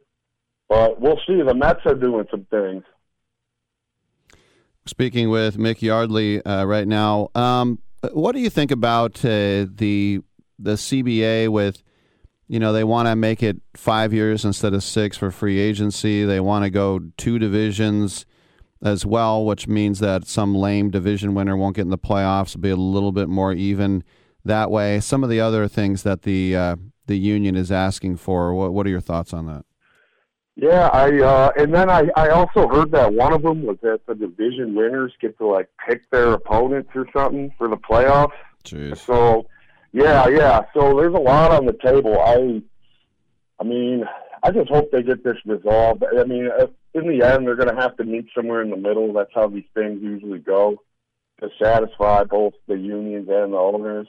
[SPEAKER 44] But we'll see. The Mets are doing some things.
[SPEAKER 2] Speaking with Mick Yardley uh, right now, um, what do you think about uh, the the CBA with, you know, they want to make it five years instead of six for free agency. They want to go two divisions as well, which means that some lame division winner won't get in the playoffs. It'll be a little bit more even that way. Some of the other things that the uh, the union is asking for. What, what are your thoughts on that?
[SPEAKER 44] Yeah, I uh, and then I I also heard that one of them was that the division winners get to like pick their opponents or something for the playoffs.
[SPEAKER 2] Jeez.
[SPEAKER 44] So, yeah, yeah. So there's a lot on the table. I, I mean, I just hope they get this resolved. I mean, uh, in the end, they're going to have to meet somewhere in the middle. That's how these things usually go to satisfy both the unions and the owners.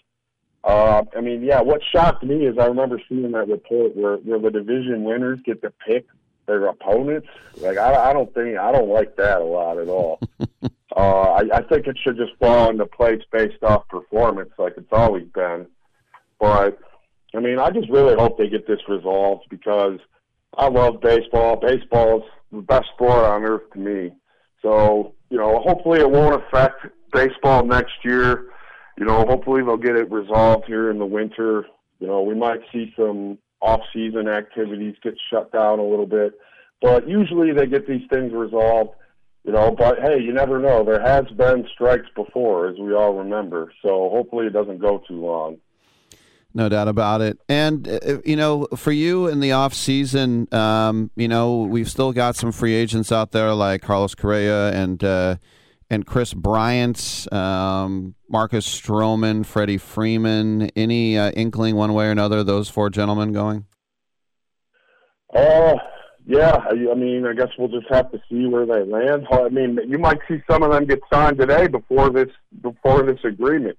[SPEAKER 44] Uh, I mean, yeah. What shocked me is I remember seeing that report where, where the division winners get to pick their opponents. Like I, I don't think I don't like that a lot at all. uh, I, I think it should just fall into place based off performance, like it's always been. But I mean, I just really hope they get this resolved because I love baseball. Baseball is the best sport on earth to me. So you know, hopefully it won't affect baseball next year. You know, hopefully they'll get it resolved here in the winter. You know, we might see some off-season activities get shut down a little bit. But usually they get these things resolved, you know. But hey, you never know. There has been strikes before, as we all remember. So hopefully it doesn't go too long.
[SPEAKER 2] No doubt about it. And uh, you know, for you in the off season, um, you know, we've still got some free agents out there like Carlos Correa and uh, and Kris Bryant, um, Marcus Stroman, Freddie Freeman. Any uh, inkling one way or another those four gentlemen going?
[SPEAKER 44] Uh, yeah. I, I mean, I guess we'll just have to see where they land. I mean, you might see some of them get signed today before this before this agreement,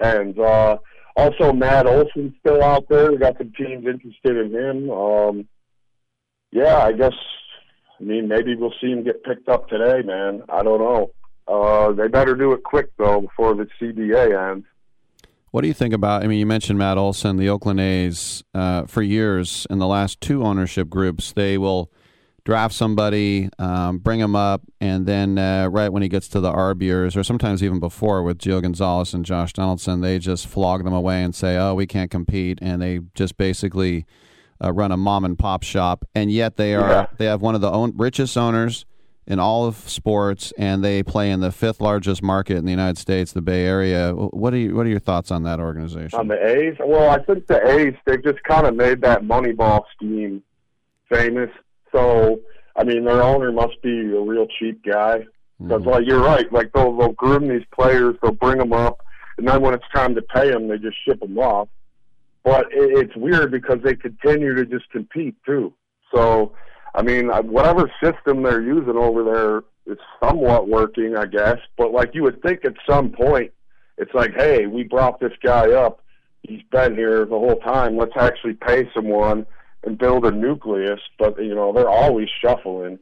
[SPEAKER 44] and uh, also Matt Olson's still out there. We got some teams interested in him. Um, yeah, I guess. I mean, maybe we'll see him get picked up today, man. I don't know. Uh, they better do it quick though before the CBA ends.
[SPEAKER 2] What do you think about? I mean, you mentioned Matt Olson, the Oakland A's. Uh, for years, in the last two ownership groups, they will draft somebody, um, bring him up, and then uh, right when he gets to the arb years, or sometimes even before, with Gio Gonzalez and Josh Donaldson, they just flog them away and say, "Oh, we can't compete," and they just basically uh, run a mom and pop shop. And yet they are
[SPEAKER 44] Yeah.
[SPEAKER 2] they have one of the own, richest owners in all of sports, and they play in the fifth largest market in the United States, the Bay Area. What are you, what are your thoughts on that organization?
[SPEAKER 44] On the A's, well, I think the A's they've just kind of made that Moneyball scheme famous. So, I mean, their owner must be a real cheap guy. Because, like, you're right. Like, they'll, they'll groom these players, they'll bring them up, and then when it's time to pay them, they just ship them off. But it, it's weird because they continue to just compete too. So, I mean, uh, whatever system they're using over there is somewhat working, I guess. But like you would think, at some point, it's like, hey, we brought this guy up. He's been here the whole time. Let's actually pay someone and build a nucleus. But you know, they're always shuffling,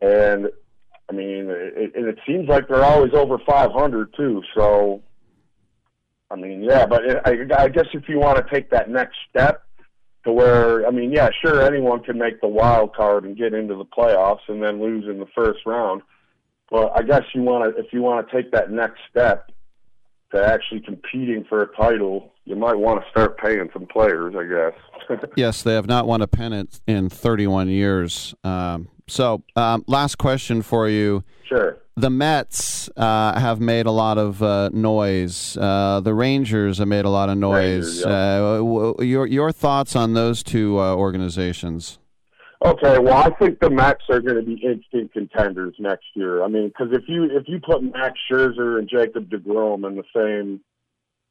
[SPEAKER 44] and I mean, it, and it seems like they're always over 500 too. So, I mean, yeah. But it, I, I guess if you want to take that next step to where, I mean, yeah, sure, anyone can make the wild card and get into the playoffs and then lose in the first round. But I guess you want to, if you want to take that next step to actually competing for a title, you might want to start paying some players, I guess.
[SPEAKER 2] Yes, they have not won a pennant in 31 years. Um, so, um, last question for you.
[SPEAKER 44] Sure.
[SPEAKER 2] The Mets uh, have made a lot of uh, noise. Uh, the Rangers have made a lot of noise.
[SPEAKER 44] Rangers, yeah.
[SPEAKER 2] uh, w- w- your your thoughts on those two uh, organizations?
[SPEAKER 44] Okay, well, I think the Mets are going to be instant contenders next year. I mean, because if you if you put Max Scherzer and Jacob Degrom in the same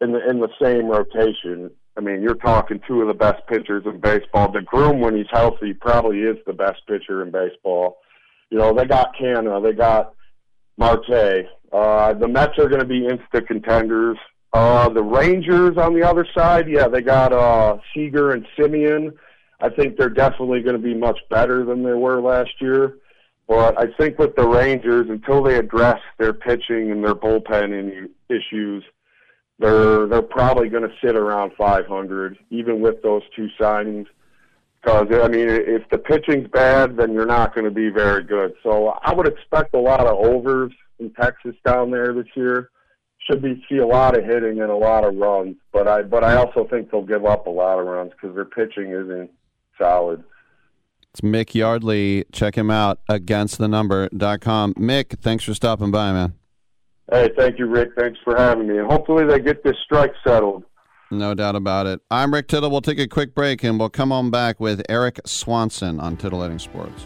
[SPEAKER 44] in the in the same rotation, I mean, you're talking two of the best pitchers in baseball. Degrom, when he's healthy, probably is the best pitcher in baseball. You know, they got Canha, they got Marte. Uh, the Mets are going to be instant contenders. Uh, the Rangers on the other side, yeah, they got uh, Seager and Semien. I think they're definitely going to be much better than they were last year. But I think with the Rangers, until they address their pitching and their bullpen issues, they're they're probably going to sit around 500, even with those two signings. Because I mean, if the pitching's bad, then you're not going to be very good. So I would expect a lot of overs in Texas down there this year. Should be see a lot of hitting and a lot of runs, but I but I also think they'll give up a lot of runs because their pitching isn't solid.
[SPEAKER 2] It's Mick Yardley. Check him out againstthenumber.com. Mick, thanks for stopping by, man.
[SPEAKER 44] Hey, thank you, Rick. Thanks for having me, and hopefully they get this strike settled.
[SPEAKER 2] No doubt about it. I'm Rick Tittle. We'll take a quick break and we'll come on back with Eric Swanson on Titillating Sports.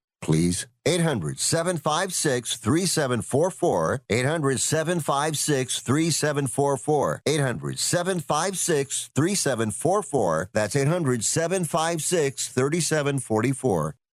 [SPEAKER 5] please. 800 756 3744. 800 756 3744. 800 756 3744. That's 800 756 3744.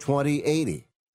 [SPEAKER 5] 2080.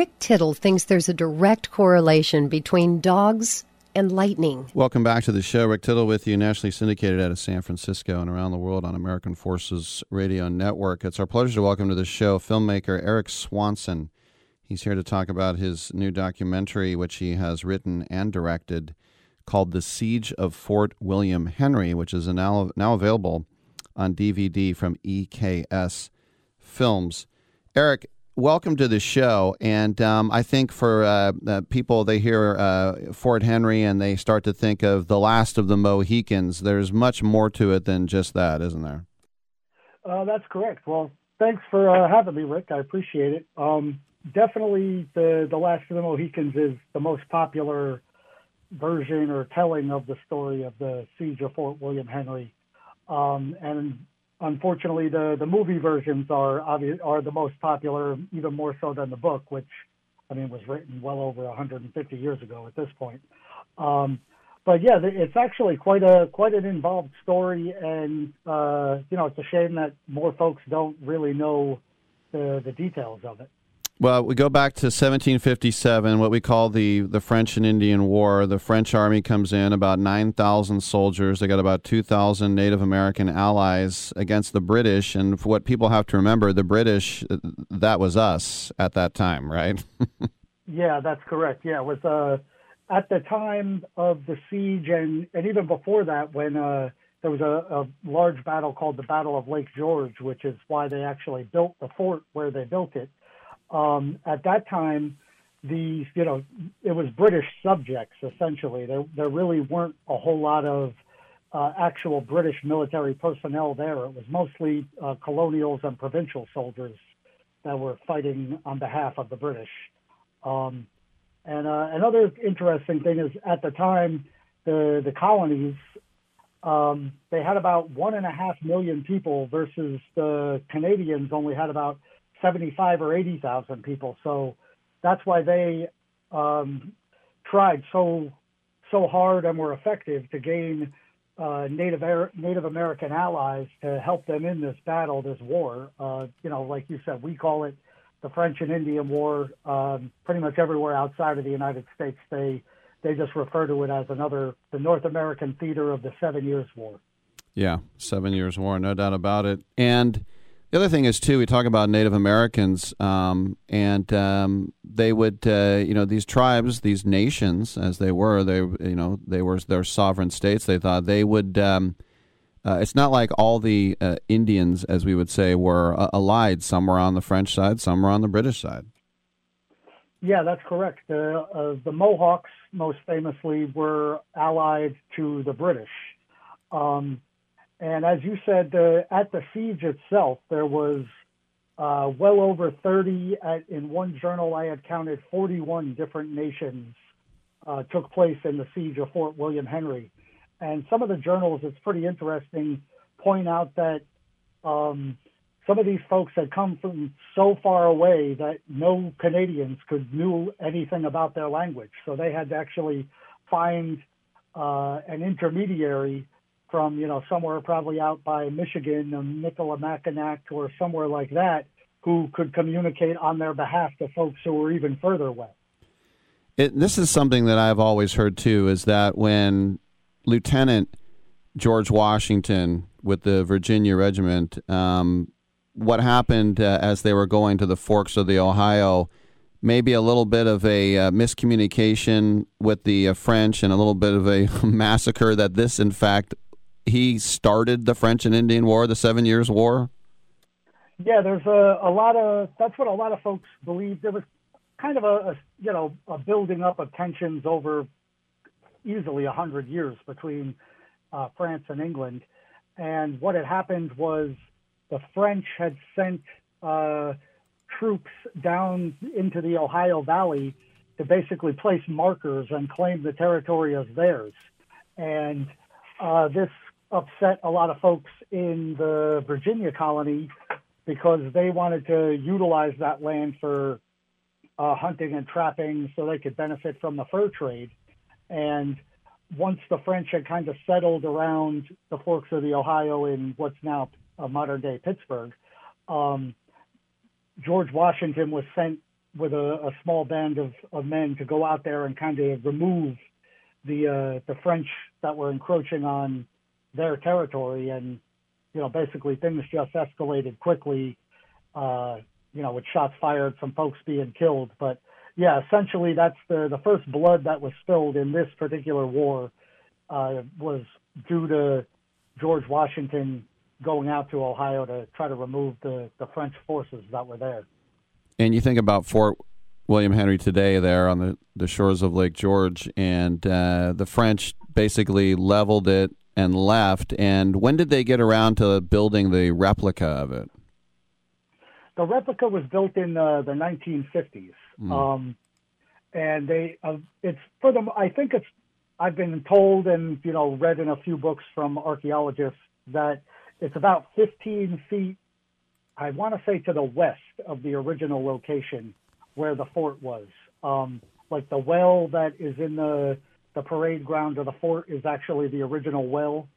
[SPEAKER 45] Rick Tittle thinks there's a direct correlation between dogs and lightning.
[SPEAKER 2] Welcome back to the show. Rick Tittle with you, nationally syndicated out of San Francisco and around the world on American Forces Radio Network. It's our pleasure to welcome to the show filmmaker Eric Swanson. He's here to talk about his new documentary, which he has written and directed, called The Siege of Fort William Henry, which is now, now available on DVD from EKS Films. Eric, welcome to the show. And um, I think for uh, uh, people, they hear uh, Fort Henry and they start to think of the last of the Mohicans. There's much more to it than just that, isn't there?
[SPEAKER 46] Uh, that's correct. Well, thanks for uh, having me, Rick. I appreciate it. Um, definitely, the the last of the Mohicans is the most popular version or telling of the story of the siege of Fort William Henry. Um, and unfortunately, the the movie versions are obvious, are the most popular, even more so than the book, which I mean was written well over 150 years ago at this point. Um, but yeah, it's actually quite a quite an involved story, and uh, you know it's a shame that more folks don't really know the the details of it.
[SPEAKER 2] Well, we go back to 1757, what we call the, the French and Indian War. The French army comes in, about 9,000 soldiers. They got about 2,000 Native American allies against the British. And what people have to remember, the British, that was us at that time, right?
[SPEAKER 46] yeah, that's correct. Yeah, it was uh, at the time of the siege, and, and even before that, when uh, there was a, a large battle called the Battle of Lake George, which is why they actually built the fort where they built it um, at that time, the you know it was British subjects essentially. There there really weren't a whole lot of uh, actual British military personnel there. It was mostly uh, colonials and provincial soldiers that were fighting on behalf of the British. Um, and uh, another interesting thing is at the time, the the colonies um, they had about one and a half million people versus the Canadians only had about 75 or 80,000 people. So that's why they um, tried so so hard and were effective to gain uh, Native Native American allies to help them in this battle, this war. Uh, you know, like you said, we call it the French and Indian War. Um, pretty much everywhere outside of the United States, they they just refer to it as another the North American theater of the Seven Years' War.
[SPEAKER 2] Yeah, Seven Years' War, no doubt about it. And the other thing is too, we talk about Native Americans, um, and um, they would, uh, you know, these tribes, these nations, as they were, they, you know, they were their sovereign states. They thought they would. Um, uh, it's not like all the uh, Indians, as we would say, were uh, allied. Some were on the French side, some were on the British side.
[SPEAKER 46] Yeah, that's correct. The uh, the Mohawks, most famously, were allied to the British. Um, and as you said, uh, at the siege itself, there was uh, well over 30. At, in one journal, I had counted 41 different nations uh, took place in the siege of Fort William Henry. And some of the journals, it's pretty interesting, point out that um, some of these folks had come from so far away that no Canadians could knew anything about their language. So they had to actually find uh, an intermediary from you know somewhere probably out by Michigan, Michilimackinac, or somewhere like that, who could communicate on their behalf to folks who were even further away.
[SPEAKER 2] It, this is something that I've always heard too: is that when Lieutenant George Washington with the Virginia Regiment, um, what happened uh, as they were going to the forks of the Ohio maybe a little bit of a uh, miscommunication with the uh, French and a little bit of a massacre that this, in fact, he started the French and Indian War, the Seven Years' War?
[SPEAKER 46] Yeah, there's a, a lot of that's what a lot of folks believe. There was kind of a, a you know a building up of tensions over easily a hundred years between uh, France and England, and what had happened was the French had sent uh, troops down into the Ohio Valley to basically place markers and claim the territory as theirs, and uh, this upset a lot of folks in the Virginia colony because they wanted to utilize that land for uh, hunting and trapping so they could benefit from the fur trade. And once the French had kind of settled around the forks of the Ohio in what's now modern day Pittsburgh, um, George Washington was sent with a, a small band of, of, men to go out there and kind of remove the uh, the French that were encroaching on their territory, and you know, basically things just escalated quickly. Uh, you know, with shots fired, some folks being killed. But yeah, essentially that's the the first blood that was spilled in this particular war uh, was due to George Washington going out to Ohio to try to remove the the French forces that were there.
[SPEAKER 2] And you think about Fort William Henry today there on the, the shores of Lake George, and uh, the French basically leveled it and left. And when did they get around to building the replica of it?
[SPEAKER 46] The replica was built in uh, the 1950s, mm. um, and they uh, it's for them. I think it's I've been told and you know read in a few books from archaeologists that it's about 15 feet. I want to say to the west of the original location where the fort was. Um, like the well that is in the the parade ground of the fort is actually the original well.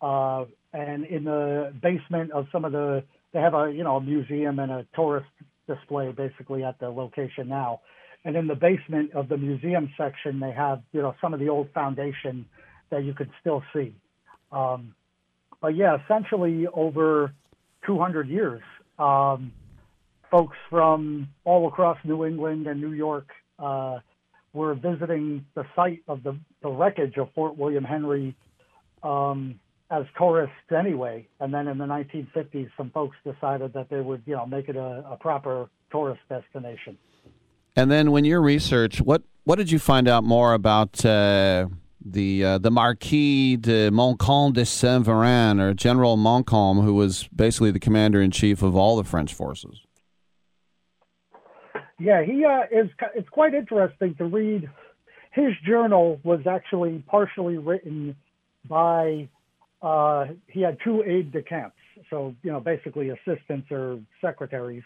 [SPEAKER 46] Uh, and in the basement of some of the, they have a, you know, a museum and a tourist display basically at the location now. And in the basement of the museum section, they have, you know, some of the old foundation that you could still see. Um, but yeah, essentially over 200 years, um, folks from all across New England and New York uh, were visiting the site of the, the wreckage of Fort William Henry um, as tourists anyway. And then in the 1950s, some folks decided that they would, you know, make it a, a proper tourist destination.
[SPEAKER 2] And then, when your research, what what did you find out more about uh, the uh, the Marquis de Montcalm de Saint-Véran, or General Montcalm, who was basically the commander in chief of all the French forces?
[SPEAKER 46] Yeah, he uh, is. It's quite interesting to read. His journal was actually partially written by. Uh, he had two aides de camp, so you know, basically assistants or secretaries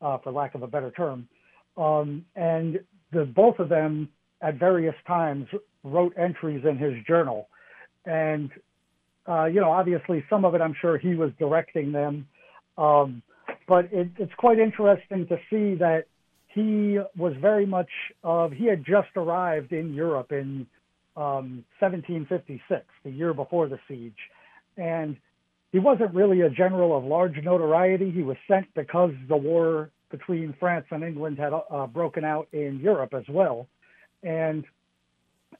[SPEAKER 46] uh, for lack of a better term. Um, and the both of them at various times wrote entries in his journal, and uh, you know, obviously some of it I'm sure he was directing them, um, but it, it's quite interesting to see that he was very much of he had just arrived in Europe in um, 1756, the year before the siege, and he wasn't really a general of large notoriety. He was sent because the war between France and England had uh, broken out in Europe as well, and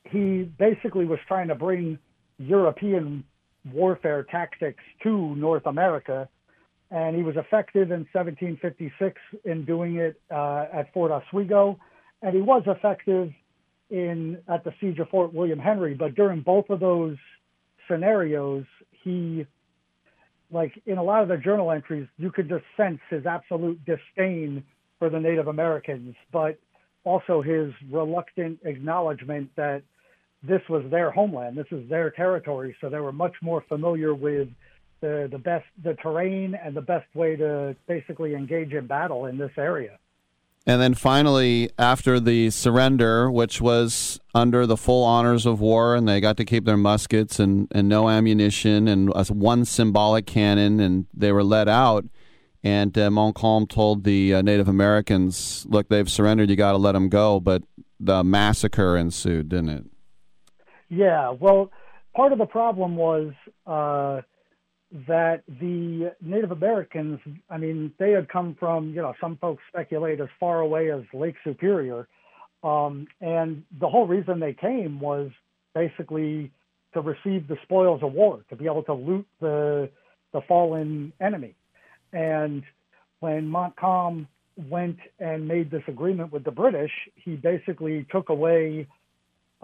[SPEAKER 46] he basically was trying to bring European warfare tactics to North America and he was effective in 1756 in doing it uh, at Fort Oswego, and he was effective in at the siege of Fort William Henry. But during both of those scenarios, he, like in a lot of the journal entries, you could just sense his absolute disdain for the Native Americans, but also his reluctant acknowledgement that this was their homeland, this is their territory, so they were much more familiar with the the best the terrain and the best way to basically engage in battle in this area.
[SPEAKER 2] And then finally, after the surrender, which was under the full honors of war, and they got to keep their muskets and, and no ammunition and one symbolic cannon, and they were let out. And uh, Montcalm told the uh, Native Americans, "Look, they've surrendered. You got to let them go." But the massacre ensued, didn't it?
[SPEAKER 46] Yeah. Well, part of the problem was uh, that the Native Americans, I mean, they had come from, you know, some folks speculate as far away as Lake Superior. Um, and the whole reason they came was basically to receive the spoils of war, to be able to loot the, the fallen enemy. And when Montcalm went and made this agreement with the British, he basically took away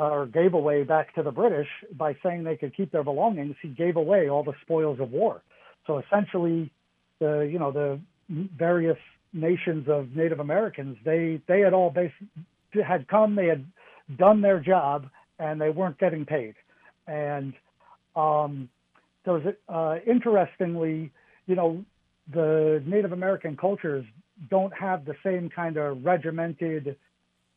[SPEAKER 46] or gave away back to the British by saying they could keep their belongings. He gave away all the spoils of war. So essentially, the you know the various nations of Native Americans they they had all bas- had come, they had done their job, and they weren't getting paid. And um, was uh, interestingly, you know, the Native American cultures don't have the same kind of regimented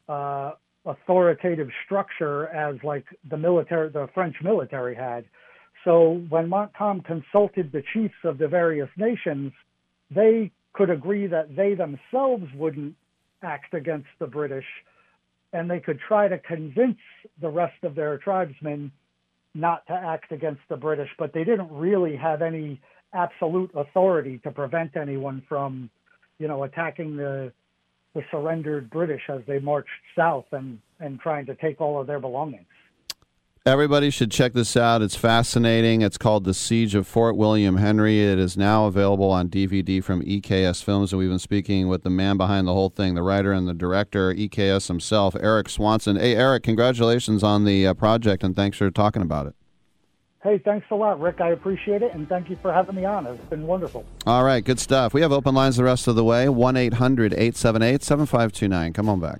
[SPEAKER 46] uh, authoritative structure as like the military, the French military had. So when Montcalm consulted the chiefs of the various nations, they could agree that they themselves wouldn't act against the British, and they could try to convince the rest of their tribesmen not to act against the British, but they didn't really have any absolute authority to prevent anyone from, you know, attacking the the surrendered British as they marched south and, and trying to take all of their belongings.
[SPEAKER 2] Everybody should check this out. It's fascinating. It's called The Siege of Fort William Henry. It is now available on DVD from EKS Films, and we've been speaking with the man behind the whole thing, the writer and the director, EKS himself, Eric Swanson. Hey, Eric, congratulations on the uh, project, and thanks for talking about it.
[SPEAKER 46] Hey, thanks a lot, Rick. I appreciate it, and thank you for having me on. It's been wonderful.
[SPEAKER 2] All right, good stuff. We have open lines the rest of the way 1 800 878 7529. Come on back.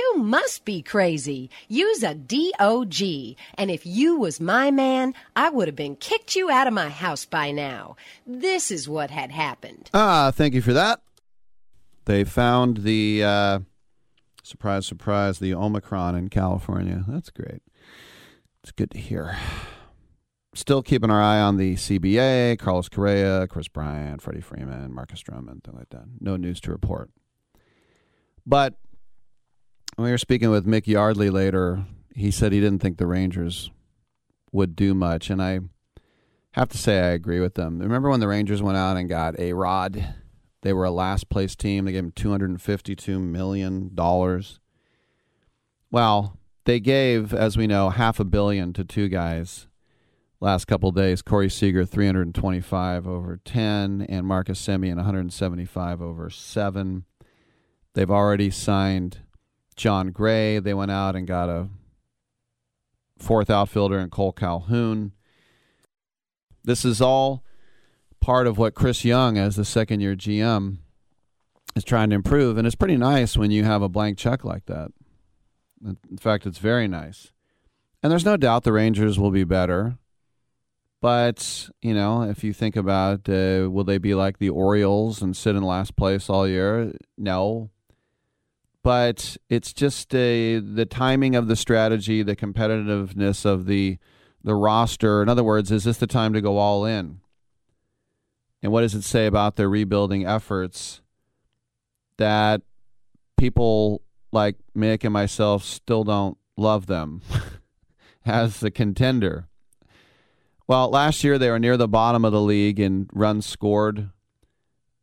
[SPEAKER 45] You must be crazy. Use a DOG. And if you was my man, I would have been kicked you out of my house by now. This is what had happened.
[SPEAKER 2] Ah, thank you for that. They found the uh, surprise, surprise, the Omicron in California. That's great. It's good to hear. Still keeping our eye on the CBA, Carlos Correa, Kris Bryant, Freddie Freeman, Marcus Stroman, things like that. No news to report. But when we were speaking with Mick Yardley later, he said he didn't think the Rangers would do much, and I have to say I agree with them. Remember when the Rangers went out and got a Rod? They were a last place team. They gave him two hundred and fifty-two million dollars. Well, they gave, as we know, half a billion to two guys last couple days. Corey Seager three hundred and twenty-five over ten, and Marcus and seventy-five over seven. They've already signed Jon Gray. They went out and got a fourth outfielder in Cole Calhoun. This is all part of what Chris Young, as the second year GM, is trying to improve. And it's pretty nice when you have a blank check like that. In fact, it's very nice. And there's no doubt the Rangers will be better. But, you know, if you think about uh, will they be like the Orioles and sit in last place all year? No. But it's just uh, the timing of the strategy, the competitiveness of the the roster. In other words, is this the time to go all in? And what does it say about their rebuilding efforts that people like Mick and myself still don't love them as the contender? Well, last year they were near the bottom of the league in runs scored.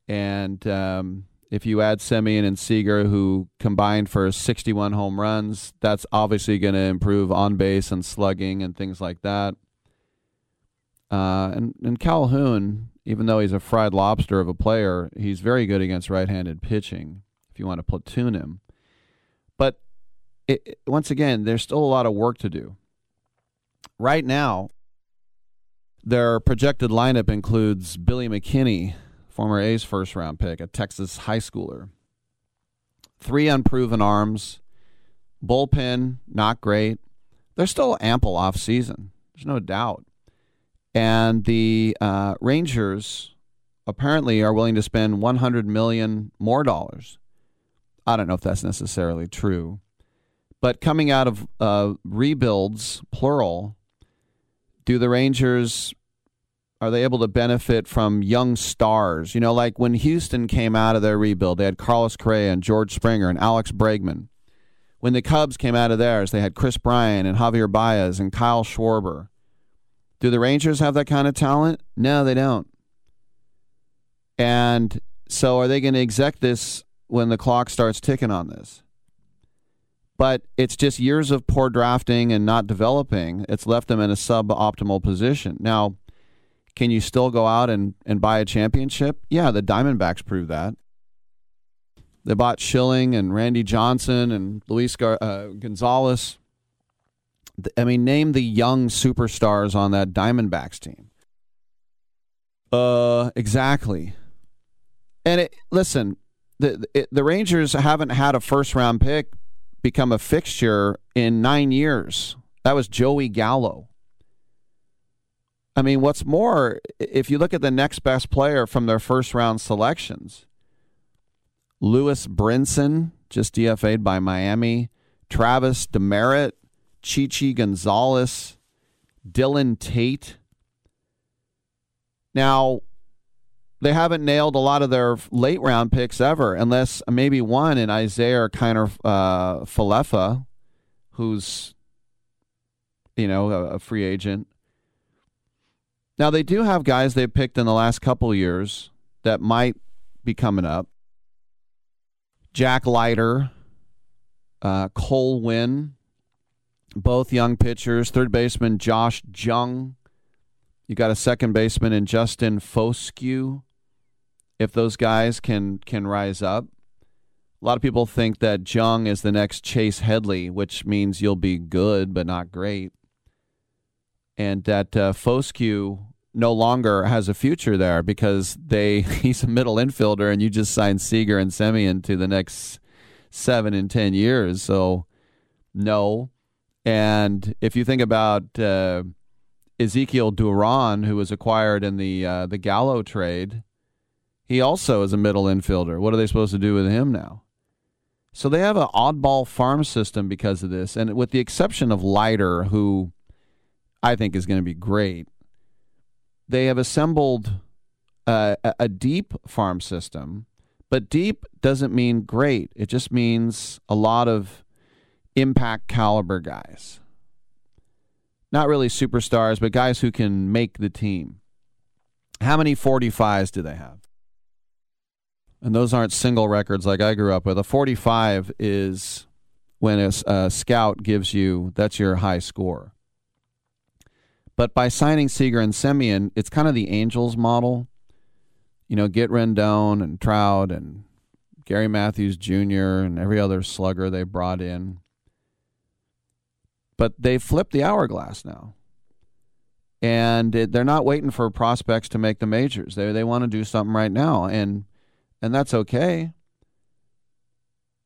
[SPEAKER 2] And um, if you add Semien and Seager, who combined for 61 home runs, that's obviously going to improve on base and slugging and things like that. Uh, and, and Calhoun, even though he's a fried lobster of a player, he's very good against right handed pitching if you want to platoon him. But it, it- once again, there's still a lot of work to do. Right now, their projected lineup includes Billy McKinney, former A's first round pick, a Texas high schooler. Three unproven arms bullpen not great. There's still ample off season. There's no doubt. And the uh, Rangers apparently are willing to spend 100 million more dollars. I don't know if that's necessarily true, but coming out of uh, rebuilds, plural, do the Rangers are they able to benefit from young stars? You know, like when Houston came out of their rebuild, they had Carlos Correa and George Springer and Alex Bregman. When the Cubs came out of theirs, they had Kris Bryant and Javier Baez and Kyle Schwarber. Do the Rangers have that kind of talent? No, they don't. And so are they going to exec this when the clock starts ticking on this? But it's just years of poor drafting and not developing. It's left them in a suboptimal position. Now, can you still go out and, and buy a championship? Yeah, the Diamondbacks proved that. They bought Schilling and Randy Johnson and Luis Gar- uh, Gonzalez. I mean, name the young superstars on that Diamondbacks team. Uh, exactly. And it, listen, the it, the Rangers haven't had a first round pick become a fixture in nine years. That was Joey Gallo. I mean, what's more, if you look at the next best player from their first round selections, Lewis Brinson, just DFA'd by Miami, Travis Demeritte, Chichi Gonzalez, Dylan Tate. Now, they haven't nailed a lot of their late round picks ever, unless maybe one in Isiah Kiner uh, Falefa, who's, you know, a, a free agent. Now they do have guys they've picked in the last couple years that might be coming up. Jack Leiter, uh, Cole Winn, both young pitchers. Third baseman Josh Jung. You got a second baseman in Justin Foscue. If those guys can can rise up, a lot of people think that Jung is the next Chase Headley, which means you'll be good but not great and that uh, no longer has a future there because they he's a middle infielder and you just signed Seager and Semien to the next seven and ten years. So no. And if you think about uh, Ezekiel Duran, who was acquired in the uh, the Gallo trade, he also is a middle infielder. What are they supposed to do with him now? So they have an oddball farm system because of this, and with the exception of Leiter, who I think is going to be great. They have assembled a deep farm system, but deep doesn't mean great. It just means a lot of impact caliber guys. Not really superstars, but guys who can make the team. How many 45s do they have? And those aren't single records like I grew up with. A 45 is when a, a scout gives you, that's your high score. But by signing Seager and Semien, it's kind of the Angels model. You know, get Rendon and Trout and Gary Matthews Jr. and every other slugger they brought in. But they flipped the hourglass now. And it, they're not waiting for prospects to make the majors. They they want to do something right now, and and that's okay.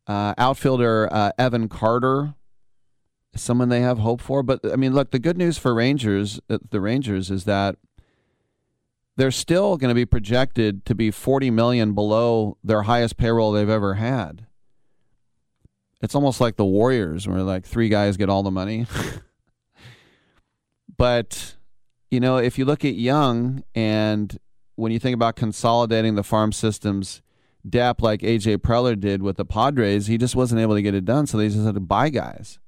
[SPEAKER 2] Uh, outfielder uh, Evan Carter someone they have hope for. But I mean, look, the good news for Rangers, uh, the Rangers, is that they're still going to be projected to be 40 million below their highest payroll they've ever had. It's almost like the Warriors, where like three guys get all the money. but you know, if you look at Young and when you think about consolidating the farm systems depth like AJ Preller did with the Padres, he just wasn't able to get it done, so they just had to buy guys.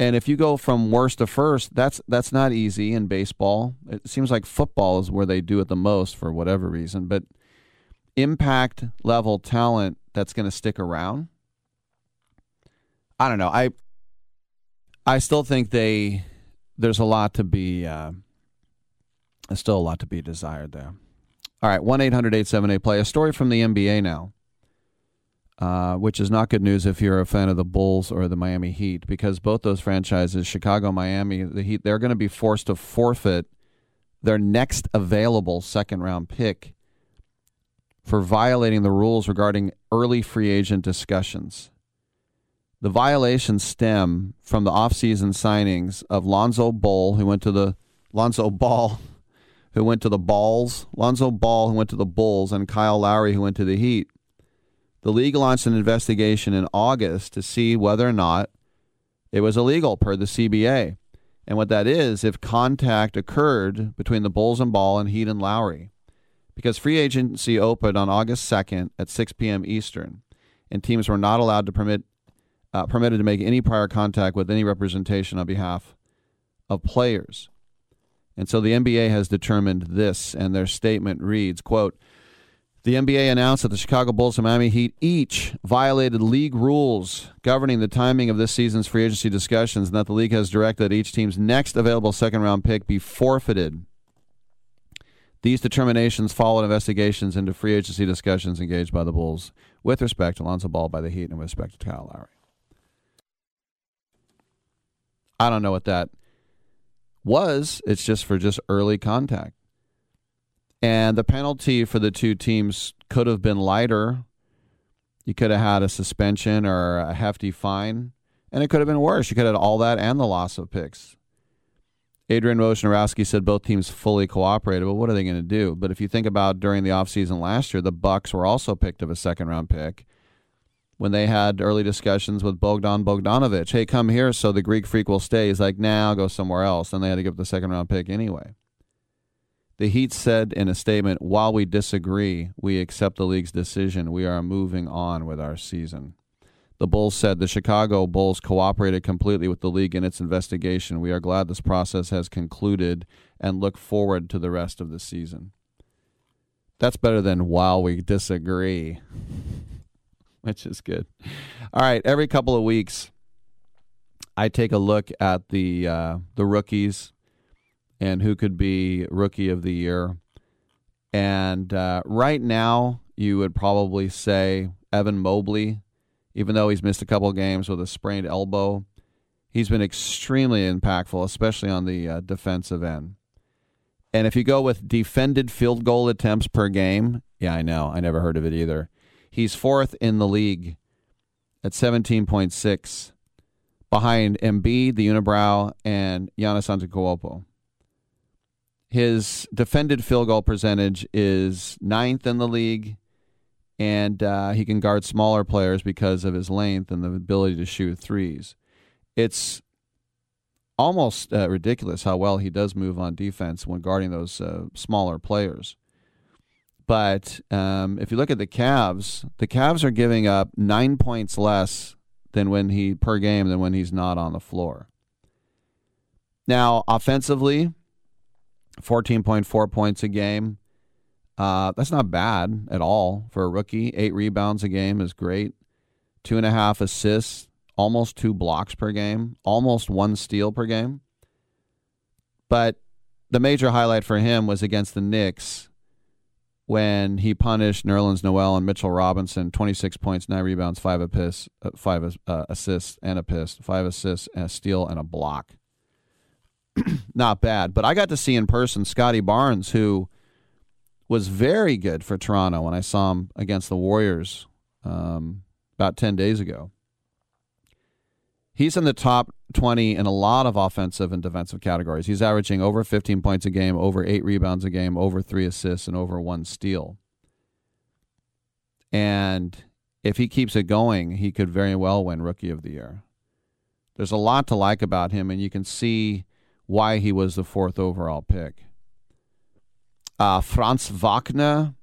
[SPEAKER 2] And if you go from worst to first, that's that's not easy in baseball. It seems like football is where they do it the most for whatever reason. But impact level talent that's going to stick around. I don't know. I I still think they there's a lot to be uh, there's still a lot to be desired there. All right, one 878 play. A story from the NBA now. Uh, which is not good news if you're a fan of the Bulls or the Miami Heat, because both those franchises, Chicago, Miami, the Heat, they're going to be forced to forfeit their next available second round pick for violating the rules regarding early free agent discussions. The violations stem from the offseason signings of Lonzo Ball, who went to the Lonzo Ball, who went to the Balls, Lonzo Ball, who went to the Bulls, and Kyle Lowry, who went to the Heat. The league launched an investigation in August to see whether or not it was illegal per the CBA. And what that is, if contact occurred between the Bulls and Ball and Heat and Lowry. Because free agency opened on August 2nd at 6 p.m. Eastern, and teams were not allowed to permit uh, permitted to make any prior contact with any representation on behalf of players. And so the NBA has determined this, and their statement reads, quote, the NBA announced that the Chicago Bulls and Miami Heat each violated league rules governing the timing of this season's free agency discussions, and that the league has directed that each team's next available second round pick be forfeited. These determinations followed investigations into free agency discussions engaged by the Bulls with respect to Lonzo Ball by the Heat and with respect to Kyle Lowry. I don't know what that was. It's just for just early contact. And the penalty for the two teams could have been lighter. You could have had a suspension or a hefty fine, and it could have been worse. You could have had all that and the loss of picks. Adrian Wojnarowski said both teams fully cooperated, but what are they going to do? But if you think about during the offseason last year, the Bucks were also picked of a second round pick when they had early discussions with Bogdan Bogdanovic. Hey, come here so the Greek freak will stay. He's like, nah, I'll go somewhere else. And they had to give up the second round pick anyway. The Heat said in a statement, while we disagree, we accept the league's decision. We are moving on with our season. The Bulls said the Chicago Bulls cooperated completely with the league in its investigation. We are glad this process has concluded and look forward to the rest of the season. That's better than while we disagree, which is good. All right, every couple of weeks, I take a look at the uh, the rookies and who could be rookie of the year. And uh, right now, you would probably say Evan Mobley, even though he's missed a couple games with a sprained elbow. He's been extremely impactful, especially on the uh, defensive end. And if you go with defended field goal attempts per game, yeah, I know. I never heard of it either. He's fourth in the league at 17.6, behind Embiid, the Unibrow, and Giannis Antetokounmpo. His defended field goal percentage is ninth in the league, and uh, he can guard smaller players because of his length and the ability to shoot threes. It's almost uh, ridiculous how well he does move on defense when guarding those uh, smaller players. But um, if you look at the Cavs, the Cavs are giving up nine points less than when he per game than when he's not on the floor. Now, offensively, 14.4 points a game. Uh, that's not bad at all for a rookie. Eight rebounds a game is great. Two and a half assists, almost two blocks per game, almost one steal per game. But the major highlight for him was against the Knicks when he punished Nerlens Noel and Mitchell Robinson, 26 points, nine rebounds, five assists, uh, five uh, assists and a piss, five assists, and a steal and a block. not bad. But I got to see in person Scottie Barnes, who was very good for Toronto when I saw him against the Warriors um, about 10 days ago. He's in the top 20 in a lot of offensive and defensive categories. He's averaging over 15 points a game, over eight rebounds a game, over three assists, and over one steal. And if he keeps it going, he could very well win Rookie of the Year. There's a lot to like about him, and you can see why he was the fourth overall pick. Uh, Franz Wagner,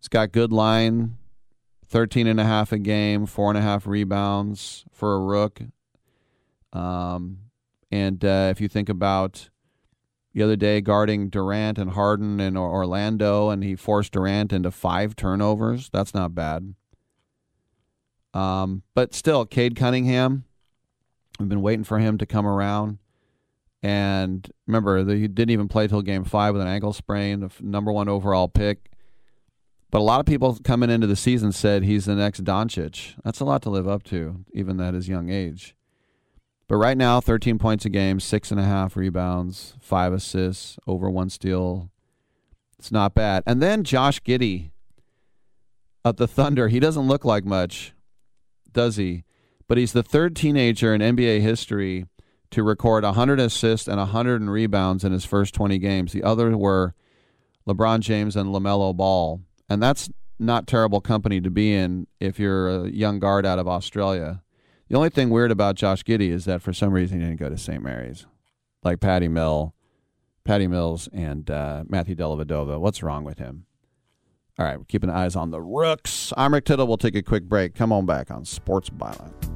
[SPEAKER 2] he's got good line, 13 and a half a game, four and a half rebounds for a rook. Um, and uh, if you think about the other day guarding Durant and Harden in Orlando, and he forced Durant into five turnovers, that's not bad. Um, but still, Cade Cunningham, we've been waiting for him to come around. And remember, he didn't even play till game five with an ankle sprain, the number one overall pick. But a lot of people coming into the season said he's the next Doncic. That's a lot to live up to, even at his young age. But right now, 13 points a game, six and a half rebounds, five assists, over one steal. It's not bad. And then Josh Giddey of the Thunder. He doesn't look like much, does he? but he's the third teenager in NBA history to record 100 assists and 100 rebounds in his first 20 games. The other were LeBron James and LaMelo Ball. And that's not terrible company to be in if you're a young guard out of Australia. The only thing weird about Josh Giddey is that for some reason he didn't go to St. Mary's, like Patty Mill, Patty Mills, and uh, Matthew Dellavedova. What's wrong with him? All right, we're keeping eyes on the rooks. I'm Rick Tittle. We'll take a quick break. Come on back on Sports Byline.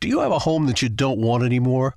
[SPEAKER 6] Do you have a home that you don't want anymore?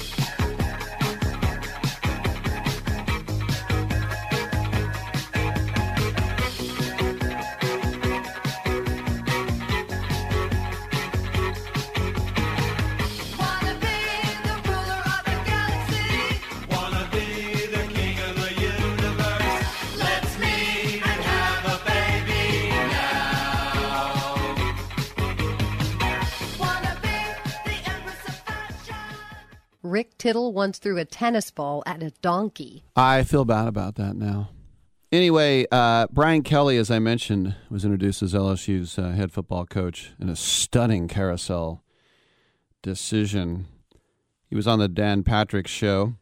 [SPEAKER 8] Rick Tittle once threw a tennis ball at a donkey.
[SPEAKER 2] I feel bad about that now. Anyway, uh, Brian Kelly, as I mentioned, was introduced as LSU's uh, head football coach in a stunning carousel decision. He was on the Dan Patrick show,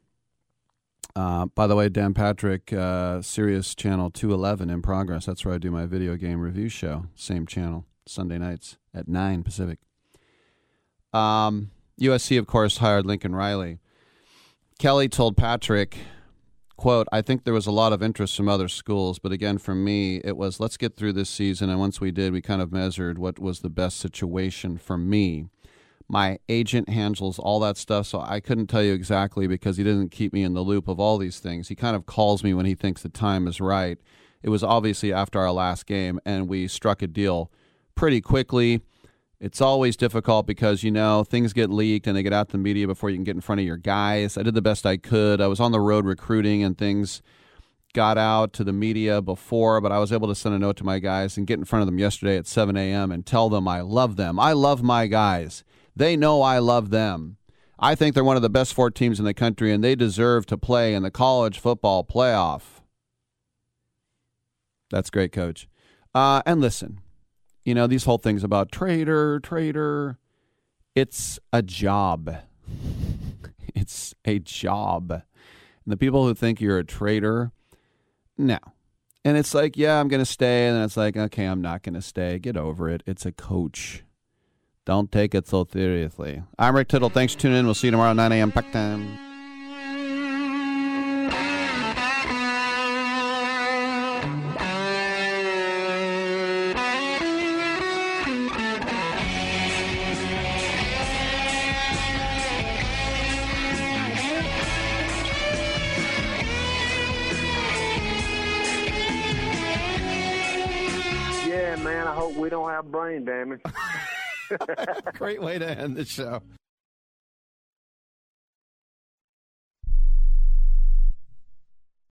[SPEAKER 2] Uh, by the way, Dan Patrick, uh, Sirius Channel 211 in progress. That's where I do my video game review show. Same channel, Sunday nights at 9 Pacific. Um, USC, of course, hired Lincoln Riley. Kelly told Patrick, quote, I think there was a lot of interest from other schools, but again, for me, it was let's get through this season. And once we did, we kind of measured what was the best situation for me. My agent handles all that stuff, so I couldn't tell you exactly because he doesn't keep me in the loop of all these things. He kind of calls me when he thinks the time is right. It was obviously after our last game, and we struck a deal pretty quickly. It's always difficult because, you know, things get leaked and they get out to the media before you can get in front of your guys. I did the best I could. I was on the road recruiting and things got out to the media before, but I was able to send a note to my guys and get in front of them yesterday at 7 a.m. and tell them I love them. I love my guys. They know I love them. I think they're one of the best four teams in the country and they deserve to play in the college football playoff. That's great, coach. Uh, and listen, you know, these whole things about trader, trader, it's a job. it's a job. And the people who think you're a traitor, no. And it's like, yeah, I'm going to stay. And then it's like, okay, I'm not going to stay. Get over it. It's a coach. Don't take it so seriously. I'm Rick Tittle. Thanks for tuning in. We'll see you tomorrow 9 a.m. Pack time.
[SPEAKER 44] Have brain damage.
[SPEAKER 2] Great way to end the show.